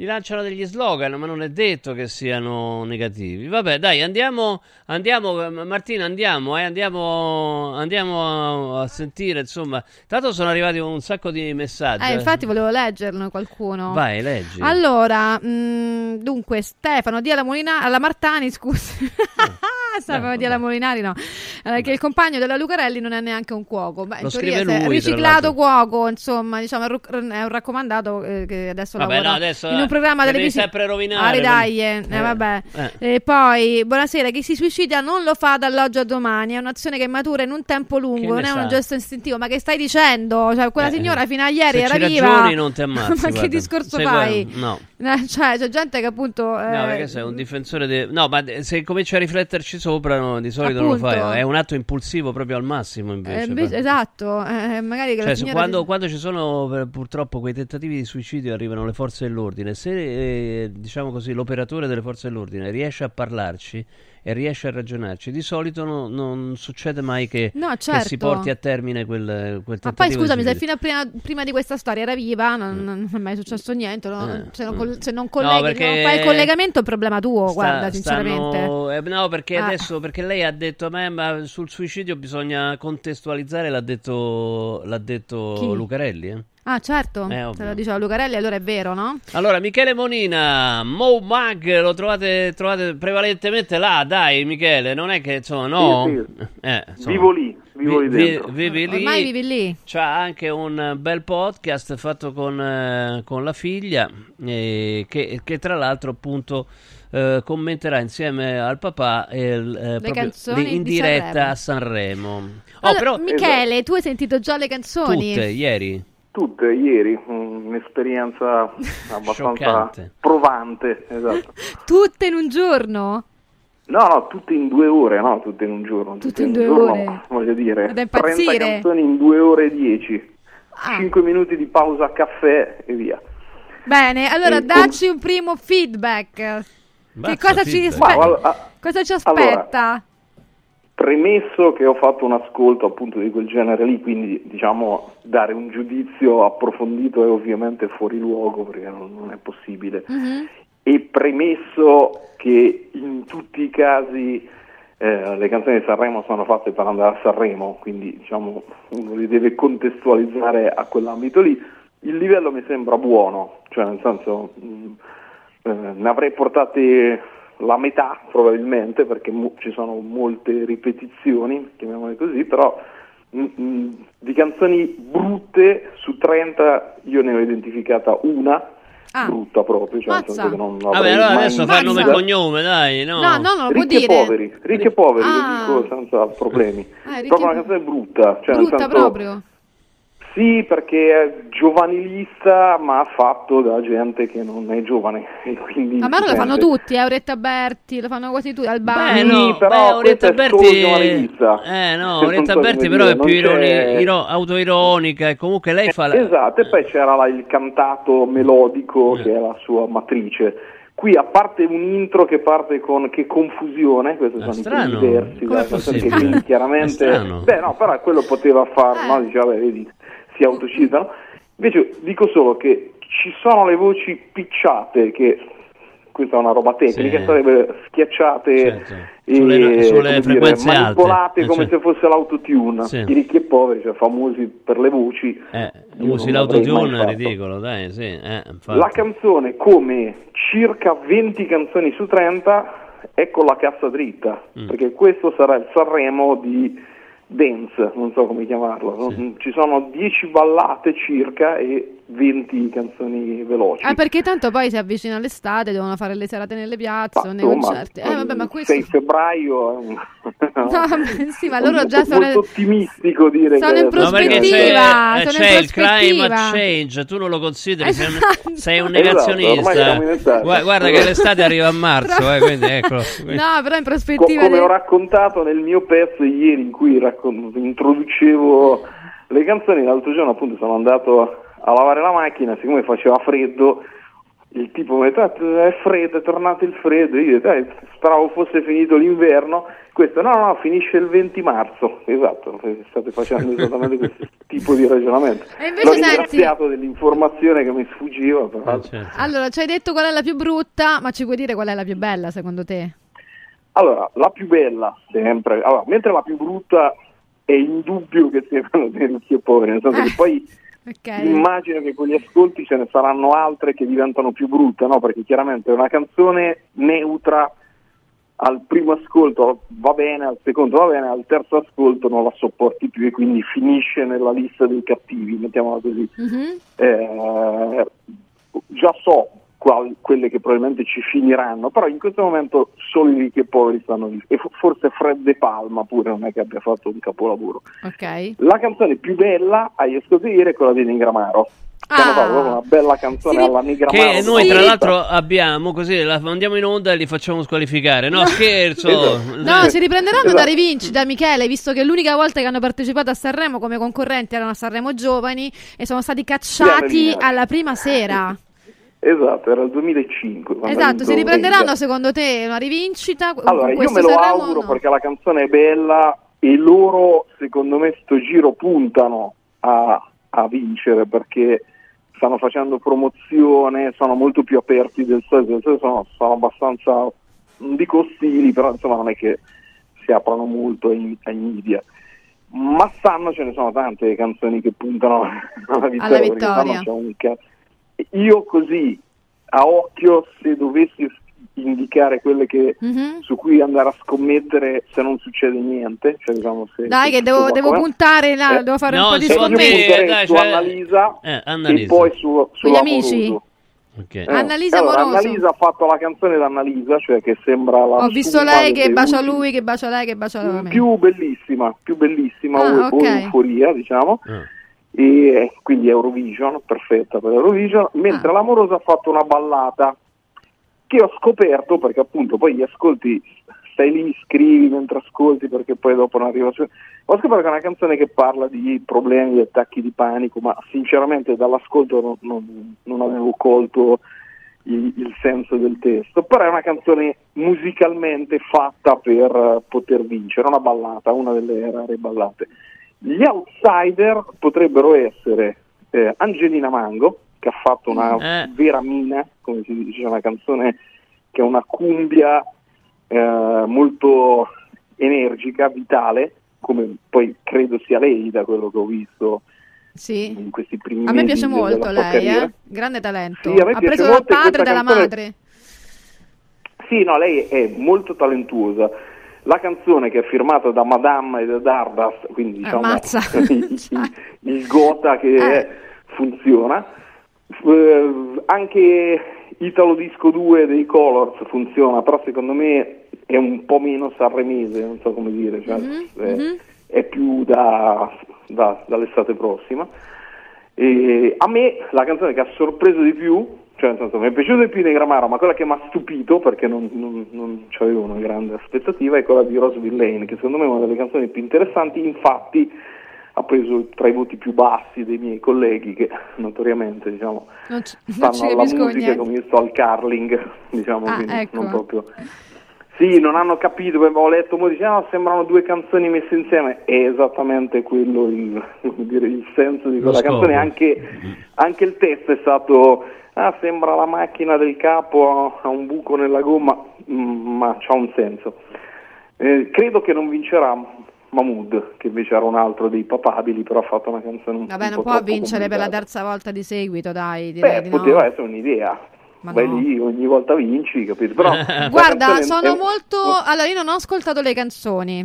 gli lanciano degli slogan, ma non è detto che siano negativi. Vabbè, dai, andiamo, andiamo, eh, Martina, andiamo, eh, andiamo, andiamo a, a sentire, insomma. Tanto sono arrivati un sacco di messaggi. Eh, infatti volevo leggerlo qualcuno. Vai, leggi. Allora, mh, dunque, Stefano, di alla, Molina- alla Martani, scusi. Stefano di alla Molinari, no. Eh, che il compagno della Lucarelli non è neanche un cuoco. Beh, Lo teoria scrive lui, riciclato cuoco, insomma, diciamo, è un raccomandato eh, che adesso Vabbè, lavora no, adesso, in eh, un programma televisivo. sempre rovinare, Ah, dai, eh, eh, eh, vabbè. eh. E poi, buonasera, chi si suicida non lo fa dall'oggi a domani, è un'azione che matura in un tempo lungo, non è sa? un gesto istintivo. Ma che stai dicendo? Cioè, quella Eh, signora eh. fino a ieri era ci viva. ragioni non ti ammazzi, Ma guarda. che discorso Sei fai? quello- no. Eh, cioè, c'è gente che appunto. eh, No, perché sei un difensore de- No, ma se cominci a rifletterci sopra, no, di solito non lo Appunto. fai. È un atto impulsivo proprio al massimo, invece. eh, invece- esatto, eh, magari che Cioè, quando, quando ci sono eh, purtroppo quei tentativi di suicidio arrivano le forze dell'ordine, se eh, diciamo così l'operatore delle forze dell'ordine riesce a parlarci e riesce a ragionarci, di solito no- non succede mai che, No, che certo. si porti a termine quel, quel Ma poi scusami, se fino a prima, prima di questa storia era viva, non, non è mai successo niente. no? Eh, Se, non, mm. col- se non colleghi, non fai il collegamento, è un problema tuo. Sta- guarda, sinceramente. stanno- eh, no, perché Ah. adesso perché lei ha detto a me, ma sul suicidio bisogna contestualizzare, l'ha detto, l'ha detto? Lucarelli. eh. Ah, certo, Eh, se lo diceva Lucarelli, allora è vero, no? Allora, Michele Monina, Mo Mag, lo trovate, trovate prevalentemente là, dai Michele, non è che insomma, no? Sì, Eh, insomma, Vivo lì, vivo lì vi- vi- dentro. vivi lì. Ormai vivi lì. C'ha anche un bel podcast fatto con, eh, con la figlia, eh, che, che tra l'altro appunto eh, commenterà insieme al papà il, eh, proprio canzoni in di diretta Sanremo. a Sanremo. Oh, Allora, però Michele, tu hai sentito già le canzoni? tutte ieri. Tutte ieri, un'esperienza abbastanza provante, esatto. Tutte in un giorno? No, no, tutte in due ore, no, tutte in un giorno. Tutte in un due giorno, ore? Voglio dire, Da 30 impazzire. canzoni in due ore e 10. Ah. 5 minuti di pausa a caffè e via. Bene, allora E dacci un primo feedback. che Basta cosa ci, feedback. aspe- Ma, guarda, ah, cosa ci allora, aspetta? Premesso che ho fatto un ascolto appunto di quel genere lì, quindi diciamo dare un giudizio approfondito è ovviamente fuori luogo perché non, non è possibile. Mhm. E premesso che in tutti i casi eh, le canzoni di Sanremo sono fatte per andare a Sanremo, quindi diciamo uno li deve contestualizzare a quell'ambito lì, il livello mi sembra buono, cioè nel senso mh, eh, ne avrei portate la metà probabilmente perché mo- ci sono molte ripetizioni, chiamiamole così, però mh, mh, di canzoni brutte su 30 io ne ho identificata una brutta proprio, cioè nel senso che non Vabbè, allora adesso fai nome e cognome, dai, no? No, no, non lo può Ricchi e dire. poveri, ricchi e poveri, Ah. lo dico senza problemi. Ah, proprio e una canzone brutta, cioè nel Brutta senso- proprio. Sì, perché è giovanilista, ma fatto da gente che non è giovane. Quindi Ma ma lo fanno tutti, eh, Auretta Berti, lo fanno quasi tutti, Albano. Beh, Sì, no, però beh, solo Berti giovanilista. Eh, no, so Berti però dire, è più ironi- iro- autoironica e comunque lei fa la... Esatto, e poi c'era la- il cantato melodico Eh. che è la sua matrice. Qui a parte un intro che parte con che confusione, questi sono strano. i primi versi Come della è canzone che quindi chiaramente strano. Beh, no, però quello poteva far, Eh. no? Dice, vabbè, vedi, si autocitano. Invece dico solo che ci sono le voci picciate che questa è una roba tecnica, Sì. sarebbe schiacciate Certo. e Sulle- sulle come dire, alte. manipolate Eh, come certo. se fosse l'autotune. Sì. I ricchi e poveri, cioè famosi per le voci. Eh, usi l'autotune, è ridicolo, dai, sì. Eh. La canzone, come circa 20 canzoni su 30, è con la cassa dritta, Mm. perché questo sarà il Sanremo di dance, non so come chiamarlo. Ci sono 10 ballate circa e 20 canzoni veloci. Ah, perché tanto poi si avvicina l'estate, devono fare le serate nelle piazze, o nei Insomma, concerti. Eh, vabbè, ma questo... 6 febbraio è un... No, sì, ma loro già sono... molto ottimistico dire sono che in No, prospettiva, c'è, sono c'è in il climate prospettiva. change, tu non lo consideri, sei un, Esatto. sei un Esatto, ormai negazionista. estate. Gua- Guarda che l'estate arriva a marzo, eh, quindi eccolo. No, però in Co- prospettiva... come di- ho raccontato nel mio pezzo ieri in cui raccon- introducevo le canzoni, l'altro giorno appunto sono andato a lavare la macchina, siccome faceva freddo, il tipo mi ha detto "Ah, è freddo, è tornato il freddo, io ho detto, "Eh, speravo fosse finito l'inverno, questo no, no, finisce il 20 marzo, esatto, state facendo esattamente questo tipo di ragionamento. E invece L'ho senti- ringraziato dell'informazione che mi sfuggiva, però. Allora, ci hai detto qual è la più brutta, ma ci puoi dire qual è la più bella secondo te? Allora, la più bella sempre, allora, mentre la più brutta è indubbio che sia quella dei ricchi e poveri, nel senso che poi Ok. immagino che con gli ascolti ce ne saranno altre che diventano più brutte, no? Perché chiaramente una canzone neutra al primo ascolto va bene, al secondo va bene, al terzo ascolto non la sopporti più e quindi finisce nella lista dei cattivi, mettiamola così. Eh, già so qual- quelle che probabilmente ci finiranno, però in questo momento solo i ricchi e poveri stanno lì. E fo- forse Fred De Palma pure non è che abbia fatto un capolavoro. Ok. La canzone più bella agli ascolti ieri è quella di fatto proprio una bella canzone alla Negramaro. Che noi tra Sì. l'altro abbiamo così, la mandiamo in onda e li facciamo squalificare. No, scherzo. Esatto. No, si riprenderanno da Esatto. rivincita, Michele, visto che l'unica volta che hanno partecipato a Sanremo come concorrenti erano a Sanremo Giovani e sono stati cacciati alla prima sera. Esatto, era il 2005. quando ha Esatto, si riprenderanno secondo te una rivincita? Allora, io me lo Sanremo? auguro perché la canzone è bella e loro, secondo me, sto giro puntano a, a vincere perché stanno facendo promozione, sono molto più aperti del solito, sono, sono abbastanza, non dico ostili, però insomma non è che si aprono molto ai, ai media. Ma sanno ce ne sono tante canzoni che puntano alla vittoria. Alla vittoria. c'è un ca- Io così, a occhio, se dovessi indicare quelle che, Mhm. su cui andare a scommettere se non succede niente, cioè diciamo se Dai, che devo, devo puntare là, Eh, devo fare no, un po' di punterei dai, su cioè- Annalisa Eh, e poi su, amici? Amoroso. Ok. Eh, Annalisa allora, Amoroso. Annalisa ha fatto la canzone d'Annalisa, cioè che sembra la Ho visto lei che bacia ultimi- lui, che bacia lei, che bacia me. più bellissima, più bellissima Ah, o, o ok. euforia, diciamo. E quindi Eurovision, perfetta per Eurovision, mentre l'amorosa ha fatto una ballata che ho scoperto perché appunto poi gli ascolti stai lì, scrivi mentre ascolti perché poi dopo non arriva su. Ho scoperto che è una canzone che parla di problemi, di attacchi di panico, ma sinceramente dall'ascolto non, non- non avevo colto il, il senso del testo, però è una canzone musicalmente fatta per poter vincere, una ballata, una delle rare ballate. Gli outsider potrebbero essere eh, Angelina Mango, che ha fatto una Eh. vera mina, come si dice, una canzone che è una cumbia eh, molto energica, vitale, come poi credo sia lei da quello che ho visto Sì. in questi primi A me piace molto lei, eh? grande talento. Sì, ha preso dal padre e dalla canzone- madre. Sì, no, lei è molto talentuosa. La canzone che è firmata da Madame e da Dardast, quindi diciamo il, il- gota che Eh. funziona. Eh, anche Italo Disco 2 dei Colors funziona, però secondo me è un po' meno sanremese, non so come dire, cioè, è, è più da, da- dall'estate prossima. E a me la canzone che ha sorpreso di più, cioè nel senso mi è piaciuta di più di Gramaro, ma quella che mi ha stupito perché non, non, non avevo una grande aspettativa è quella di Roseville Lane, che secondo me è una delle canzoni più interessanti, infatti ha preso tra i voti più bassi dei miei colleghi che notoriamente diciamo, Non ci, non stanno alla musica niente. come io sto al curling, diciamo, Ah, quindi ecco. non proprio... Sì, non hanno capito, ho letto, mo dice, "Ah, sembrano due canzoni messe insieme, è esattamente quello il, come dire, il senso di quella canzone, anche, anche il testo è stato, ah, sembra la macchina del capo, ha un buco nella gomma, mm, ma c'ha un senso. Eh, credo che non vincerà Mahmood, che invece era un altro dei papabili, però ha fatto una canzone un, Vabbè, non può vincere per la terza volta di seguito, dai, direi Beh, di no. poteva essere un'idea. Ma Vai no. lì, ogni volta vinci, capito? Però Guarda, sono è- molto... Allora, io non ho ascoltato le canzoni,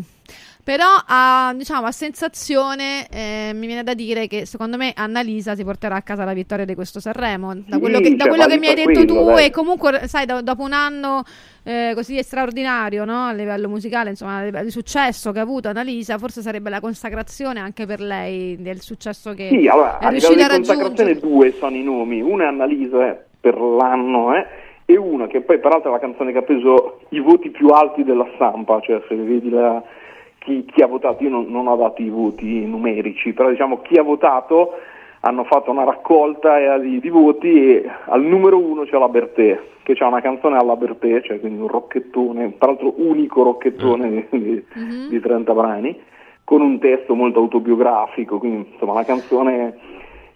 Però a, diciamo, a sensazione eh, mi viene da dire che secondo me Annalisa si porterà a casa la vittoria di questo Sanremo. Da Sì, quello che, da cioè, quello che mi hai detto tu quello, dai. e comunque, sai, do- dopo un anno eh, così straordinario no? a livello musicale, insomma, di successo che ha avuto Annalisa, forse sarebbe la consacrazione anche per lei del successo che Sì, allora, è riuscita a raggiungere. consacrazione due sono i nomi, una è Annalisa eh, per l'anno eh, e una che poi peraltro è la canzone che ha preso i voti più alti della stampa, cioè se vedi la- chi, chi ha votato, io non, non ho dato i voti numerici, però diciamo chi ha votato hanno fatto una raccolta eh, di, di voti e al numero uno c'è la Bertè, che ha una canzone alla Bertè, cioè quindi un rocchettone, tra l'altro unico rocchettone di, di- di 30 brani, con un testo molto autobiografico, quindi insomma una canzone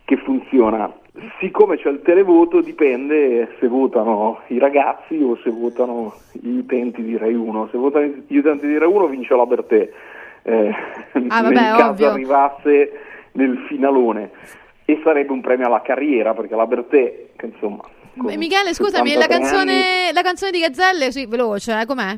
che funziona. Siccome c'è il televoto dipende se votano i ragazzi o se votano gli utenti di Rai 1. Se votano gli utenti di Rai 1 vince la Bertè, eh, Ah, vabbè, nel caso ovvio. arrivasse nel finalone. E sarebbe un premio alla carriera perché la Bertè, che insomma... Michele, scusami, la 73 anni, canzone, la canzone di Gazzelle, sì, veloce, eh, com'è?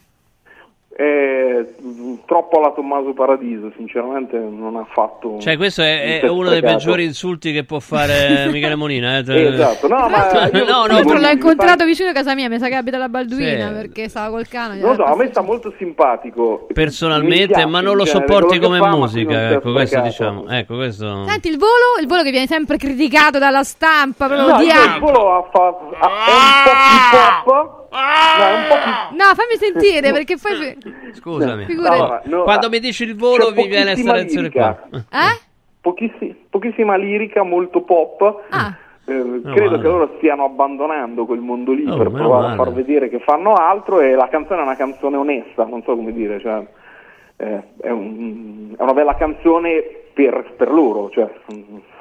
È mm, troppo alla Tommaso Paradiso, sinceramente non ha fatto... Cioè, questo è, è un uno dei peggiori insulti che può fare Michele Molina. Eh. Esatto, no, ma io- no, no, l'ho incontrato vicino a casa mia, mi sa che abita la Balduina Sì. perché stava col cane. Non lo so, a me sta molto simpatico. personalmente, piace ma non lo sopporti come fa, musica. Ecco, questo sprecato. diciamo. Ecco, questo. Senti il volo, il volo che viene sempre criticato dalla stampa, proprio No, il volo ha fatto ha- è un po' più pop. No, è un po' più No, fammi sentire perché poi Scusami. Allora, no, Quando mi dici il volo, mi viene questa pochissima lezione qua. Eh? Pochissi- pochissima lirica, molto pop. Ah. Eh, credo male. che loro stiano abbandonando quel mondo lì Oh, per provare a far vedere che fanno altro e la canzone è una canzone onesta, non so come dire, cioè, eh, è, un- è una bella canzone per, per loro, cioè,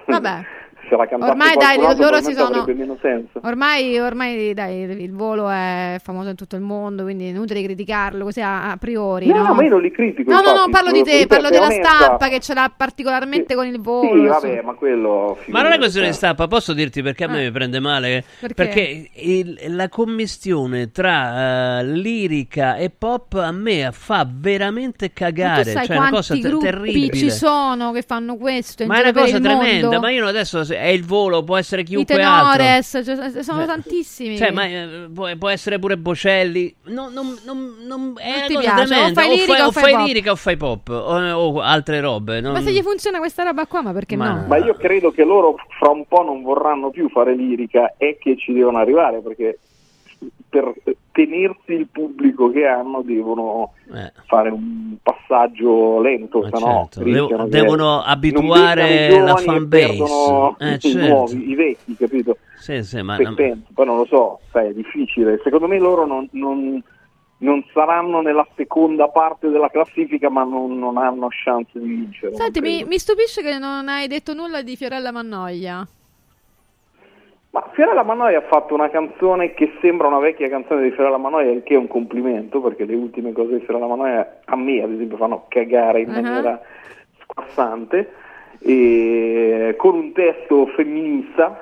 Vabbè. se la cantasse Ormai, dai, altro loro si sono- avrebbe meno senso. Ormai, ormai dai, il volo è famoso in tutto il mondo, quindi è inutile criticarlo così a, a priori. No, No, no, ma io non li critico. No, no, no, infatti, parlo di te, parlo della onesta. stampa che ce l'ha particolarmente con il volo. Sì, vabbè, ma quello... Ma non è questione di stampa, posso dirti perché a me Eh. mi prende male? Perché? il- la commistione tra eh, lirica e pop a me fa veramente cagare. tu sai cioè, è una cosa quanti te- gruppi terribile. ci sono che fanno questo in Ma è una cosa tremenda. mondo? Ma io adesso è il volo, può essere I chiunque altro. tenores, cioè, sono Eh. tantissimi. Cioè, ma eh, può, può essere pure Bocelli. No, non, non, non- è Non una ti cosa piace, o tremenda. fai lirica o fai pop. lirica o fai pop o, o altre robe. non- Ma se gli funziona questa roba qua, ma perché no? Ma io credo che loro fra un po' non vorranno più fare lirica e che ci devono arrivare perché per tenersi il pubblico che hanno devono Eh. fare un passaggio lento, Ma se no certo, devo- devono abituare la fan base. Eh, i certo. nuovi, i vecchi, capito? Sì, sì, ma penso, poi non lo so, sai, è difficile. Secondo me loro non, non- non saranno nella seconda parte della classifica, ma non, non hanno chance di vincere. Senti, mi, mi stupisce che non hai detto nulla di Fiorella Mannoia. Ma Fiorella Mannoia ha fatto una canzone che sembra una vecchia canzone di Fiorella Mannoia, il che è un complimento, perché le ultime cose di Fiorella Mannoia a me, ad esempio, fanno cagare in Uh-huh. maniera squassante, e con un testo femminista.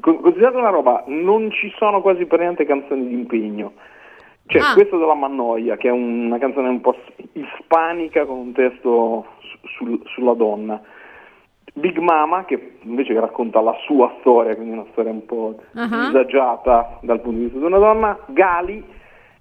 Con- Considerate una roba, non ci sono quasi per niente canzoni di impegno. Cioè, Ah. questo della Mannoia, che è una canzone un po' ispanica con un testo su- sul- sulla donna. Big Mama, che invece racconta la sua storia, quindi una storia un po' Ah. disagiata dal punto di vista di una donna. Gali,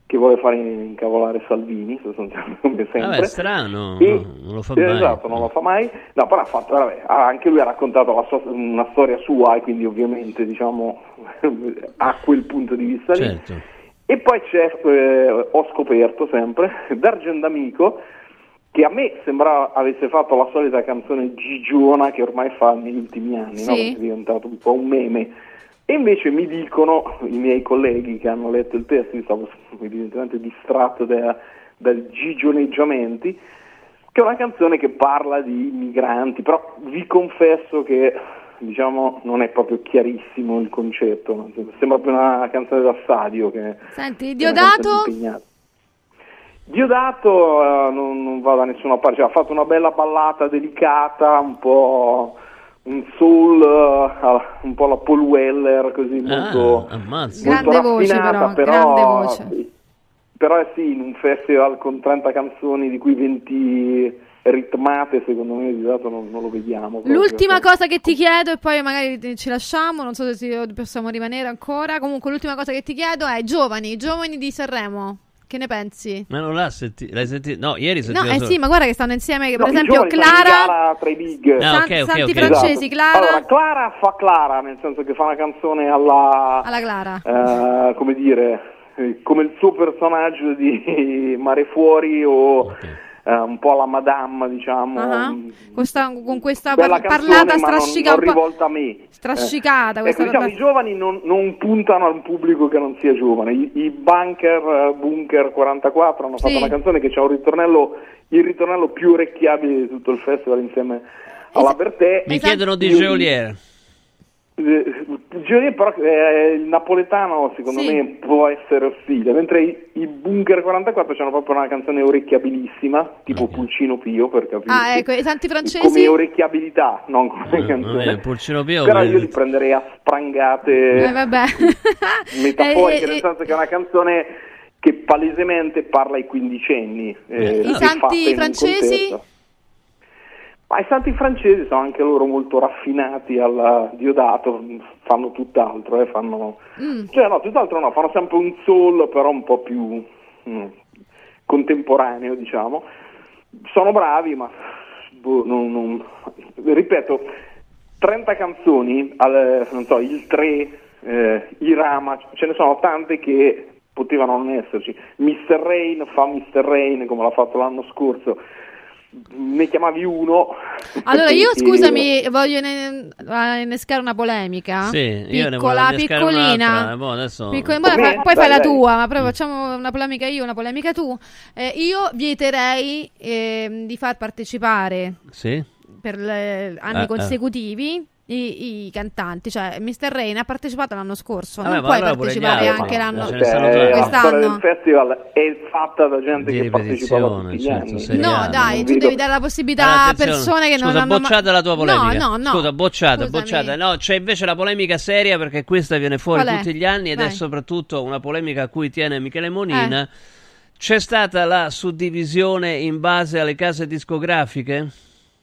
che vuole fare incavolare Salvini, sostanzialmente come sempre. Vabbè, strano, E- no, non lo fa mai. Esatto, non lo fa mai. No, però ha fatto, vabbè, anche lui ha raccontato la sua- una storia sua e quindi ovviamente diciamo ha quel punto di vista lì. Certo. E poi c'è, eh, ho scoperto sempre, D'Argent D'Amico, che a me sembrava avesse fatto la solita canzone gigiona che ormai fa negli ultimi anni, Sì. no? È diventato un po' un meme. E invece mi dicono i miei colleghi che hanno letto il testo, io stavo evidentemente distratto da, dai gigioneggiamenti, che è una canzone che parla di migranti, però vi confesso che diciamo non è proprio chiarissimo il concetto, sembra più una canzone da stadio che Senti, Diodato? Diodato eh, non, non va da nessuna parte, cioè, ha fatto una bella ballata delicata, un po' un soul, eh, un po' la Paul Weller, così molto, Ah, molto Grande voce raffinata, però, grande voce. però è sì, in un festival con 30 canzoni di cui 20 ritmate, secondo me di dato non, non lo vediamo. proprio. L'ultima cosa che ti chiedo, e poi magari ci lasciamo, non so se si- possiamo rimanere ancora. Comunque, l'ultima cosa che ti chiedo è: giovani, giovani di Sanremo, che ne pensi? Ma non l'ha sentito? L'hai sentito? No, ieri No, sentivo eh solo- sì, ma guarda che stanno insieme. Per No, i esempio, Clara. tra i big. Ah, ok, ok, Santi ok. Francesi, Clara. Allora, Clara fa Clara, nel senso che fa una canzone alla... Alla Clara. eh, come dire, eh, come il suo personaggio di Mare Fuori o eh, un po' alla Madame, diciamo. Ah, Questa- con questa par- canzone, parlata ma non- non rivolta a me. strascicata, Eh. questa Ecco, diciamo, i giovani non, non puntano a un pubblico che non sia giovane. I, i bunker, eh, Bunker 44 hanno fatto Sì. una canzone che ha un ritornello, il ritornello più orecchiabile di tutto il festival insieme alla Bertè. Mi chiedono di Io- Geolier. Eh, Geolier però eh, il napoletano secondo Sì. me può essere ostile, mentre i, i Bunker 44 hanno proprio una canzone orecchiabilissima, tipo Pulcino Pio per capirci. Ah, ecco, i Santi come Francesi. orecchiabilità, non come Eh, canzone. vabbè, Pulcino Pio. Però io li prenderei a sprangate Eh, vabbè. metaforiche, Eh, nel eh, senso che è una canzone che palesemente parla ai quindicenni. eh, I e Santi Francesi? Ma i santi francesi sono anche loro molto raffinati al Diodato, fanno tutt'altro, eh, fanno... Mm. Cioè no, tutt'altro no, fanno sempre un soul però un po' più mm, contemporaneo, diciamo. Sono bravi, ma boh, non- non- ripeto, 30 canzoni, al, non so, il 3, eh, Irama, ce ne sono tante che potevano non esserci. Mr. Rain fa Mr. Rain come l'ha fatto l'anno scorso. Ne chiamavi uno. Allora, io scusami, voglio eh, innescare una polemica. Sì, io ne volevo piccola, innescare piccolina. boh, adesso- poi Come? fa- poi fai la tua, ma proprio facciamo una polemica io, una polemica tu. Eh, io vieterei ehm, di far partecipare Sì? per le- anni Eh, eh. consecutivi i, i cantanti. Cioè, Mr. Rain ha partecipato l'anno scorso, Vabbè, non ma puoi allora partecipare anche l'anno stanno tanti. Cioè, la quest'anno. del festival è fatta da gente Di che partecipava tutti certo, No, dai, Non tu devi dare la possibilità Allora, a persone che non Scusa, hanno bocciata la tua polemica. No, no, no. Scusa, bocciata, Scusami. bocciata. No, c'è invece la polemica seria perché questa viene fuori Qual è? tutti gli anni ed è Vai. soprattutto una polemica a cui tiene Michele Monina. C'è stata la suddivisione in base alle case discografiche?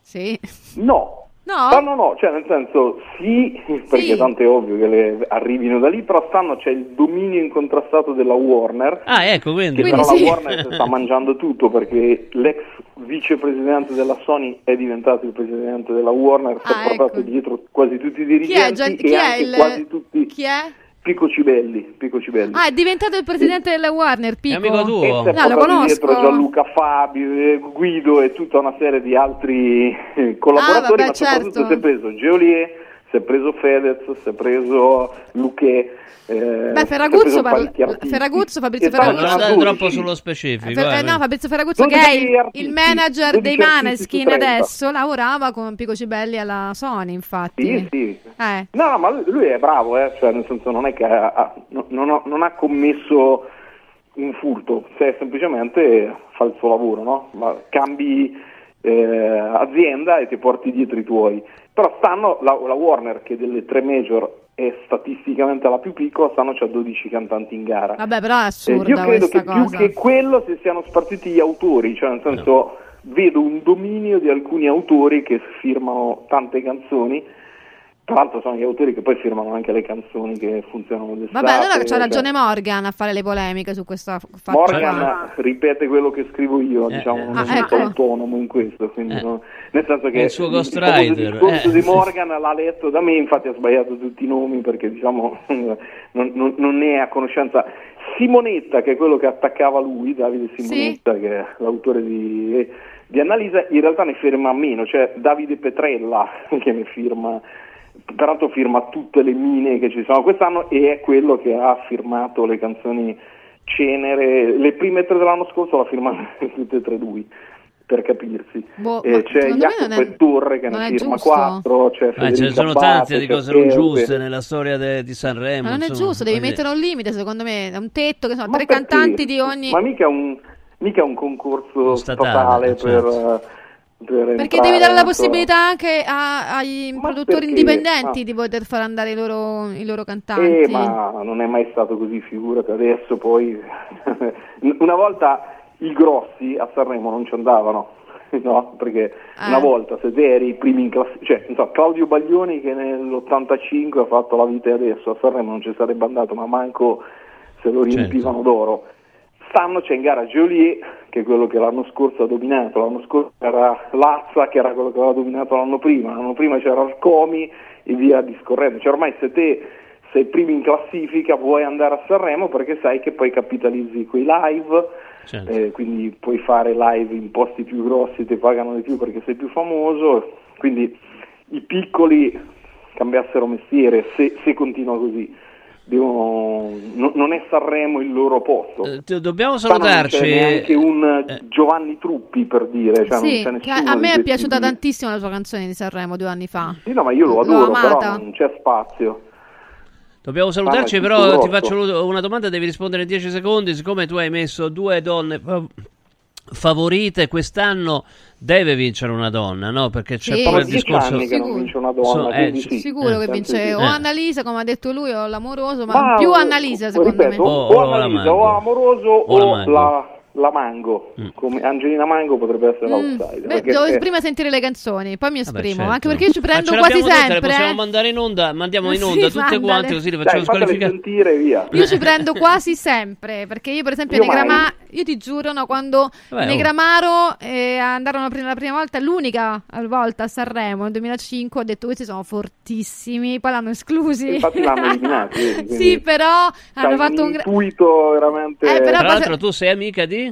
Sì. No. No? No, no, no, cioè nel senso sì, perché tanto è ovvio che le arrivino da lì, però stanno c'è il dominio incontrastato della Warner, Ah, ecco, quindi. che però la Warner si sta mangiando tutto perché l'ex vicepresidente della Sony è diventato il presidente della Warner, si è Ah, portato ecco. dietro quasi tutti i dirigenti Chi è, Gian- chi e è anche il... quasi tutti Chi è? Pico Cibelli, Pico Cibelli. Ah, è diventato il presidente della Warner, Pico. amico tuo? E è No, lo conosco. dietro Gianluca Fabio, eh, Guido e tutta una serie di altri eh, collaboratori, Ah, vabbè, ma soprattutto certo. si è preso Geolier, si è preso Fedez, si è preso Luque. Eh, Beh, Ferraguzzo, parla-. Ferraguzzo, Fabrizio Ferraguzzo. Non andare 12. troppo sullo specifico. Fer- eh, eh, no, Fabrizio Ferraguzzo, che 12 è il, artisti, il manager 12 dei Maneskin 30. adesso, lavorava con Pico Cibelli alla Sony, infatti. Sì, sì. Eh. No, no, ma lui- è bravo, eh, cioè, nel senso non è che ha, ha- no- non, ha, non ha commesso un furto, cioè semplicemente fa il suo lavoro, no? Ma cambi eh, azienda e ti porti dietro i tuoi. Però stanno, la, la Warner che delle tre major è statisticamente la più piccola, stanno c'ha 12 cantanti in gara. Vabbè, però è Eh, assurda io credo che più cosa. che quello si siano spartiti gli autori, cioè nel senso vedo un dominio di alcuni autori che firmano tante canzoni, tra l'altro sono gli autori che poi firmano anche le canzoni che funzionano d'estate. Vabbè, allora c'ha ragione Morgan a fare le polemiche su questa f- faccia Morgan qua. ripete quello che scrivo io, diciamo, non Ah, è ecco. autonomo in questo, quindi no- nel senso che È il suo ghostwriter, discorso eh. di Morgan l'ha letto da me, infatti ha sbagliato tutti i nomi perché diciamo non, non- non ne è a conoscenza. Simonetta, che è quello che attaccava lui, Davide Simonetta, che è l'autore di, di Annalisa, in realtà ne firma meno, cioè Davide Petrella che ne firma peraltro firma tutte le mine che ci sono quest'anno e è quello che ha firmato le canzoni Cenere, le prime tre dell'anno scorso l'ha firmate tutte e tre lui, per capirsi. Boh, Eh, c'è secondo me Jacopo non è- e Torre che non ne è firma giusto. quattro, c'è Ah, ce ne sono tante di cose non giuste nella storia de- di Sanremo. Ma non è insomma, giusto, devi quindi- mettere un limite, secondo me, è un tetto, che sono Ma tre perché? cantanti di ogni... Ma mica un, mica un concorso Statale, statale per, certo. eh, per Perché devi dare la possibilità anche a- ai produttori perché? indipendenti Ma- di poter far andare i loro, i loro cantanti. Eh, ma non è mai stato così, figurati, adesso poi... Una volta i grossi a Sanremo non ci andavano, no? Perché Ah. una volta se te eri primi in classe, cioè non so, Claudio Baglioni che nell'85 ha fatto la vita e adesso a Sanremo non ci sarebbe andato, ma manco se lo riempivano d'oro. Stanno c'è in gara Joliet, che è quello che l'anno scorso ha dominato, l'anno scorso era Lazza, che era quello che aveva dominato l'anno prima, l'anno prima c'era Arcomi e via discorrendo. Cioè ormai se te sei primi in classifica puoi andare a Sanremo perché sai che poi capitalizzi quei live, Certo. eh, quindi puoi fare live in posti più grossi, ti pagano di più perché sei più famoso, quindi i piccoli cambiassero mestiere se, se continua così. No- non è Sanremo il loro posto. Eh, Dobbiamo salutarci. c'è neanche un eh, Giovanni Truppi per dire, cioè Sì, a me è piaciuta qui. tantissimo la sua canzone di Sanremo due anni fa. Sì, no, ma io lo L'ho adoro, però amata. non c'è spazio. Dobbiamo salutarci, Ah, è però ti faccio una domanda, devi rispondere in 10 secondi. Siccome tu hai messo due donne fa- favorite, quest'anno deve vincere una donna, no? Perché c'è Sì. poi il discorso. anni che non vince una donna, So- eh, sì. Sicuro Eh, che vince di o sì. Annalisa, come ha detto lui, o l'amoroso, ma, Ma, più eh, Annalisa secondo ripeto, me. O- o, o Annalisa, o Amoroso O o la, la Mango. Come Angelina Mango potrebbe essere Mm, l'outsider. beh, devo è- prima sentire le canzoni, poi mi Vabbè, esprimo. certo. Anche perché io ci prendo quasi tutte, le sempre. possiamo eh. mandare in onda, mandiamo in Sì, onda tutte mandale. quante così le facciamo squalificare. sentire via. Io ci prendo quasi sempre, perché io per esempio Io a Negramaro, mai. io ti giuro, no, quando Vabbè, oh. Negramaro eh, andarono la prima, la prima volta, l'unica volta a Sanremo nel 2005, ho detto questi sono fortissimi, poi l'hanno esclusi. Infatti l'hanno quindi sì, però hanno fatto un... gra- intuito veramente... Eh, però- Tra l'altro tu sei amica di...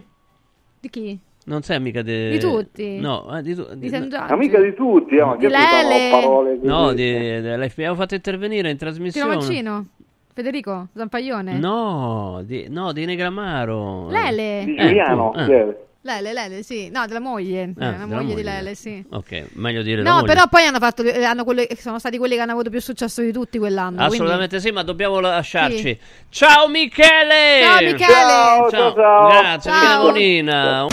Di chi? Non sei amica di... Di tutti. No, eh, di, tu- Di. Amica di tutti, eh, ma Di Lele. parole. No, di. Abbiamo fatto intervenire in Tino trasmissione. Mancino? Federico? Zampaglione? No, di, no, di Negramaro. Lele? Di Eh, Giuliano, tu, eh. Lele. Lele, sì. No, della moglie. Ah, la della moglie, di moglie. Lele, sì. Ok, meglio dire No, però poi hanno fatto, eh, hanno quelli- sono stati quelli che hanno avuto più successo di tutti quell'anno. Assolutamente sì, ma dobbiamo lasciarci. Sì. Ciao Michele! Ciao, Michele! Ciao, ciao, ciao. Grazie, Ciao. Michele Bonina.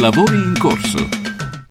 Lavori in corso.